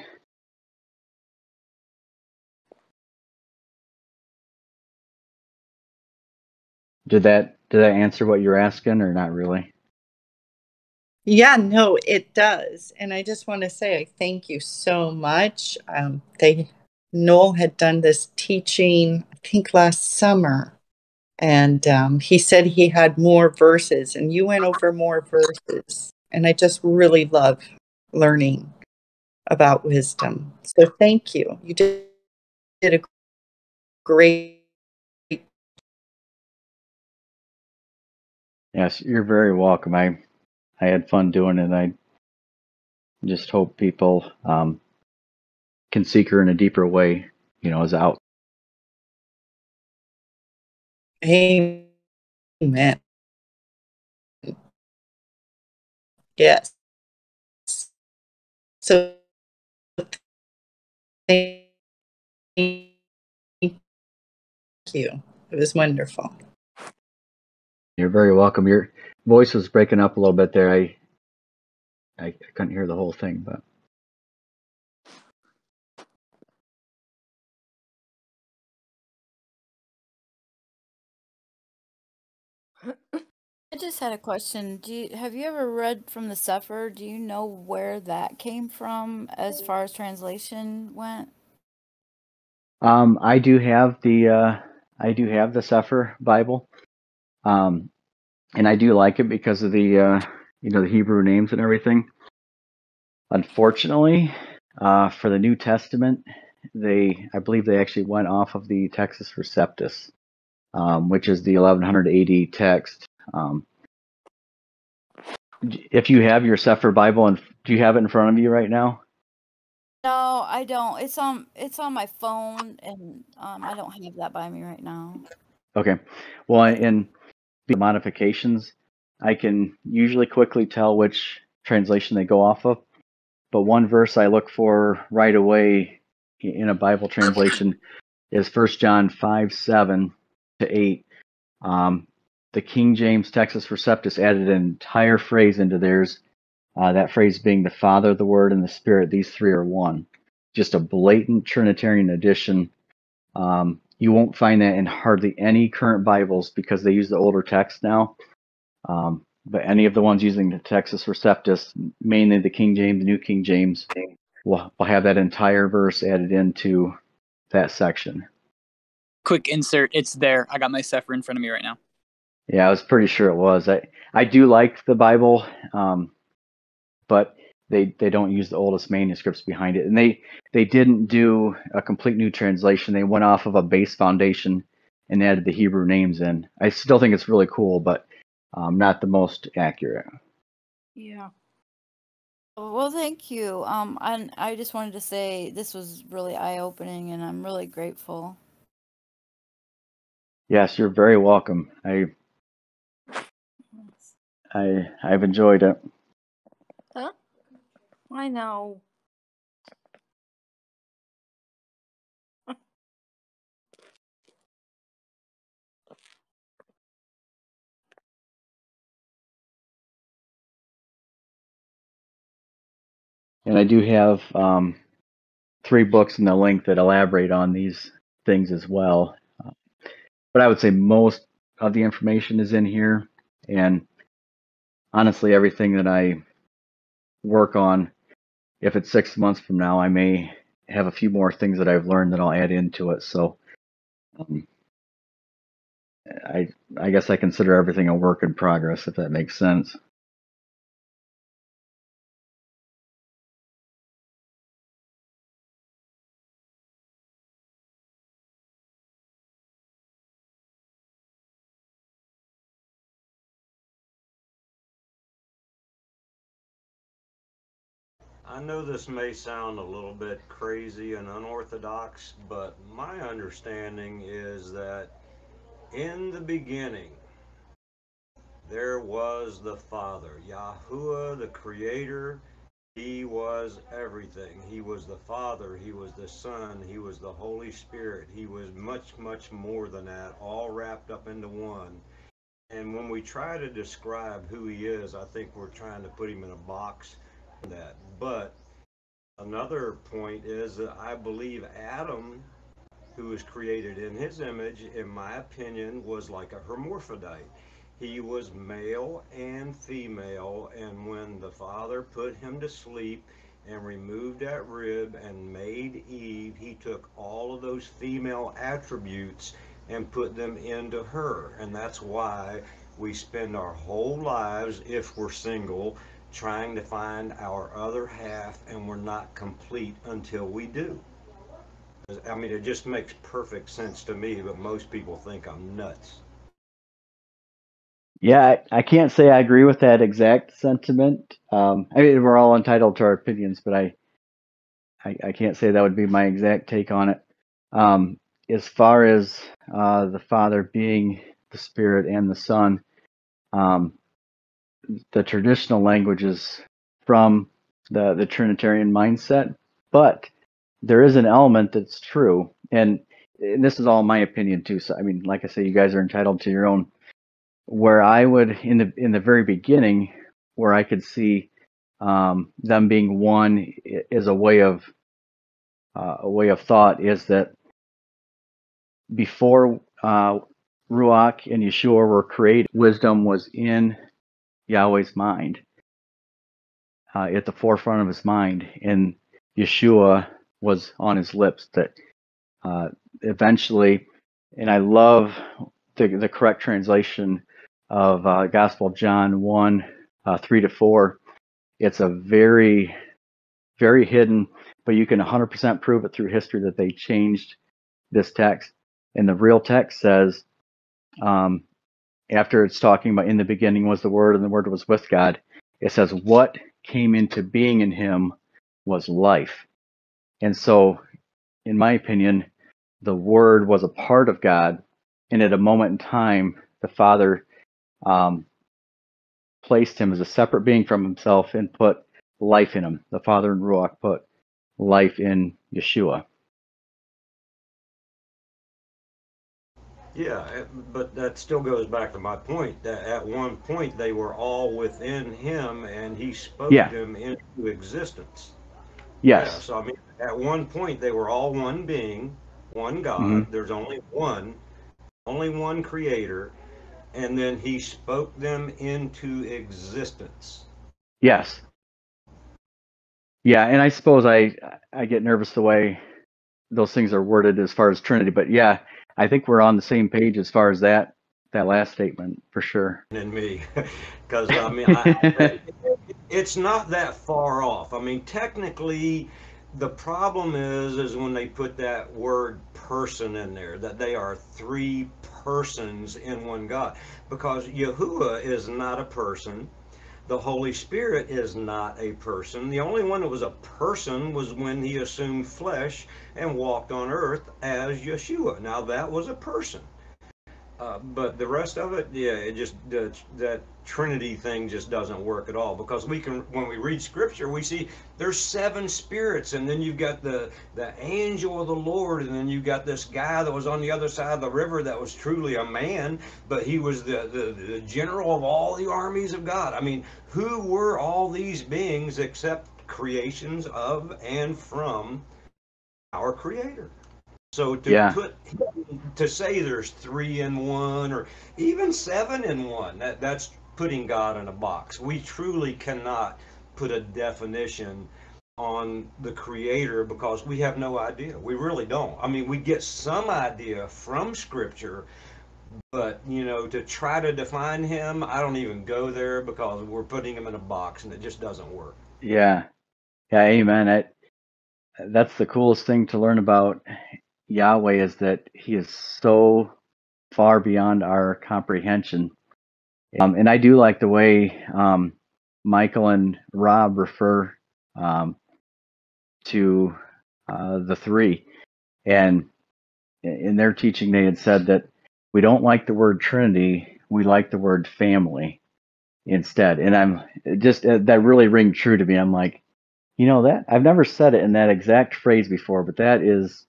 Did that did that answer what you're asking or not really? Yeah, no, it does. And I just want to say I thank you so much. Um, they Noel had done this teaching, I think last summer, and um, he said he had more verses, and you went over more verses. And I just really love learning about wisdom. So thank you. You did, did a great Yes, you're very welcome. I I had fun doing it. I just hope people um, can seek her in a deeper way. You know, as out. Amen. Yes. So thank you. It was wonderful. You're very welcome. Your voice was breaking up a little bit there. I I, I couldn't hear the whole thing, but I just had a question. Do you, have you ever read from the Sefer? Do you know where that came from as far as translation went? um, I do have the uh, I do have the Sefer Bible, um, and I do like it because of the uh, you know, the Hebrew names and everything. Unfortunately, uh, for the New Testament, they, I believe they actually went off of the Textus Receptus, um, which is the 1100 AD text. Um, if you have your Sefer Bible, and do you have it in front of you right now? No, I don't. It's on it's on my phone, and um, I don't have that by me right now. Okay. Well, in the modifications, I can usually quickly tell which translation they go off of. But one verse I look for right away in a Bible translation is First John 5 7 to 8. Um, the King James Textus Receptus added an entire phrase into theirs. Uh, that phrase being the Father, the Word, and the Spirit. These three are one. Just a blatant Trinitarian addition. Um, you won't find that in hardly any current Bibles because they use the older text now. Um, but any of the ones using the Textus Receptus, mainly the King James, the New King James, will, will have that entire verse added into that section. Quick insert. It's there. I got my Sefer in front of me right now. Yeah, I was pretty sure it was. I I do like the Bible, um, but they they don't use the oldest manuscripts behind it, and they they didn't do a complete new translation. They went off of a base foundation and added the Hebrew names in. I still think it's really cool, but um, not the most accurate. Yeah. Well, thank you. Um, and I just wanted to say this was really eye opening, and I'm really grateful. Yes, you're very welcome. I I I've enjoyed it. I know. And I do have um, three books in the link that elaborate on these things as well. But I would say most of the information is in here. And honestly, everything that I work on, if it's six months from now, I may have a few more things that I've learned that I'll add into it. So um, I I guess I consider everything a work in progress, if that makes sense. Know this may sound a little bit crazy and unorthodox, but my understanding is that in the beginning there was the Father, Yahuwah, the Creator. He was everything. He was the Father, He was the Son, He was the Holy Spirit. He was much, much more than that, all wrapped up into one. And when we try to describe who He is, I think we're trying to put Him in a box that. But another point is that I believe Adam, who was created in his image, in my opinion, was like a hermaphrodite. He was male and female, and when the Father put him to sleep and removed that rib and made Eve, he took all of those female attributes and put them into her. And that's why we spend our whole lives, if we're single, trying to find our other half and we're not complete until we do. I mean, it just makes perfect sense to me, but most people think I'm nuts. Yeah, I, I can't say I agree with that exact sentiment. Um, I mean, we're all entitled to our opinions, but I, I, I can't say that would be my exact take on it. Um, as far as uh, the Father being the Spirit and the Son, um, the traditional languages from the, the Trinitarian mindset, but there is an element that's true. And, and this is all my opinion too. So I mean, like I say, you guys are entitled to your own. Where I would in the in the very beginning, where I could see um, them being one is a way of uh, a way of thought is that before uh, Ruach and Yeshua were created, wisdom was in Yahweh's mind, uh, at the forefront of his mind, and Yeshua was on his lips. That uh, eventually, and I love the, the correct translation of uh, Gospel of John 1 uh, three to four, it's a very, very hidden, but you can 100% prove it through history that they changed this text. And the real text says, um, after it's talking about in the beginning was the Word and the Word was with God, it says, what came into being in him was life. And so, in my opinion, the Word was a part of God. And at a moment in time, the Father um, placed him as a separate being from himself and put life in him. The Father and Ruach put life in Yeshua. Yeah, but that still goes back to my point that at one point they were all within him and he spoke Yeah. them into existence. Yes. Yeah, so I mean, at one point they were all one being, one God. Mhm. There's only one, only one creator, and then he spoke them into existence. Yes. Yeah, and I suppose I I get nervous the way those things are worded as far as Trinity, but yeah, I think we're on the same page as far as that that last statement for sure. And me, because I mean, I, it's not that far off. I mean, technically, the problem is is when they put that word person in there that they are three persons in one God because Yahuwah is not a person the Holy Spirit is not a person. The only one that was a person was when he assumed flesh and walked on earth as Yeshua. Now that was a person. Uh, but the rest of it, yeah, it just that, that Trinity thing just doesn't work at all because we can when we read Scripture we see there's seven spirits and then you've got the the angel of the Lord and then you've got this guy that was on the other side of the river that was truly a man but he was the the, the general of all the armies of God. I mean, who were all these beings except creations of and from our Creator? So to Yeah. put to say there's three in one or even seven in one, that that's putting God in a box. We truly cannot put a definition on the creator because we have no idea. We really don't. I mean, we get some idea from scripture, but you know, to try to define him, I don't even go there because we're putting him in a box and it just doesn't work. Yeah. Yeah, amen. I, that's the coolest thing to learn about Yahweh is that he is so far beyond our comprehension. Um, and I do like the way um, Michael and Rob refer um, to uh, the three. And in their teaching, they had said that we don't like the word Trinity, we like the word family instead. And I'm just uh, that really ring true to me. I'm like, you know that I've never said it in that exact phrase before, but that is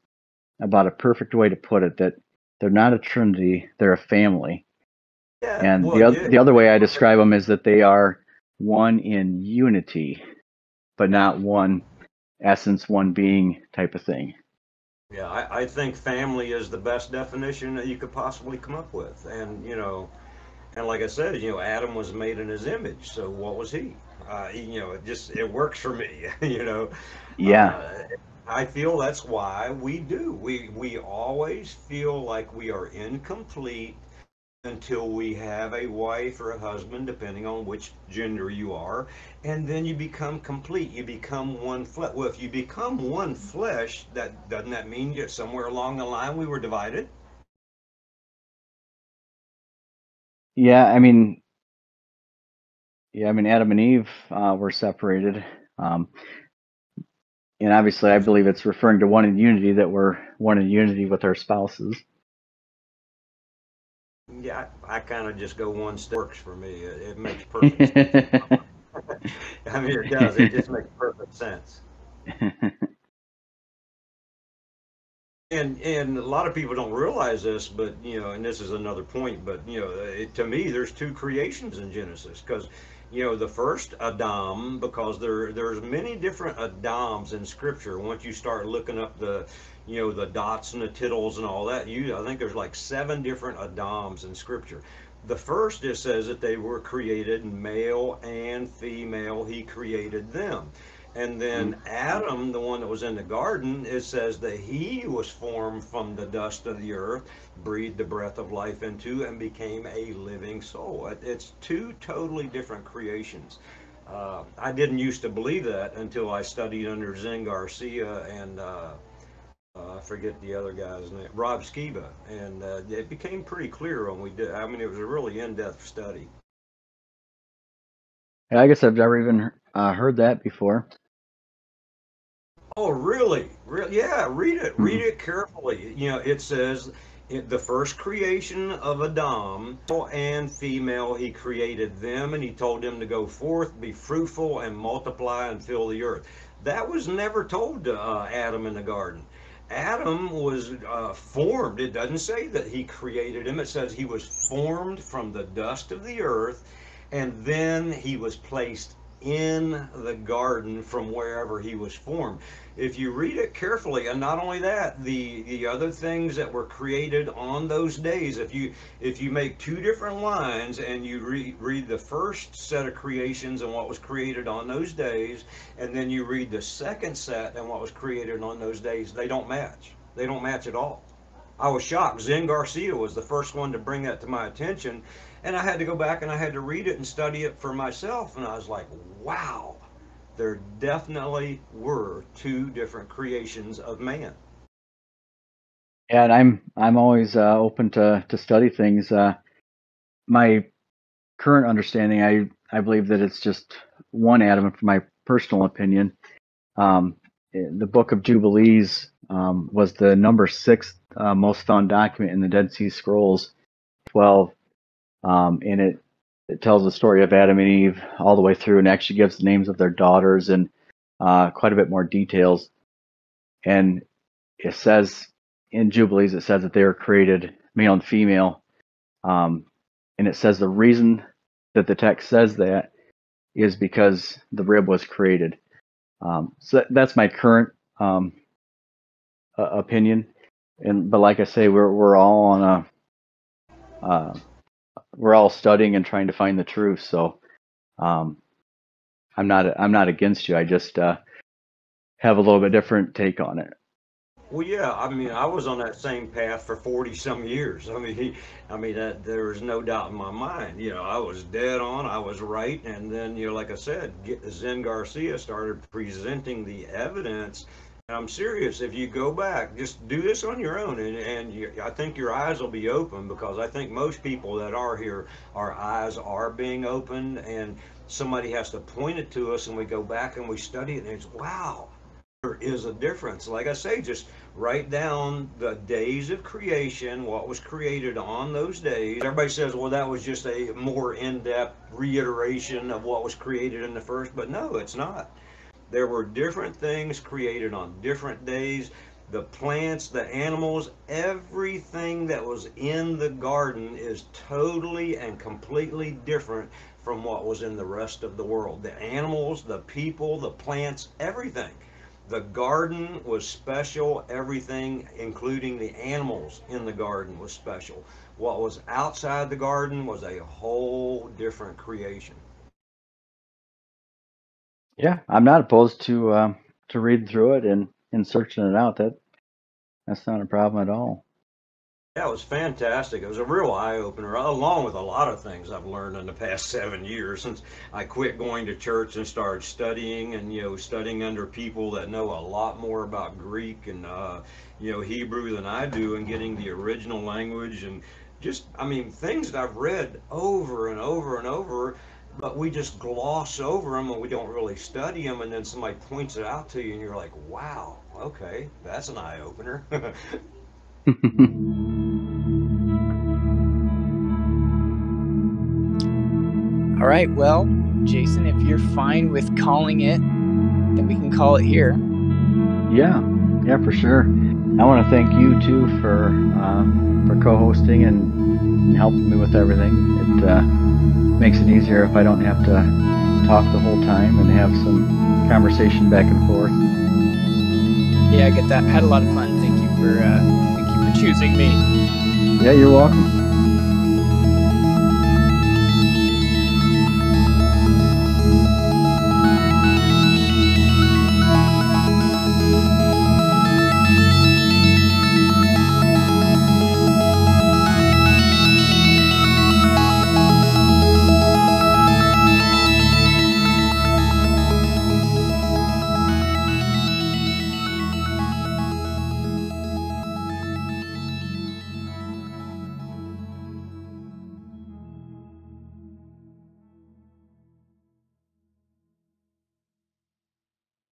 about a perfect way to put it. That they're not a trinity; they're a family. Yeah. And well, the other yeah. the other way I describe them is that they are one in unity, but not one essence, one being type of thing. Yeah, I, I think family is the best definition that you could possibly come up with. And, you know, and like I said, you know, Adam was made in his image. So what was he? Uh, you know, it just, it works for me, you know. Yeah, Uh, I feel that's why we do. We, we always feel like we are incomplete until we have a wife or a husband, depending on which gender you are, and then you become complete. You become one flesh. Well, if you become one flesh, that doesn't that mean that somewhere along the line we were divided? yeah. I mean, yeah. I mean, Adam and Eve uh, were separated. Um, and obviously, I believe it's referring to one in unity that we're one in unity with our spouses. Yeah, I, I kind of just go one step. Works for me. It, it makes perfect. sense. I mean, it does. It just makes perfect sense. And and a lot of people don't realize this, but you know, and this is another point. But you know, it, to me, there's two creations in Genesis because you know the first Adam, because there there's many different Adams in Scripture. Once you start looking up the you know the dots and the tittles and all that, you I think there's like seven different Adams in Scripture. The first it says that they were created male and female. He created them. And then Adam, the one that was in the garden, it says that he was formed from the dust of the earth, breathed the breath of life into, and became a living soul. It's two totally different creations. Uh, I didn't used to believe that until I studied under Zen Garcia and uh, uh, I forget the other guy's name, Rob Skiba, and uh, it became pretty clear when we did. I mean, it was a really in-depth study. I guess I've never even uh, heard that before. Oh, really? Really? Yeah. Read it. Read it carefully. You know, it says the first creation of Adam and female, he created them, and he told them to go forth, be fruitful, and multiply and fill the earth. That was never told to uh, Adam in the garden. Adam was uh, formed. It doesn't say that he created him. It says he was formed from the dust of the earth, and then he was placed in the garden from wherever he was formed. If you read it carefully, and not only that, the the other things that were created on those days, if you if you make two different lines and you read read the first set of creations and what was created on those days, and then you read the second set and what was created on those days, they don't match. They don't match at all. I was shocked. Zen Garcia was the first one to bring that to my attention. And I had to go back and I had to read it and study it for myself. And I was like, wow, there definitely were two different creations of man. Yeah, and I'm I'm always uh, open to to study things. Uh, my current understanding, I I believe that it's just one Adam, from my personal opinion. Um, the Book of Jubilees um, was the number six uh, most found document in the Dead Sea Scrolls, twelve, um, and it it tells the story of Adam and Eve all the way through, and actually gives the names of their daughters and uh, quite a bit more details. And it says in Jubilees, it says that they were created male and female, um, and it says the reason that the text says that is because the rib was created. Um, so that, that's my current um, uh, opinion, and but like I say, we're we're all on a uh, we're all studying and trying to find the truth. So um, I'm not I'm not against you. I just uh, have a little bit different take on it. Well, yeah, I mean, I was on that same path for 40 some years. I mean, I mean, that, there was no doubt in my mind. You know, I was dead on, I was right. And then, you know, like I said, Zen Garcia started presenting the evidence I'm serious. If you go back, just do this on your own, and, and you, I think your eyes will be open because I think most people that are here, our eyes are being opened, and somebody has to point it to us, and we go back and we study it, and it's wow, there is a difference. Like I say, just write down the days of creation, what was created on those days. Everybody says, well, that was just a more in depth reiteration of what was created in the first, but no, it's not there were different things created on different days. The plants, the animals, everything that was in the garden is totally and completely different from what was in the rest of the world. The animals, the people, the plants, everything. The garden was special. Everything, including the animals in the garden, was special. What was outside the garden was a whole different creation. Yeah, I'm not opposed to um, to reading through it and, and searching it out. That that's not a problem at all. Yeah, it was fantastic. It was a real eye opener, along with a lot of things I've learned in the past seven years since I quit going to church and started studying and you know studying under people that know a lot more about Greek and uh, you know Hebrew than I do, and getting the original language and just I mean things that I've read over and over and over but we just gloss over them and we don't really study them and then somebody points it out to you and you're like wow okay that's an eye-opener. All right well jason if you're fine with calling it then we can call it here. Yeah yeah for sure i want to thank you too for uh, for co-hosting and helping me with everything it uh, makes it easier if I don't have to talk the whole time and have some conversation back and forth. Yeah, I get that. Had a lot of fun. Thank you for uh, thank you for choosing me. Yeah, you're welcome.